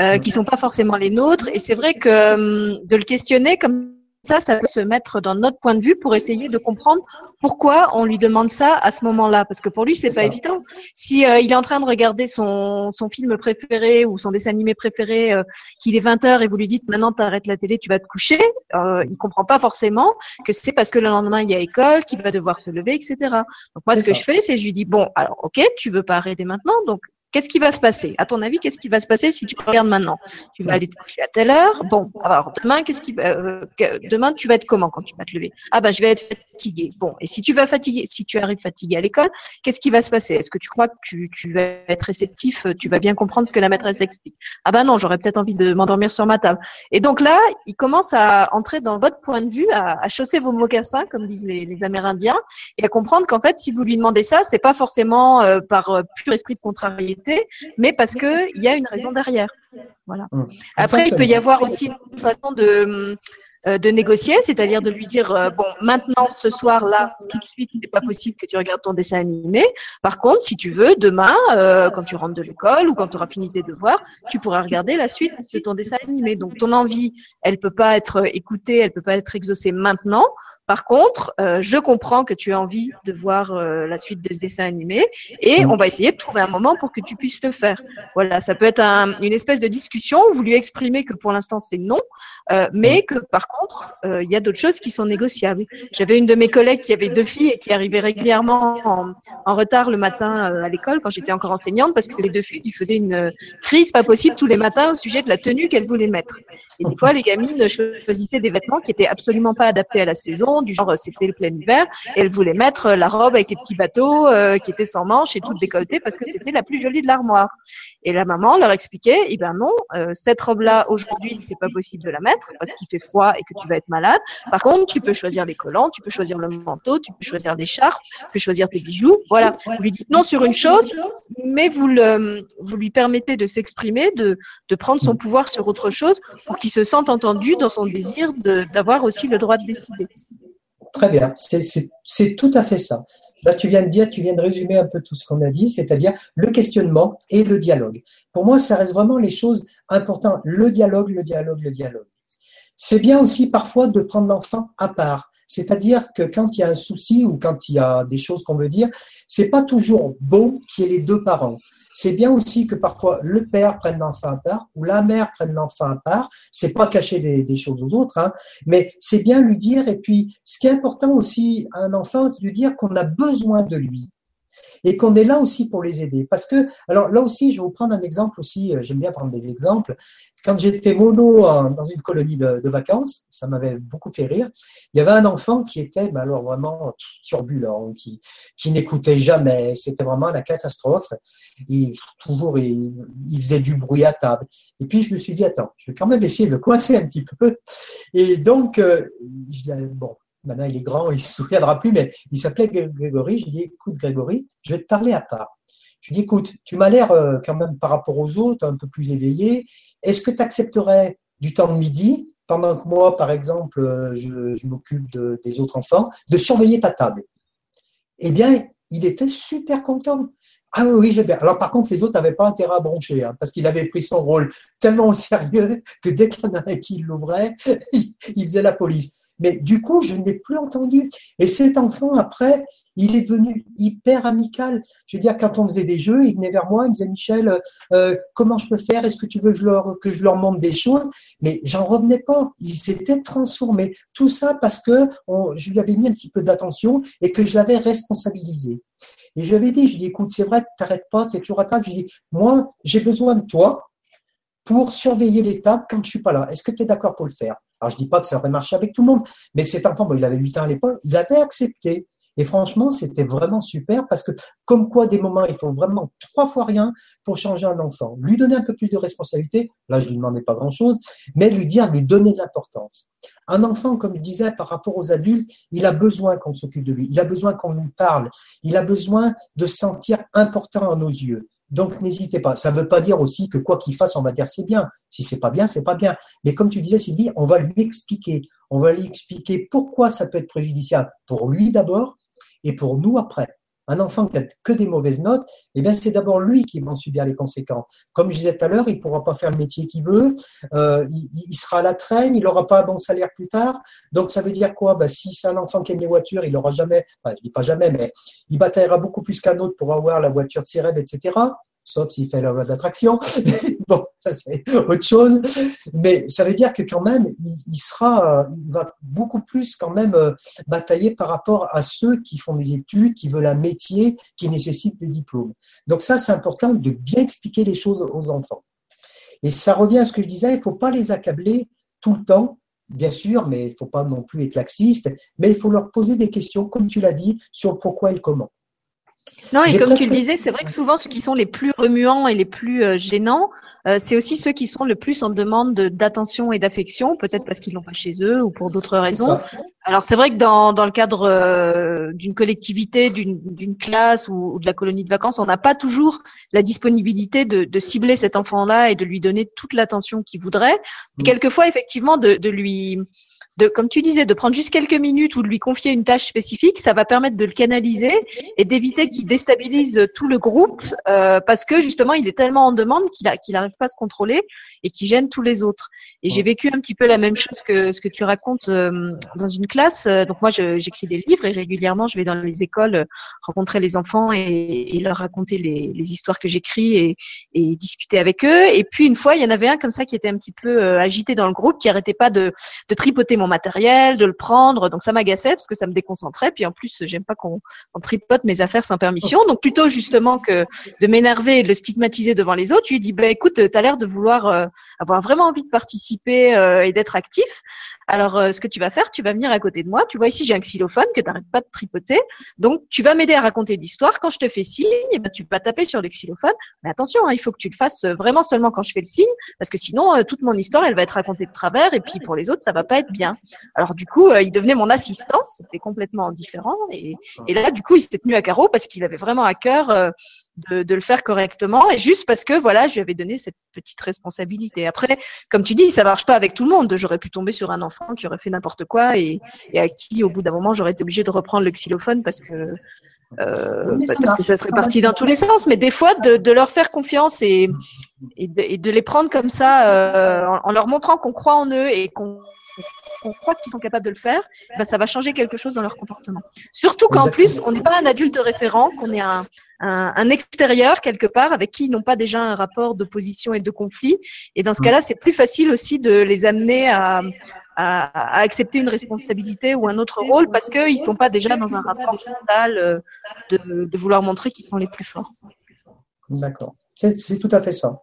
euh, qui sont pas forcément les nôtres. Et c'est vrai que hum, de le questionner comme ça, ça peut se mettre dans notre point de vue pour essayer de comprendre pourquoi on lui demande ça à ce moment-là. Parce que pour lui, c'est pas évident. Si euh, il est en train de regarder son, son film préféré ou son dessin animé préféré, euh, qu'il est 20 heures et vous lui dites maintenant t'arrêtes la télé, tu vas te coucher, euh, il comprend pas forcément que c'est parce que le lendemain il y a école, qu'il va devoir se lever, etc. Donc moi, ce que je fais, c'est je lui dis bon, alors ok, tu veux pas arrêter maintenant, donc Qu'est-ce qui va se passer? À ton avis, qu'est-ce qui va se passer si tu regardes maintenant? Tu vas aller te coucher à telle heure? Bon, alors demain, qu'est-ce qui euh, demain tu vas être comment quand tu vas te lever? Ah bah je vais être fatigué. Bon, et si tu vas fatiguer, si tu arrives fatigué à l'école, qu'est-ce qui va se passer? Est-ce que tu crois que tu, tu, vas être réceptif? Tu vas bien comprendre ce que la maîtresse explique Ah bah non, j'aurais peut-être envie de m'endormir sur ma table. Et donc là, il commence à entrer dans votre point de vue, à, à chausser vos mocassins, comme disent les, les, Amérindiens, et à comprendre qu'en fait, si vous lui demandez ça, c'est pas forcément euh, par euh, pur esprit de contrariété mais parce qu'il y a une raison derrière. Voilà. Hum. Après, il peut y avoir aussi une façon de euh, de négocier, c'est-à-dire de lui dire euh, bon maintenant ce soir là tout de suite n'est pas possible que tu regardes ton dessin animé. Par contre, si tu veux demain euh, quand tu rentres de l'école ou quand tu auras fini tes devoirs, tu pourras regarder la suite de ton dessin animé. Donc ton envie, elle peut pas être écoutée, elle peut pas être exaucée maintenant. Par contre, je comprends que tu as envie de voir la suite de ce dessin animé et on va essayer de trouver un moment pour que tu puisses le faire. Voilà, ça peut être une espèce de discussion où vous lui exprimez que pour l'instant c'est non, mais que par contre, euh, il y a d'autres choses qui sont négociables. J'avais une de mes collègues qui avait deux filles et qui arrivait régulièrement en, retard le matin euh, à l'école quand j'étais encore enseignante parce que les deux filles lui faisaient une crise pas possible tous les matins au sujet de la tenue qu'elles voulaient mettre. Et des fois, les gamines choisissaient des vêtements qui étaient absolument pas adaptés à la saison, du genre c'était le plein hiver, et elles voulaient mettre la robe avec les petits bateaux euh, qui étaient sans manches et toute décolletée parce que c'était la plus jolie de l'armoire. Et la maman leur expliquait, eh ben non, cette robe-là aujourd'hui c'est pas possible de la mettre parce qu'il fait froid et que tu vas être malade. Par contre, tu peux choisir les collants, tu peux choisir le manteau, tu peux choisir l'écharpe, tu peux choisir tes bijoux. Voilà. Vous lui dites non sur une chose, mais vous, le, vous lui permettez de s'exprimer, de, de prendre son pouvoir sur autre chose pour qu'il se sente entendu dans son désir d'avoir aussi le droit de décider. Très bien, c'est tout à fait ça. Là, tu viens de dire, tu viens de résumer un peu tout ce qu'on a dit, c'est-à-dire le questionnement et le dialogue. Pour moi, ça reste vraiment les choses importantes. Le dialogue, le dialogue, le dialogue. C'est bien aussi parfois de prendre l'enfant à part. C'est-à-dire que quand il y a un souci ou quand il y a des choses qu'on veut dire, c'est pas toujours bon qu'il y ait les deux parents. C'est bien aussi que parfois le père prenne l'enfant à part ou la mère prenne l'enfant à part. C'est pas cacher des, choses aux autres, hein, mais c'est bien lui dire. Et puis, ce qui est important aussi à un enfant, c'est de lui dire qu'on a besoin de lui et qu'on est là aussi pour les aider. Parce que, alors là aussi, je vais vous prendre un exemple aussi, euh, j'aime bien prendre des exemples. Quand j'étais mono dans une colonie de, vacances, ça m'avait beaucoup fait rire, il y avait un enfant qui était ben alors vraiment turbulent, qui, qui n'écoutait jamais, c'était vraiment la catastrophe. Et toujours, il, faisait du bruit à table. Et puis, je me suis dit, attends, je vais quand même essayer de coincer un petit peu. Et donc, euh, je bon, Maintenant, il est grand, il ne se souviendra plus, mais il s'appelait Grégory. Je lui dis, écoute, Grégory, je vais te parler à part. Je lui dis, écoute, tu m'as l'air euh, quand même par rapport aux autres un peu plus éveillé. Est-ce que tu accepterais du temps de midi, pendant que moi, par exemple, euh, je, m'occupe des autres enfants, de surveiller ta table? Eh bien, il était super content. Ah oui, oui, j'ai bien. Alors par contre, les autres n'avaient pas intérêt à broncher, hein, parce qu'il avait pris son rôle tellement au *laughs* sérieux que dès qu'il y en avait qui l'ouvrait, *laughs* il faisait la police. Mais du coup, je n'ai plus entendu. Et cet enfant, après, il est devenu hyper amical. Je veux dire, quand on faisait des jeux, il venait vers moi, il me disait Michel, euh, comment je peux faire? Est-ce que tu veux que je leur montre des choses? Mais j'en revenais pas. Il s'était transformé. Tout ça parce que je lui avais mis un petit peu d'attention et que je l'avais responsabilisé. Et je lui avais dit, je lui écoute, c'est vrai, t'arrêtes pas, tu es toujours à table. Je lui ai dit, moi, j'ai besoin de toi pour surveiller les tables quand je suis pas là. Est-ce que tu es d'accord pour le faire? Alors, je dis pas que ça aurait marché avec tout le monde, mais cet enfant, bon, il avait 8 ans à l'époque, il avait accepté. Et franchement, c'était vraiment super parce que, comme quoi, des moments, il faut vraiment trois fois rien pour changer un enfant. Lui donner un peu plus de responsabilité, là, je lui demandais pas grand chose, mais lui dire, lui donner de l'importance. Un enfant, comme je disais, par rapport aux adultes, il a besoin qu'on s'occupe de lui. Il a besoin qu'on lui parle. Il a besoin de se sentir important à nos yeux. Donc n'hésitez pas. Ça ne veut pas dire aussi que quoi qu'il fasse, on va dire c'est bien. Si c'est pas bien, c'est pas bien. Mais comme tu disais, Sylvie, on va lui expliquer. On va lui expliquer pourquoi ça peut être préjudiciable pour lui d'abord et pour nous après. Un enfant qui a que des mauvaises notes, eh bien c'est d'abord lui qui va en subir les conséquences. Comme je disais tout à l'heure, il ne pourra pas faire le métier qu'il veut, euh, il, sera à la traîne, il n'aura pas un bon salaire plus tard. Donc ça veut dire quoi? Ben, Si c'est un enfant qui aime les voitures, il n'aura jamais, enfin, je dis pas jamais, mais il bataillera beaucoup plus qu'un autre pour avoir la voiture de ses rêves, etc sauf s'il fait la loi d'attraction. *laughs* bon, ça c'est autre chose. Mais ça veut dire que quand même, il, sera, il va beaucoup plus quand même euh, batailler par rapport à ceux qui font des études, qui veulent un métier, qui nécessitent des diplômes. Donc ça, c'est important de bien expliquer les choses aux enfants. Et ça revient à ce que je disais, il ne faut pas les accabler tout le temps, bien sûr, mais il ne faut pas non plus être laxiste, mais il faut leur poser des questions, comme tu l'as dit, sur pourquoi et comment. Non, et comme tu le disais, c'est vrai que souvent ceux qui sont les plus remuants et les plus euh, gênants, euh, c'est aussi ceux qui sont le plus en demande d'attention et d'affection, peut-être parce qu'ils l'ont pas chez eux ou pour d'autres raisons. Alors c'est vrai que dans, dans le cadre euh, d'une collectivité, d'une classe ou, de la colonie de vacances, on n'a pas toujours la disponibilité de, de cibler cet enfant-là et de lui donner toute l'attention qu'il voudrait. Et mm. quelquefois, effectivement, de, de lui de, comme tu disais, de prendre juste quelques minutes ou de lui confier une tâche spécifique, ça va permettre de le canaliser et d'éviter qu'il déstabilise tout le groupe euh, parce que justement, il est tellement en demande qu'il n'arrive pas à se contrôler et qu'il gêne tous les autres. Et j'ai vécu un petit peu la même chose que ce que tu racontes euh, dans une classe. Donc moi, j'écris des livres et régulièrement, je vais dans les écoles rencontrer les enfants et, leur raconter les, les histoires que j'écris et, et, discuter avec eux. Et puis une fois, il y en avait un comme ça qui était un petit peu euh, agité dans le groupe, qui arrêtait pas de, de tripoter mon matériel, de le prendre. Donc ça m'agaçait parce que ça me déconcentrait. Puis en plus, j'aime pas qu'on tripote mes affaires sans permission. Donc plutôt justement que de m'énerver et de le stigmatiser devant les autres, je lui dis bah écoute, tu as l'air de vouloir euh, avoir vraiment envie de participer euh, et d'être actif. Alors, euh, ce que tu vas faire, tu vas venir à côté de moi. Tu vois ici, j'ai un xylophone que tu n'arrêtes pas de tripoter. Donc, tu vas m'aider à raconter l'histoire. Quand je te fais signe, eh ben, tu vas taper sur le xylophone. Mais attention, hein, il faut que tu le fasses vraiment seulement quand je fais le signe, parce que sinon, toute mon histoire, elle va être racontée de travers. Et puis, pour les autres, ça va pas être bien. Alors, du coup, il devenait mon assistant. C'était complètement différent. Et, et, là, du coup, il s'était tenu à carreau parce qu'il avait vraiment à cœur de, de, le faire correctement et juste parce que voilà, je lui avais donné cette petite responsabilité. Après, comme tu dis, ça marche pas avec tout le monde. J'aurais pu tomber sur un enfant qui aurait fait n'importe quoi et, et, à qui, au bout d'un moment, j'aurais été obligée de reprendre le xylophone parce que euh, parce que ça serait parti dans tous les sens. Mais des fois, de, de leur faire confiance et, et, de, et, de, les prendre comme ça, euh, en, en leur montrant qu'on croit en eux et qu'on qu'on croit qu'ils sont capables de le faire, ben ça va changer quelque chose dans leur comportement. Surtout qu'en plus, on n'est pas un adulte référent, qu'on est un, un, un, extérieur quelque part avec qui ils n'ont pas déjà un rapport d'opposition et de conflit. Et dans ce mm. cas-là, c'est plus facile aussi de les amener à, à, à, accepter une responsabilité ou un autre rôle parce qu'ils ne sont pas déjà dans un rapport total euh, de, de vouloir montrer qu'ils sont les plus forts. D'accord. C'est tout à fait ça.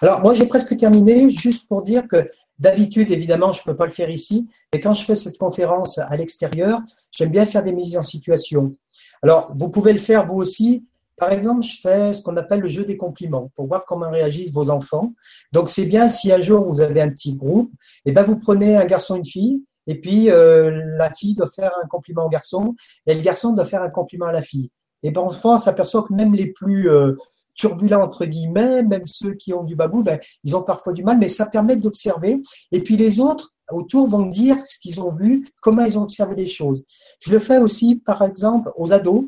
Alors, moi, j'ai presque terminé juste pour dire que D'habitude, évidemment, je ne peux pas le faire ici, mais quand je fais cette conférence à l'extérieur, j'aime bien faire des mises en situation. Alors, vous pouvez le faire vous aussi. Par exemple, je fais ce qu'on appelle le jeu des compliments pour voir comment réagissent vos enfants. Donc, c'est bien si un jour vous avez un petit groupe, et eh ben vous prenez un garçon une fille, et puis euh, la fille doit faire un compliment au garçon, et le garçon doit faire un compliment à la fille. Et ben, on s'aperçoit que même les plus euh, turbulents entre guillemets, même ceux qui ont du bagou, ben, ils ont parfois du mal, mais ça permet d'observer. Et puis les autres autour vont dire ce qu'ils ont vu, comment ils ont observé les choses. Je le fais aussi, par exemple, aux ados.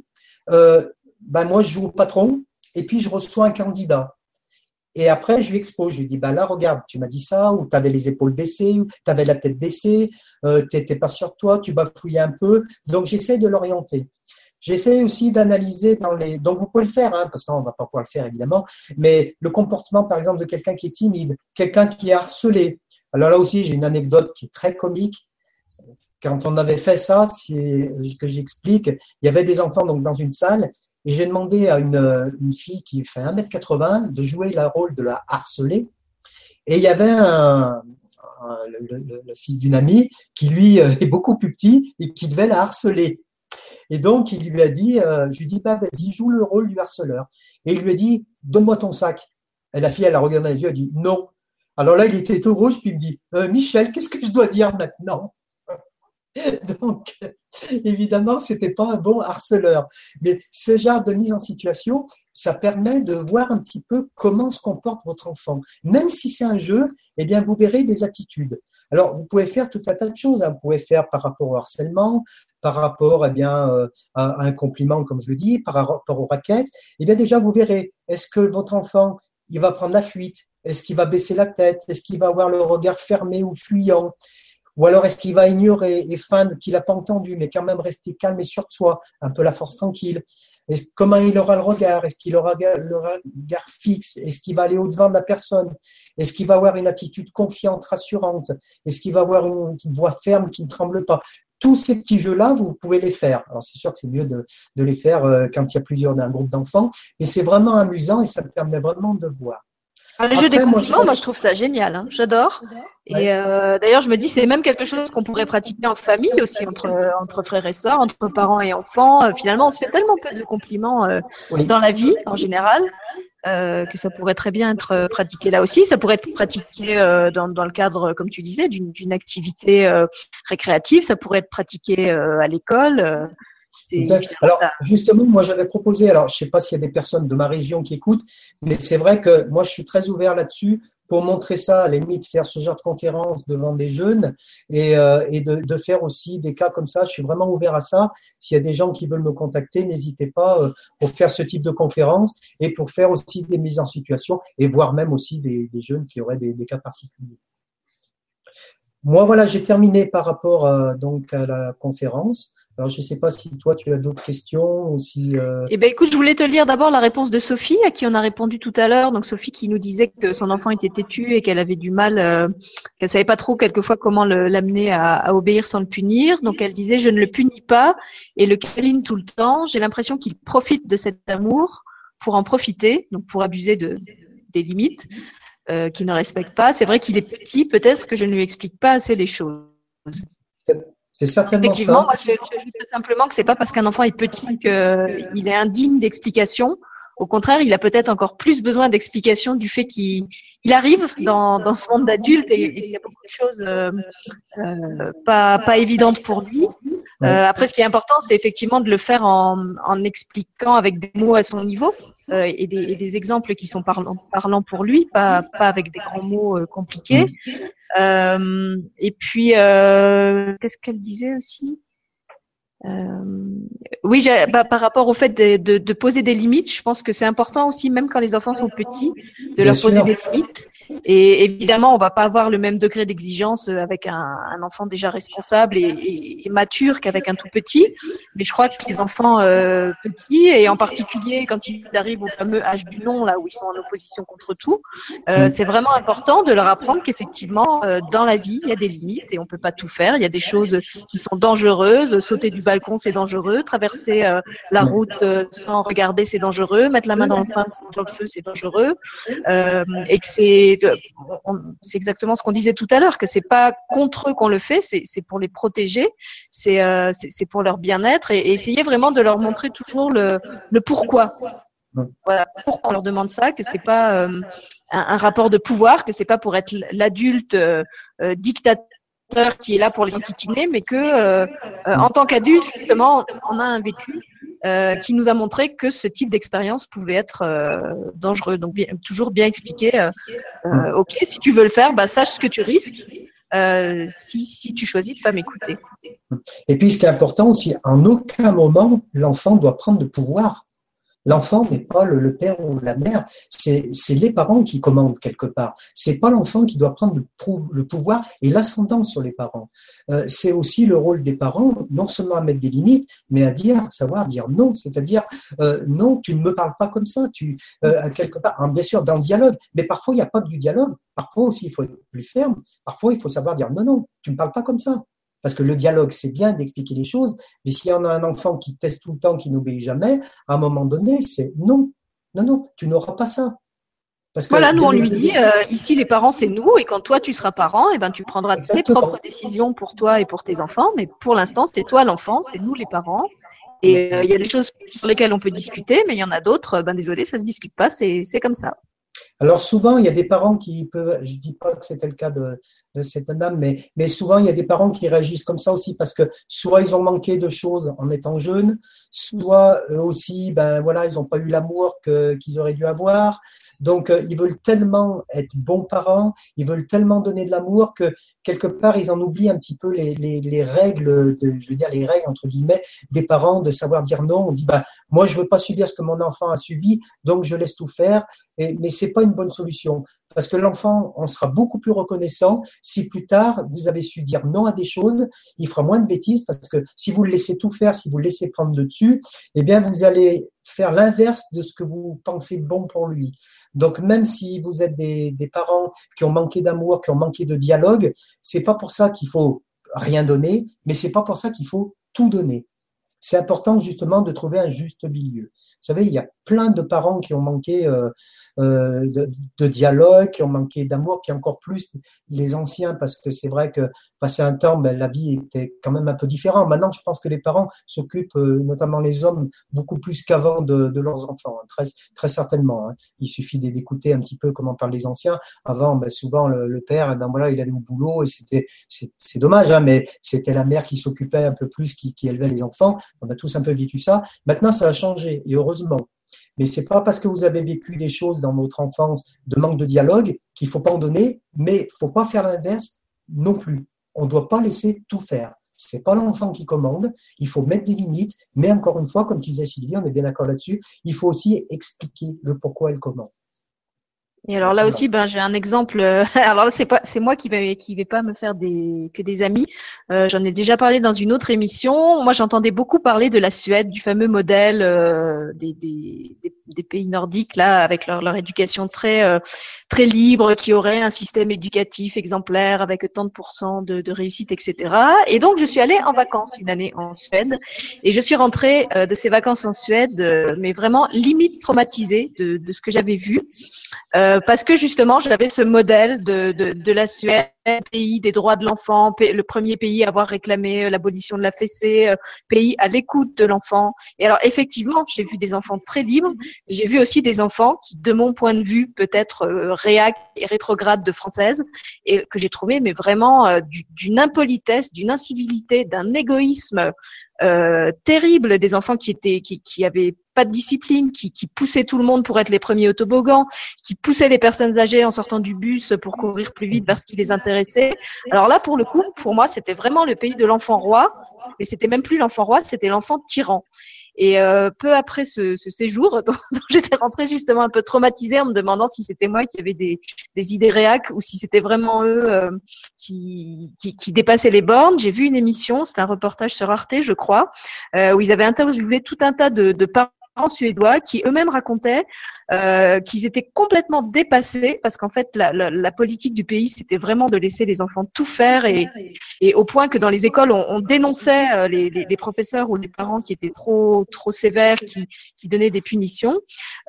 Euh, ben moi, je joue au patron et puis je reçois un candidat. Et après, je lui expose, je lui dis, ben là, regarde, tu m'as dit ça, ou tu avais les épaules baissées, ou tu avais la tête baissée, euh, tu n'étais pas sur toi, tu bafouillais un peu. Donc, j'essaie de l'orienter J'essaie aussi d'analyser dans les. Donc, vous pouvez le faire, hein, parce qu'on ne va pas pouvoir le faire évidemment, mais le comportement, par exemple, de quelqu'un qui est timide, quelqu'un qui est harcelé. Alors là aussi, j'ai une anecdote qui est très comique. Quand on avait fait ça, que j'explique, il y avait des enfants donc dans une salle et j'ai demandé à une, fille qui fait 1m80 de jouer le rôle de la harcelée. Et il y avait un, le, fils d'une amie qui lui *laughs* est beaucoup plus petit et qui devait la harceler. Et donc, il lui a dit, euh, je lui dis, bah, vas-y, joue le rôle du harceleur. Et il lui a dit, donne-moi ton sac. Et la fille, elle a regardé les yeux, elle a dit, non. Alors là, il était tout rouge, puis il me dit, euh, Michel, qu'est-ce que je dois dire maintenant? *laughs* Donc, évidemment, c'était pas un bon harceleur. Mais ce genre de mise en situation, ça permet de voir un petit peu comment se comporte votre enfant. Même si c'est un jeu, eh bien, vous verrez des attitudes. Alors, vous pouvez faire tout un tas de choses. Hein. Vous pouvez faire par rapport au harcèlement, par rapport eh bien, euh, à un compliment, comme je le dis, par rapport aux raquettes. Eh bien, déjà, vous verrez, est-ce que votre enfant, il va prendre la fuite? Est-ce qu'il va baisser la tête? Est-ce qu'il va avoir le regard fermé ou fuyant? Ou alors est-ce qu'il va ignorer et feindre qu'il n'a pas entendu, mais quand même rester calme et sûr de soi, un peu la force tranquille? Comment il aura le regard? Est-ce qu'il aura le regard fixe? Est-ce qu'il va aller au-devant de la personne? Est-ce qu'il va avoir une attitude confiante, rassurante? Est-ce qu'il va avoir une voix ferme qui ne tremble pas? Tous ces petits jeux-là, vous pouvez les faire. Alors, c'est sûr que c'est mieux de, les faire euh, quand il y a plusieurs d'un groupe d'enfants, mais c'est vraiment amusant et ça me permet vraiment de voir. Ah, le jeu des compliments, moi, je trouve ça génial. Hein. J'adore. Et euh, d'ailleurs, je me dis, c'est même quelque chose qu'on pourrait pratiquer en famille aussi, entre, entre frères et sœurs, entre parents et enfants. Euh, finalement, on se fait tellement peu de compliments euh, dans la vie en général. Euh, que ça pourrait très bien être pratiqué là aussi. Ça pourrait être pratiqué dans, dans le cadre, comme tu disais, d'une activité récréative. Ça pourrait être pratiqué à l'école. Alors, justement, moi, j'avais proposé, alors je ne sais pas s'il y a des personnes de ma région qui écoutent, mais c'est vrai que moi, je suis très ouvert là-dessus pour montrer ça, à la limite, faire ce genre de conférence devant des jeunes et, euh, et de, de, faire aussi des cas comme ça. Je suis vraiment ouvert à ça. S'il y a des gens qui veulent me contacter, n'hésitez pas euh, pour faire ce type de conférence et pour faire aussi des mises en situation et voir même aussi des, des jeunes qui auraient des, des, cas particuliers. Moi, voilà, j'ai terminé par rapport euh, donc à la conférence. Alors, je ne sais pas si toi, tu as d'autres questions ou si. Euh... Eh ben, écoute, je voulais te lire d'abord la réponse de Sophie, à qui on a répondu tout à l'heure. Donc, Sophie qui nous disait que son enfant était têtu et qu'elle avait du mal, euh, qu'elle savait pas trop quelquefois comment l'amener à, à, obéir sans le punir. Donc, elle disait, je ne le punis pas et le câline tout le temps. J'ai l'impression qu'il profite de cet amour pour en profiter, donc pour abuser de, des limites euh, qu'il ne respecte pas. C'est vrai qu'il est petit, peut-être que je ne lui explique pas assez les choses. C'est certainement Effectivement, moi, je, je, simplement que c'est pas parce qu'un enfant est petit qu'il est indigne d'explication. Au contraire, il a peut-être encore plus besoin d'explications du fait qu'il il arrive dans, dans ce monde d'adulte et, il y a beaucoup de choses euh, euh, pas, pas évidentes pour lui. Euh, après, ce qui est important, c'est effectivement de le faire en, en expliquant avec des mots à son niveau euh, et, des, et, des, exemples qui sont parlants, pour lui, pas, pas avec des grands mots euh, compliqués. Euh, et puis, euh, qu'est-ce qu'elle disait aussi? Euh, oui, bah, par rapport au fait de, de, de, poser des limites, je pense que c'est important aussi, même quand les enfants sont petits, de leur poser des limites. Et évidemment, on va pas avoir le même degré d'exigence avec un, un, enfant déjà responsable et, et, mature qu'avec un tout petit. Mais je crois que les enfants euh, petits, et en particulier quand ils arrivent au fameux âge du non, là où ils sont en opposition contre tout, euh, mm. c'est vraiment important de leur apprendre qu'effectivement, euh, dans la vie, il y a des limites et on peut pas tout faire. Il y a des choses qui sont dangereuses. Sauter du balcon, c'est dangereux. Traverser euh, la mm. route euh, sans regarder, c'est dangereux. Mettre la main dans le, pain, dans le feu, c'est dangereux. et que c'est c'est exactement ce qu'on disait tout à l'heure, que c'est pas contre eux qu'on le fait, c'est pour les protéger, c'est euh, pour leur bien-être et, essayer vraiment de leur montrer toujours le, le pourquoi. Voilà, pourquoi on leur demande ça, que c'est pas euh, un, rapport de pouvoir, que c'est pas pour être l'adulte euh, dictateur qui est là pour les enquiquiner, mais que en tant qu'adulte, justement, on a un vécu euh, qui nous a montré que ce type d'expérience pouvait être euh, dangereux. Donc toujours bien expliquer, euh, ok, si tu veux le faire, bah, sache ce que tu risques. si, si tu choisis de pas m'écouter. Et puis ce qui est important aussi, en aucun moment l'enfant doit prendre de pouvoir. L'enfant n'est pas le, père ou la mère, c'est les parents qui commandent quelque part. C'est pas l'enfant qui doit prendre le, pouvoir et l'ascendant sur les parents. Euh, c'est aussi le rôle des parents, non seulement à mettre des limites, mais à dire, savoir dire non, c'est-à-dire euh, non, tu ne me parles pas comme ça. Tu euh, quelque part, hein, bien sûr, dans le dialogue, mais parfois il n'y a pas du dialogue. Parfois aussi il faut être plus ferme. Parfois il faut savoir dire non, non, tu ne me parles pas comme ça. Parce que le dialogue, c'est bien d'expliquer les choses, mais s'il y en a un enfant qui teste tout le temps, qui n'obéit jamais, à un moment donné, c'est non, non, non, tu n'auras pas ça. Parce voilà, nous on lui dit euh, ici les parents c'est nous et quand toi tu seras parent, et eh ben tu prendras tes propres décisions pour toi et pour tes enfants, mais pour l'instant c'est toi l'enfant, c'est nous les parents. Et euh, il y a des choses sur lesquelles on peut discuter, mais il y en a d'autres, ben désolé, ça se discute pas, c'est comme ça. Alors souvent, il y a des parents qui peuvent, je dis pas que c'était le cas de, de cette dame, mais, mais souvent il y a des parents qui réagissent comme ça aussi parce que soit ils ont manqué de choses en étant jeunes, soit eux aussi, ben voilà, ils n'ont pas eu l'amour qu'ils auraient dû avoir. Donc euh, ils veulent tellement être bons parents, ils veulent tellement donner de l'amour que quelque part ils en oublient un petit peu les, les, les, règles, de, je veux dire les règles entre guillemets des parents de savoir dire non. On dit bah moi je veux pas subir ce que mon enfant a subi, donc je laisse tout faire. Et, mais c'est pas une bonne solution parce que l'enfant en sera beaucoup plus reconnaissant si plus tard vous avez su dire non à des choses, il fera moins de bêtises parce que si vous le laissez tout faire, si vous le laissez prendre le dessus, eh bien vous allez faire l'inverse de ce que vous pensez bon pour lui. Donc même si vous êtes des, parents qui ont manqué d'amour, qui ont manqué de dialogue, c'est pas pour ça qu'il faut rien donner, mais c'est pas pour ça qu'il faut tout donner. C'est important justement de trouver un juste milieu. Vous savez, il y a plein de parents qui ont manqué euh, euh, de, dialogue, qui ont manqué d'amour, puis encore plus les anciens, parce que c'est vrai que passé un temps, ben, la vie était quand même un peu différente. Maintenant, je pense que les parents s'occupent, euh, notamment les hommes, beaucoup plus qu'avant de, leurs enfants, hein, très, très certainement. Hein. Il suffit d'écouter un petit peu comment parlent les anciens. Avant, ben, souvent, le, père, eh ben, voilà, il allait au boulot et c'était, c'est dommage, hein, mais c'était la mère qui s'occupait un peu plus, qui, qui élevait les enfants. On a tous un peu vécu ça. Maintenant, ça a changé, et heureusement. Mais c'est pas parce que vous avez vécu des choses dans votre enfance de manque de dialogue qu'il faut pas en donner, mais faut pas faire l'inverse non plus. On ne doit pas laisser tout faire. C'est pas l'enfant qui commande. Il faut mettre des limites, mais encore une fois, comme tu disais Sylvie, on est bien d'accord là-dessus. Il faut aussi expliquer le pourquoi elle commande. Et alors là aussi, ben j'ai un exemple. Euh, *laughs* alors là, c'est pas, c'est moi qui vais qui vais pas me faire des que des amis. Euh, j'en ai déjà parlé dans une autre émission. Moi, j'entendais beaucoup parler de la Suède, du fameux modèle euh, des, des, des, pays nordiques là, avec leur leur éducation très très libre, qui aurait un système éducatif exemplaire avec tant de pourcents de, de réussite, etc. Et donc, je suis allée en vacances une année en Suède, et je suis rentrée de ces vacances en Suède, mais vraiment limite traumatisée de, de ce que j'avais vu. Euh, parce que justement, j'avais ce modèle de, de, de, la Suède, pays des droits de l'enfant, le premier pays à avoir réclamé euh, l'abolition de la fessée, euh, pays à l'écoute de l'enfant. Et alors, effectivement, j'ai vu des enfants très libres. J'ai vu aussi des enfants qui, de mon point de vue, peut-être réac et rétrograde de française, et que j'ai trouvé, mais vraiment d'une impolitesse, d'une incivilité, d'un égoïsme euh, terrible, des enfants qui étaient qui, qui avaient pas de discipline, qui, qui poussaient tout le monde pour être les premiers au toboggan, qui poussaient les personnes âgées en sortant du bus pour courir plus vite vers ce qui les intéressait. Alors là, pour le coup, pour moi, c'était vraiment le pays de l'enfant roi, mais c'était même plus l'enfant roi, c'était l'enfant tyran. Et euh, peu après ce, ce séjour, *laughs* dont, j'étais rentrée justement un peu traumatisée en me demandant si c'était moi qui avais des, des idées réac ou si c'était vraiment eux euh, qui, qui, qui, dépassaient les bornes. J'ai vu une émission, c'est un reportage sur Arte, je crois, euh, où ils avaient interviewé tout un tas de, de parents suédois qui eux-mêmes racontaient euh, qu'ils étaient complètement dépassés parce qu'en fait la, la, la, politique du pays c'était vraiment de laisser les enfants tout faire et, et au point que dans les écoles on, on dénonçait euh, les, les, les, professeurs ou les parents qui étaient trop trop sévères qui, qui donnaient des punitions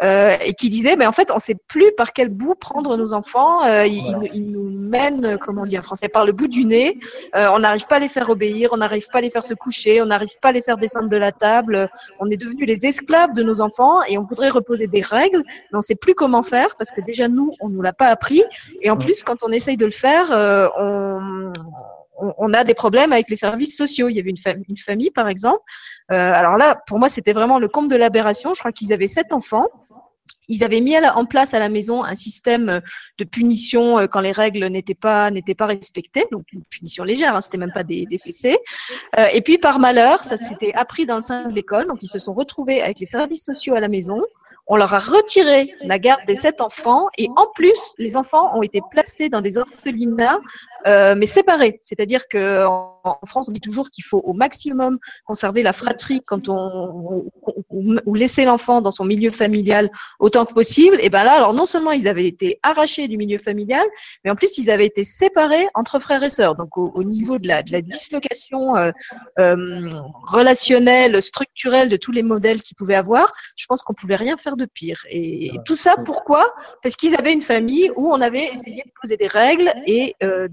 euh, et qui disaient mais en fait on sait plus par quel bout prendre nos enfants euh, ils, ils, nous mènent comment dire en français par le bout du nez euh, on n'arrive pas à les faire obéir on n'arrive pas à les faire se coucher on n'arrive pas à les faire descendre de la table on est devenus les esclaves de nos enfants et on voudrait reposer des règles, mais on sait plus comment faire parce que déjà nous, on nous l'a pas appris. Et en plus, quand on essaye de le faire, euh, on, on, a des problèmes avec les services sociaux. Il y avait une, une famille, par exemple. Euh, alors là, pour moi, c'était vraiment le compte de l'aberration. Je crois qu'ils avaient sept enfants ils avaient mis en place à la maison un système de punition euh, quand les règles n'étaient pas n'étaient pas respectées, donc une punition légère, hein, c'était même pas des, des fessées. Euh, et puis par malheur, ça s'était appris dans le sein de l'école, donc ils se sont retrouvés avec les services sociaux à la maison. On leur a retiré la garde des sept enfants et en plus, les enfants ont été placés dans des orphelinats euh, mais séparés. C'est-à-dire que en, France, on dit toujours qu'il faut au maximum conserver la fratrie quand on ou, laisser l'enfant dans son milieu familial autant que possible. Et ben là, alors non seulement ils avaient été arrachés du milieu familial, mais en plus ils avaient été séparés entre frères et sœurs. Donc au, niveau de la, dislocation euh, euh, relationnelle, structurelle de tous les modèles qu'ils pouvaient avoir, je pense qu'on pouvait rien faire de pire. Et, tout ça, pourquoi? Parce qu'ils avaient une famille où on avait essayé de poser des règles et euh,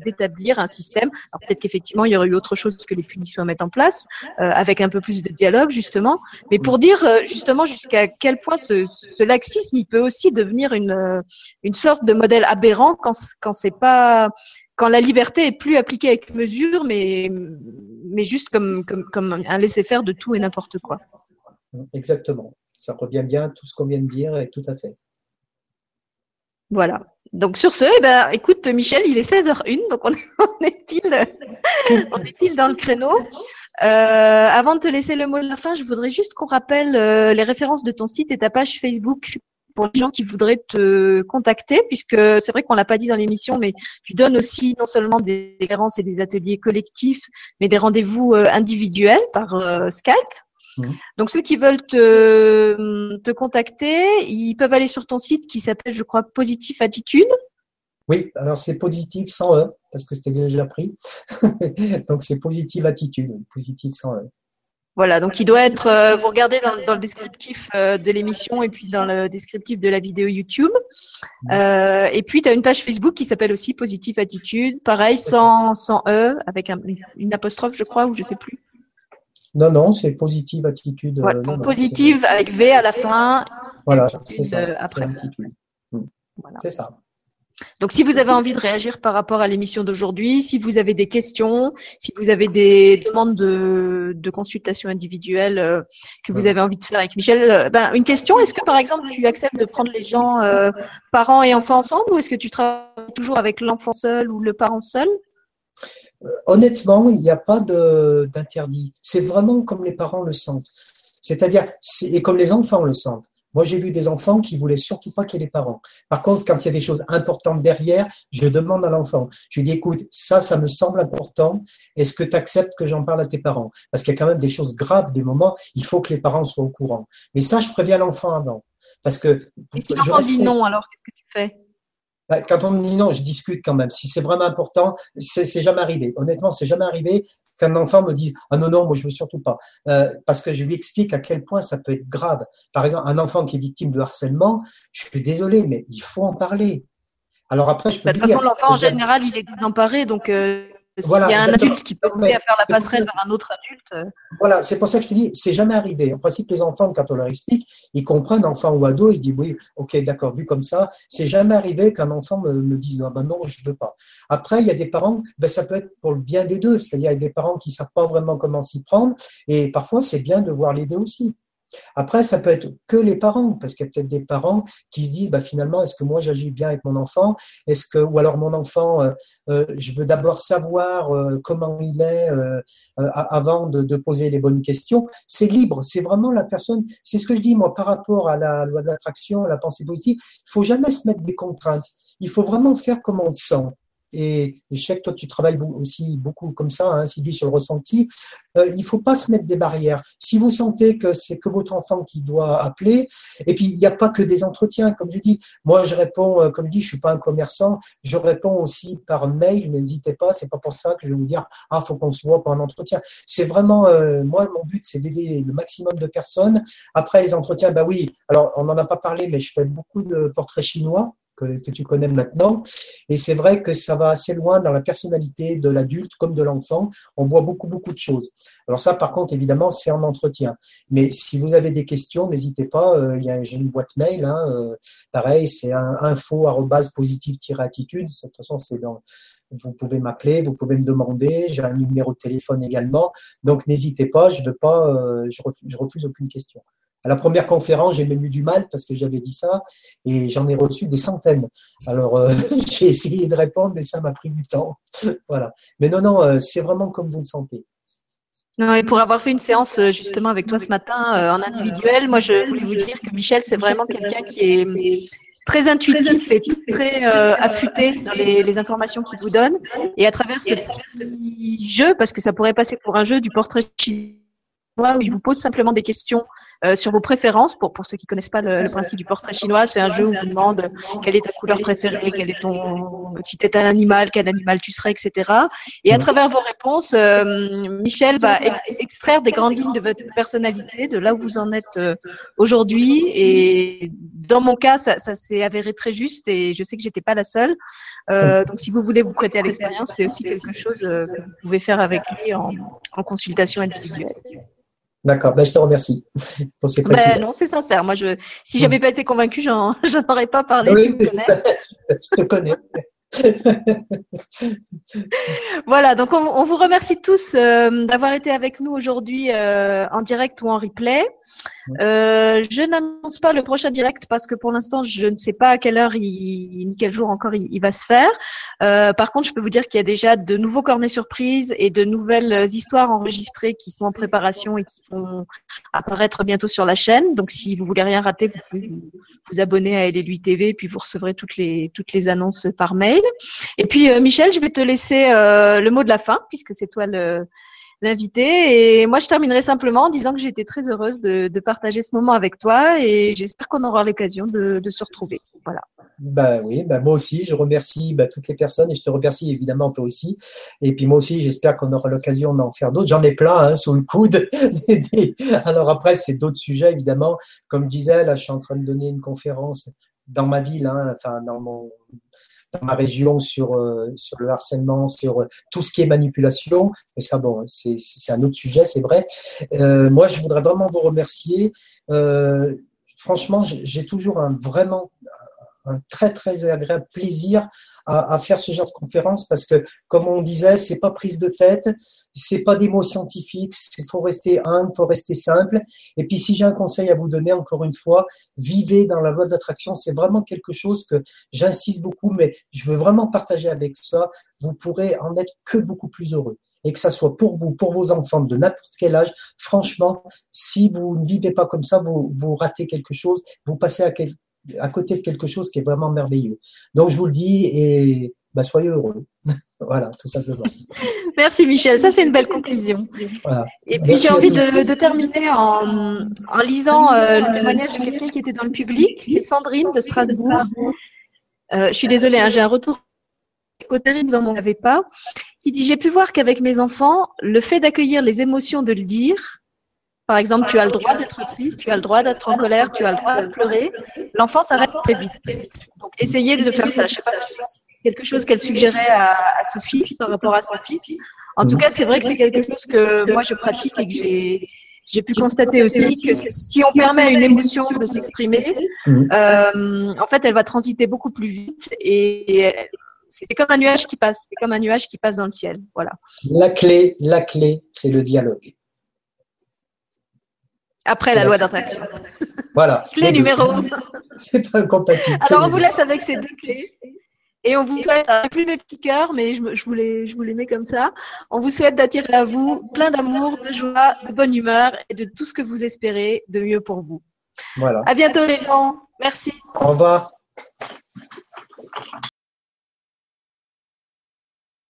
un système. Alors peut-être qu'effectivement il y aurait eu autre chose que les punitions à mettre en place, euh, avec un peu plus de dialogue justement. Mais pour dire euh, justement jusqu'à quel point ce, ce, laxisme il peut aussi devenir une euh, une sorte de modèle aberrant quand quand c'est pas quand la liberté est plus appliquée avec mesure, mais mais juste comme comme comme un laisser faire de tout et n'importe quoi. Exactement. Ça revient bien tout ce qu'on vient de dire et tout à fait. Voilà. Donc sur ce, eh ben, écoute Michel, il est 16h01, donc on est, *laughs* pile, *laughs* on est pile dans le créneau. Euh, avant de te laisser le mot de la fin, je voudrais juste qu'on rappelle euh, les références de ton site et ta page Facebook pour les gens qui voudraient te contacter, puisque c'est vrai qu'on l'a pas dit dans l'émission, mais tu donnes aussi non seulement des références et des ateliers collectifs, mais des rendez-vous euh, individuels par Skype. Mmh. Donc ceux qui veulent te, te contacter, ils peuvent aller sur ton site qui s'appelle, je crois, Positif Attitude. Oui, alors c'est positif sans E, parce que c'était déjà pris. *laughs* donc c'est positive attitude, positif sans E. Voilà, donc il doit être, euh, vous regardez dans, le descriptif euh, de l'émission et puis dans le descriptif de la vidéo YouTube. Mmh. Euh, et puis tu as une page Facebook qui s'appelle aussi Positive Attitude, pareil, sans, sans E, avec une apostrophe je crois, ou je sais plus. Non, non, c'est positive attitude. Euh, positive avec V à la fin. Voilà, c'est ça. après. Hmm. C'est ça. Donc, si vous avez envie de réagir par rapport à l'émission d'aujourd'hui, si vous avez des questions, si vous avez des demandes de, de consultation individuelle euh, que vous avez envie de faire avec Michel, euh, ben, une question, est-ce que par exemple tu acceptes de prendre les gens parents et enfants ensemble ou est-ce que tu travailles toujours avec l'enfant seul ou le parent seul? Honnêtement, il n'y a pas d'interdit. C'est vraiment comme les parents le sentent. C'est-à-dire, et comme les enfants le sentent. Moi, j'ai vu des enfants qui voulaient surtout pas qu'il y ait les parents. Par contre, quand il y a des choses importantes derrière, je demande à l'enfant. Je lui dis, écoute, ça, ça me semble important. Est-ce que tu acceptes que j'en parle à tes parents? Parce qu'il y a quand même des choses graves, des moments, il faut que les parents soient au courant. Mais ça, je préviens l'enfant avant. Parce que. Et si l'enfant dit non, alors qu'est-ce que tu fais? Quand on me dit non, je discute quand même. Si c'est vraiment important, c'est jamais arrivé. Honnêtement, c'est jamais arrivé qu'un enfant me dise ah non non moi je veux surtout pas euh, parce que je lui explique à quel point ça peut être grave. Par exemple, un enfant qui est victime de harcèlement, je suis désolé mais il faut en parler. Alors après je peux bah, De toute façon, l'enfant en général il est emparé donc euh, s'il y a un adulte qui peut à faire la passerelle vers un autre adulte. Euh. Voilà, c'est pour ça que je te dis, c'est jamais arrivé. En principe, les enfants, quand on leur explique, ils comprennent, enfant ou ado, ils disent oui, ok, d'accord, vu comme ça, c'est jamais arrivé qu'un enfant me, dise non, ben non, je veux pas. Après, il y a des parents, ben, ça peut être pour le bien des deux, c'est-à-dire il y a des parents qui savent pas vraiment comment s'y prendre, et parfois c'est bien de voir les deux aussi. Après, ça peut être que les parents, parce qu'il y a peut-être des parents qui se disent, bah, finalement, est-ce que moi j'agis bien avec mon enfant? Est-ce que, ou alors mon enfant, euh, euh, je veux d'abord savoir euh, comment il est avant de, poser les bonnes questions. C'est libre, c'est vraiment la personne. C'est ce que je dis moi par rapport à la loi de l'attraction, la pensée positive. Il faut jamais se mettre des contraintes. Il faut vraiment faire comme on le sent. Et je sais que toi, tu travailles aussi beaucoup comme ça, hein, dit sur le ressenti. Euh, il faut pas se mettre des barrières. Si vous sentez que c'est que votre enfant qui doit appeler, et puis il n'y a pas que des entretiens, comme je dis. Moi, je réponds, euh, comme je dis, je suis pas un commerçant, je réponds aussi par mail. N'hésitez pas, c'est pas pour ça que je vais vous dire, ah, faut qu'on se voit pour un entretien. C'est vraiment, euh, moi, mon but, c'est d'aider le maximum de personnes. Après les entretiens, bah oui. Alors, on n'en a pas parlé, mais je fais beaucoup de portraits chinois que, tu connais maintenant. Et c'est vrai que ça va assez loin dans la personnalité de l'adulte comme de l'enfant. On voit beaucoup, beaucoup de choses. Alors ça, par contre, évidemment, c'est en entretien. Mais si vous avez des questions, n'hésitez pas. Euh, il y a, j'ai une boîte mail. Hein, euh, pareil, c'est un info positive-attitude. De toute façon, c'est dans vous pouvez m'appeler, vous pouvez me demander, j'ai un numéro de téléphone également. Donc n'hésitez pas, je, veux pas, euh, je refuse aucune question. À la première conférence, j'ai même eu du mal parce que j'avais dit ça et j'en ai reçu des centaines. Alors, euh, *laughs* j'ai essayé de répondre, mais ça m'a pris du temps. *laughs* voilà. Mais non, non, euh, c'est vraiment comme vous le sentez. Non, et pour avoir fait une séance euh, justement avec toi ce matin en individuel, moi je voulais vous dire que Michel, c'est vraiment quelqu'un qui est très intuitif et très affûté dans les, les informations qu'il vous donne. Et à travers ce petit jeu, parce que ça pourrait passer pour un jeu du portrait où il vous pose simplement des questions euh, sur vos préférences. Pour, pour ceux qui connaissent pas le, principe du portrait chinois, c'est un jeu où on vous demande quelle est ta couleur préférée, quel est ton, si t'es un animal, quel animal tu serais, etc. Et à travers vos réponses, euh, Michel va extraire des grandes lignes de votre personnalité, de là où vous en êtes euh, aujourd'hui. Et dans mon cas, ça, ça s'est avéré très juste et je sais que j'étais pas la seule. donc, si vous voulez vous prêter à l'expérience, c'est aussi quelque chose que vous pouvez faire avec lui en, en consultation individuelle. D'accord, ben, je te remercie *laughs* pour ces ben, précisions. non, c'est sincère. Moi, je, si j'avais pas été convaincu, j'en, *laughs* j'en aurais pas parlé. Oui, *laughs* je te connais. voilà, donc on, vous remercie tous euh, d'avoir été avec nous aujourd'hui euh, en direct ou en replay. Euh, je n'annonce pas le prochain direct parce que pour l'instant, je ne sais pas à quelle heure ni quel jour encore il, va se faire. par contre, je peux vous dire qu'il y a déjà de nouveaux cornets surprises et de nouvelles histoires enregistrées qui sont en préparation et qui vont apparaître bientôt sur la chaîne. Donc, si vous voulez rien rater, vous pouvez vous, vous abonner à LLUI TV puis vous recevrez toutes les toutes les annonces par mail. Et puis, euh, Michel, je vais te laisser euh, le mot de la fin, puisque c'est toi le l'invité. Et moi, je terminerai simplement en disant que j'ai été très heureuse de, partager ce moment avec toi et j'espère qu'on aura l'occasion de, se retrouver. Voilà. Bah oui, bah moi aussi, je remercie bah, toutes les personnes et je te remercie évidemment toi aussi. Et puis moi aussi, j'espère qu'on aura l'occasion d'en faire d'autres. J'en ai plein hein, sous le coude. *laughs* Alors après, c'est d'autres sujets évidemment. Comme je disais, là, je suis en train de donner une conférence dans ma ville, hein, enfin dans mon dans ma région sur, euh, sur le harcèlement, sur euh, tout ce qui est manipulation. Mais ça, bon, c'est un autre sujet, c'est vrai. Euh, moi, je voudrais vraiment vous remercier. Euh, franchement, j'ai toujours un vraiment un très très agréable plaisir à, à, faire ce genre de conférence parce que, comme on disait, c'est pas prise de tête, c'est pas des mots scientifiques, il faut rester humble, faut rester simple. Et puis, si j'ai un conseil à vous donner, encore une fois, vivez dans la loi d'attraction. C'est vraiment quelque chose que j'insiste beaucoup, mais je veux vraiment partager avec ça. Vous pourrez en être que beaucoup plus heureux et que ça soit pour vous, pour vos enfants de n'importe quel âge, franchement, si vous ne vivez pas comme ça, vous, vous ratez quelque chose, vous passez à, quel, à côté de quelque chose qui est vraiment merveilleux. Donc je vous le dis et bah, soyez heureux. *laughs* voilà, tout simplement. *laughs* Merci Michel, ça c'est une belle conclusion. Et puis j'ai envie de, terminer en, en lisant euh, le témoignage de quelqu'un qui était dans le public, c'est Sandrine de Strasbourg. Euh, je suis désolée, hein, j'ai un retour terrible dans mon avait pas, qui dit j'ai pu voir qu'avec mes enfants, le fait d'accueillir les émotions de le dire, par exemple, tu as le droit d'être triste, tu as le droit d'être en colère, tu as le droit de pleurer. L'enfant s'arrête très vite. Donc, essayez de faire ça. Je sais pas si c'est quelque chose qu'elle suggérait à, Sophie par rapport à son fils. En tout cas, c'est vrai que c'est quelque chose que moi je pratique et que j'ai j'ai pu constater aussi que si on permet à une émotion de s'exprimer, euh, en fait, elle va transiter beaucoup plus vite et c'est comme un nuage qui passe, c'est comme un nuage qui passe dans le ciel. Voilà. La clé, la clé, c'est le dialogue. Après la loi d'attraction. Voilà. *laughs* Clé numéro. *laughs* C'est pas incompatible. Alors on vous laisse avec ces deux clés. Et on vous souhaite, plus mes petits cœurs, mais je, je, vous les, je vous les mets comme ça. On vous souhaite d'attirer à vous plein d'amour, de joie, de bonne humeur et de tout ce que vous espérez de mieux pour vous. Voilà. À bientôt les gens. Merci. Au revoir.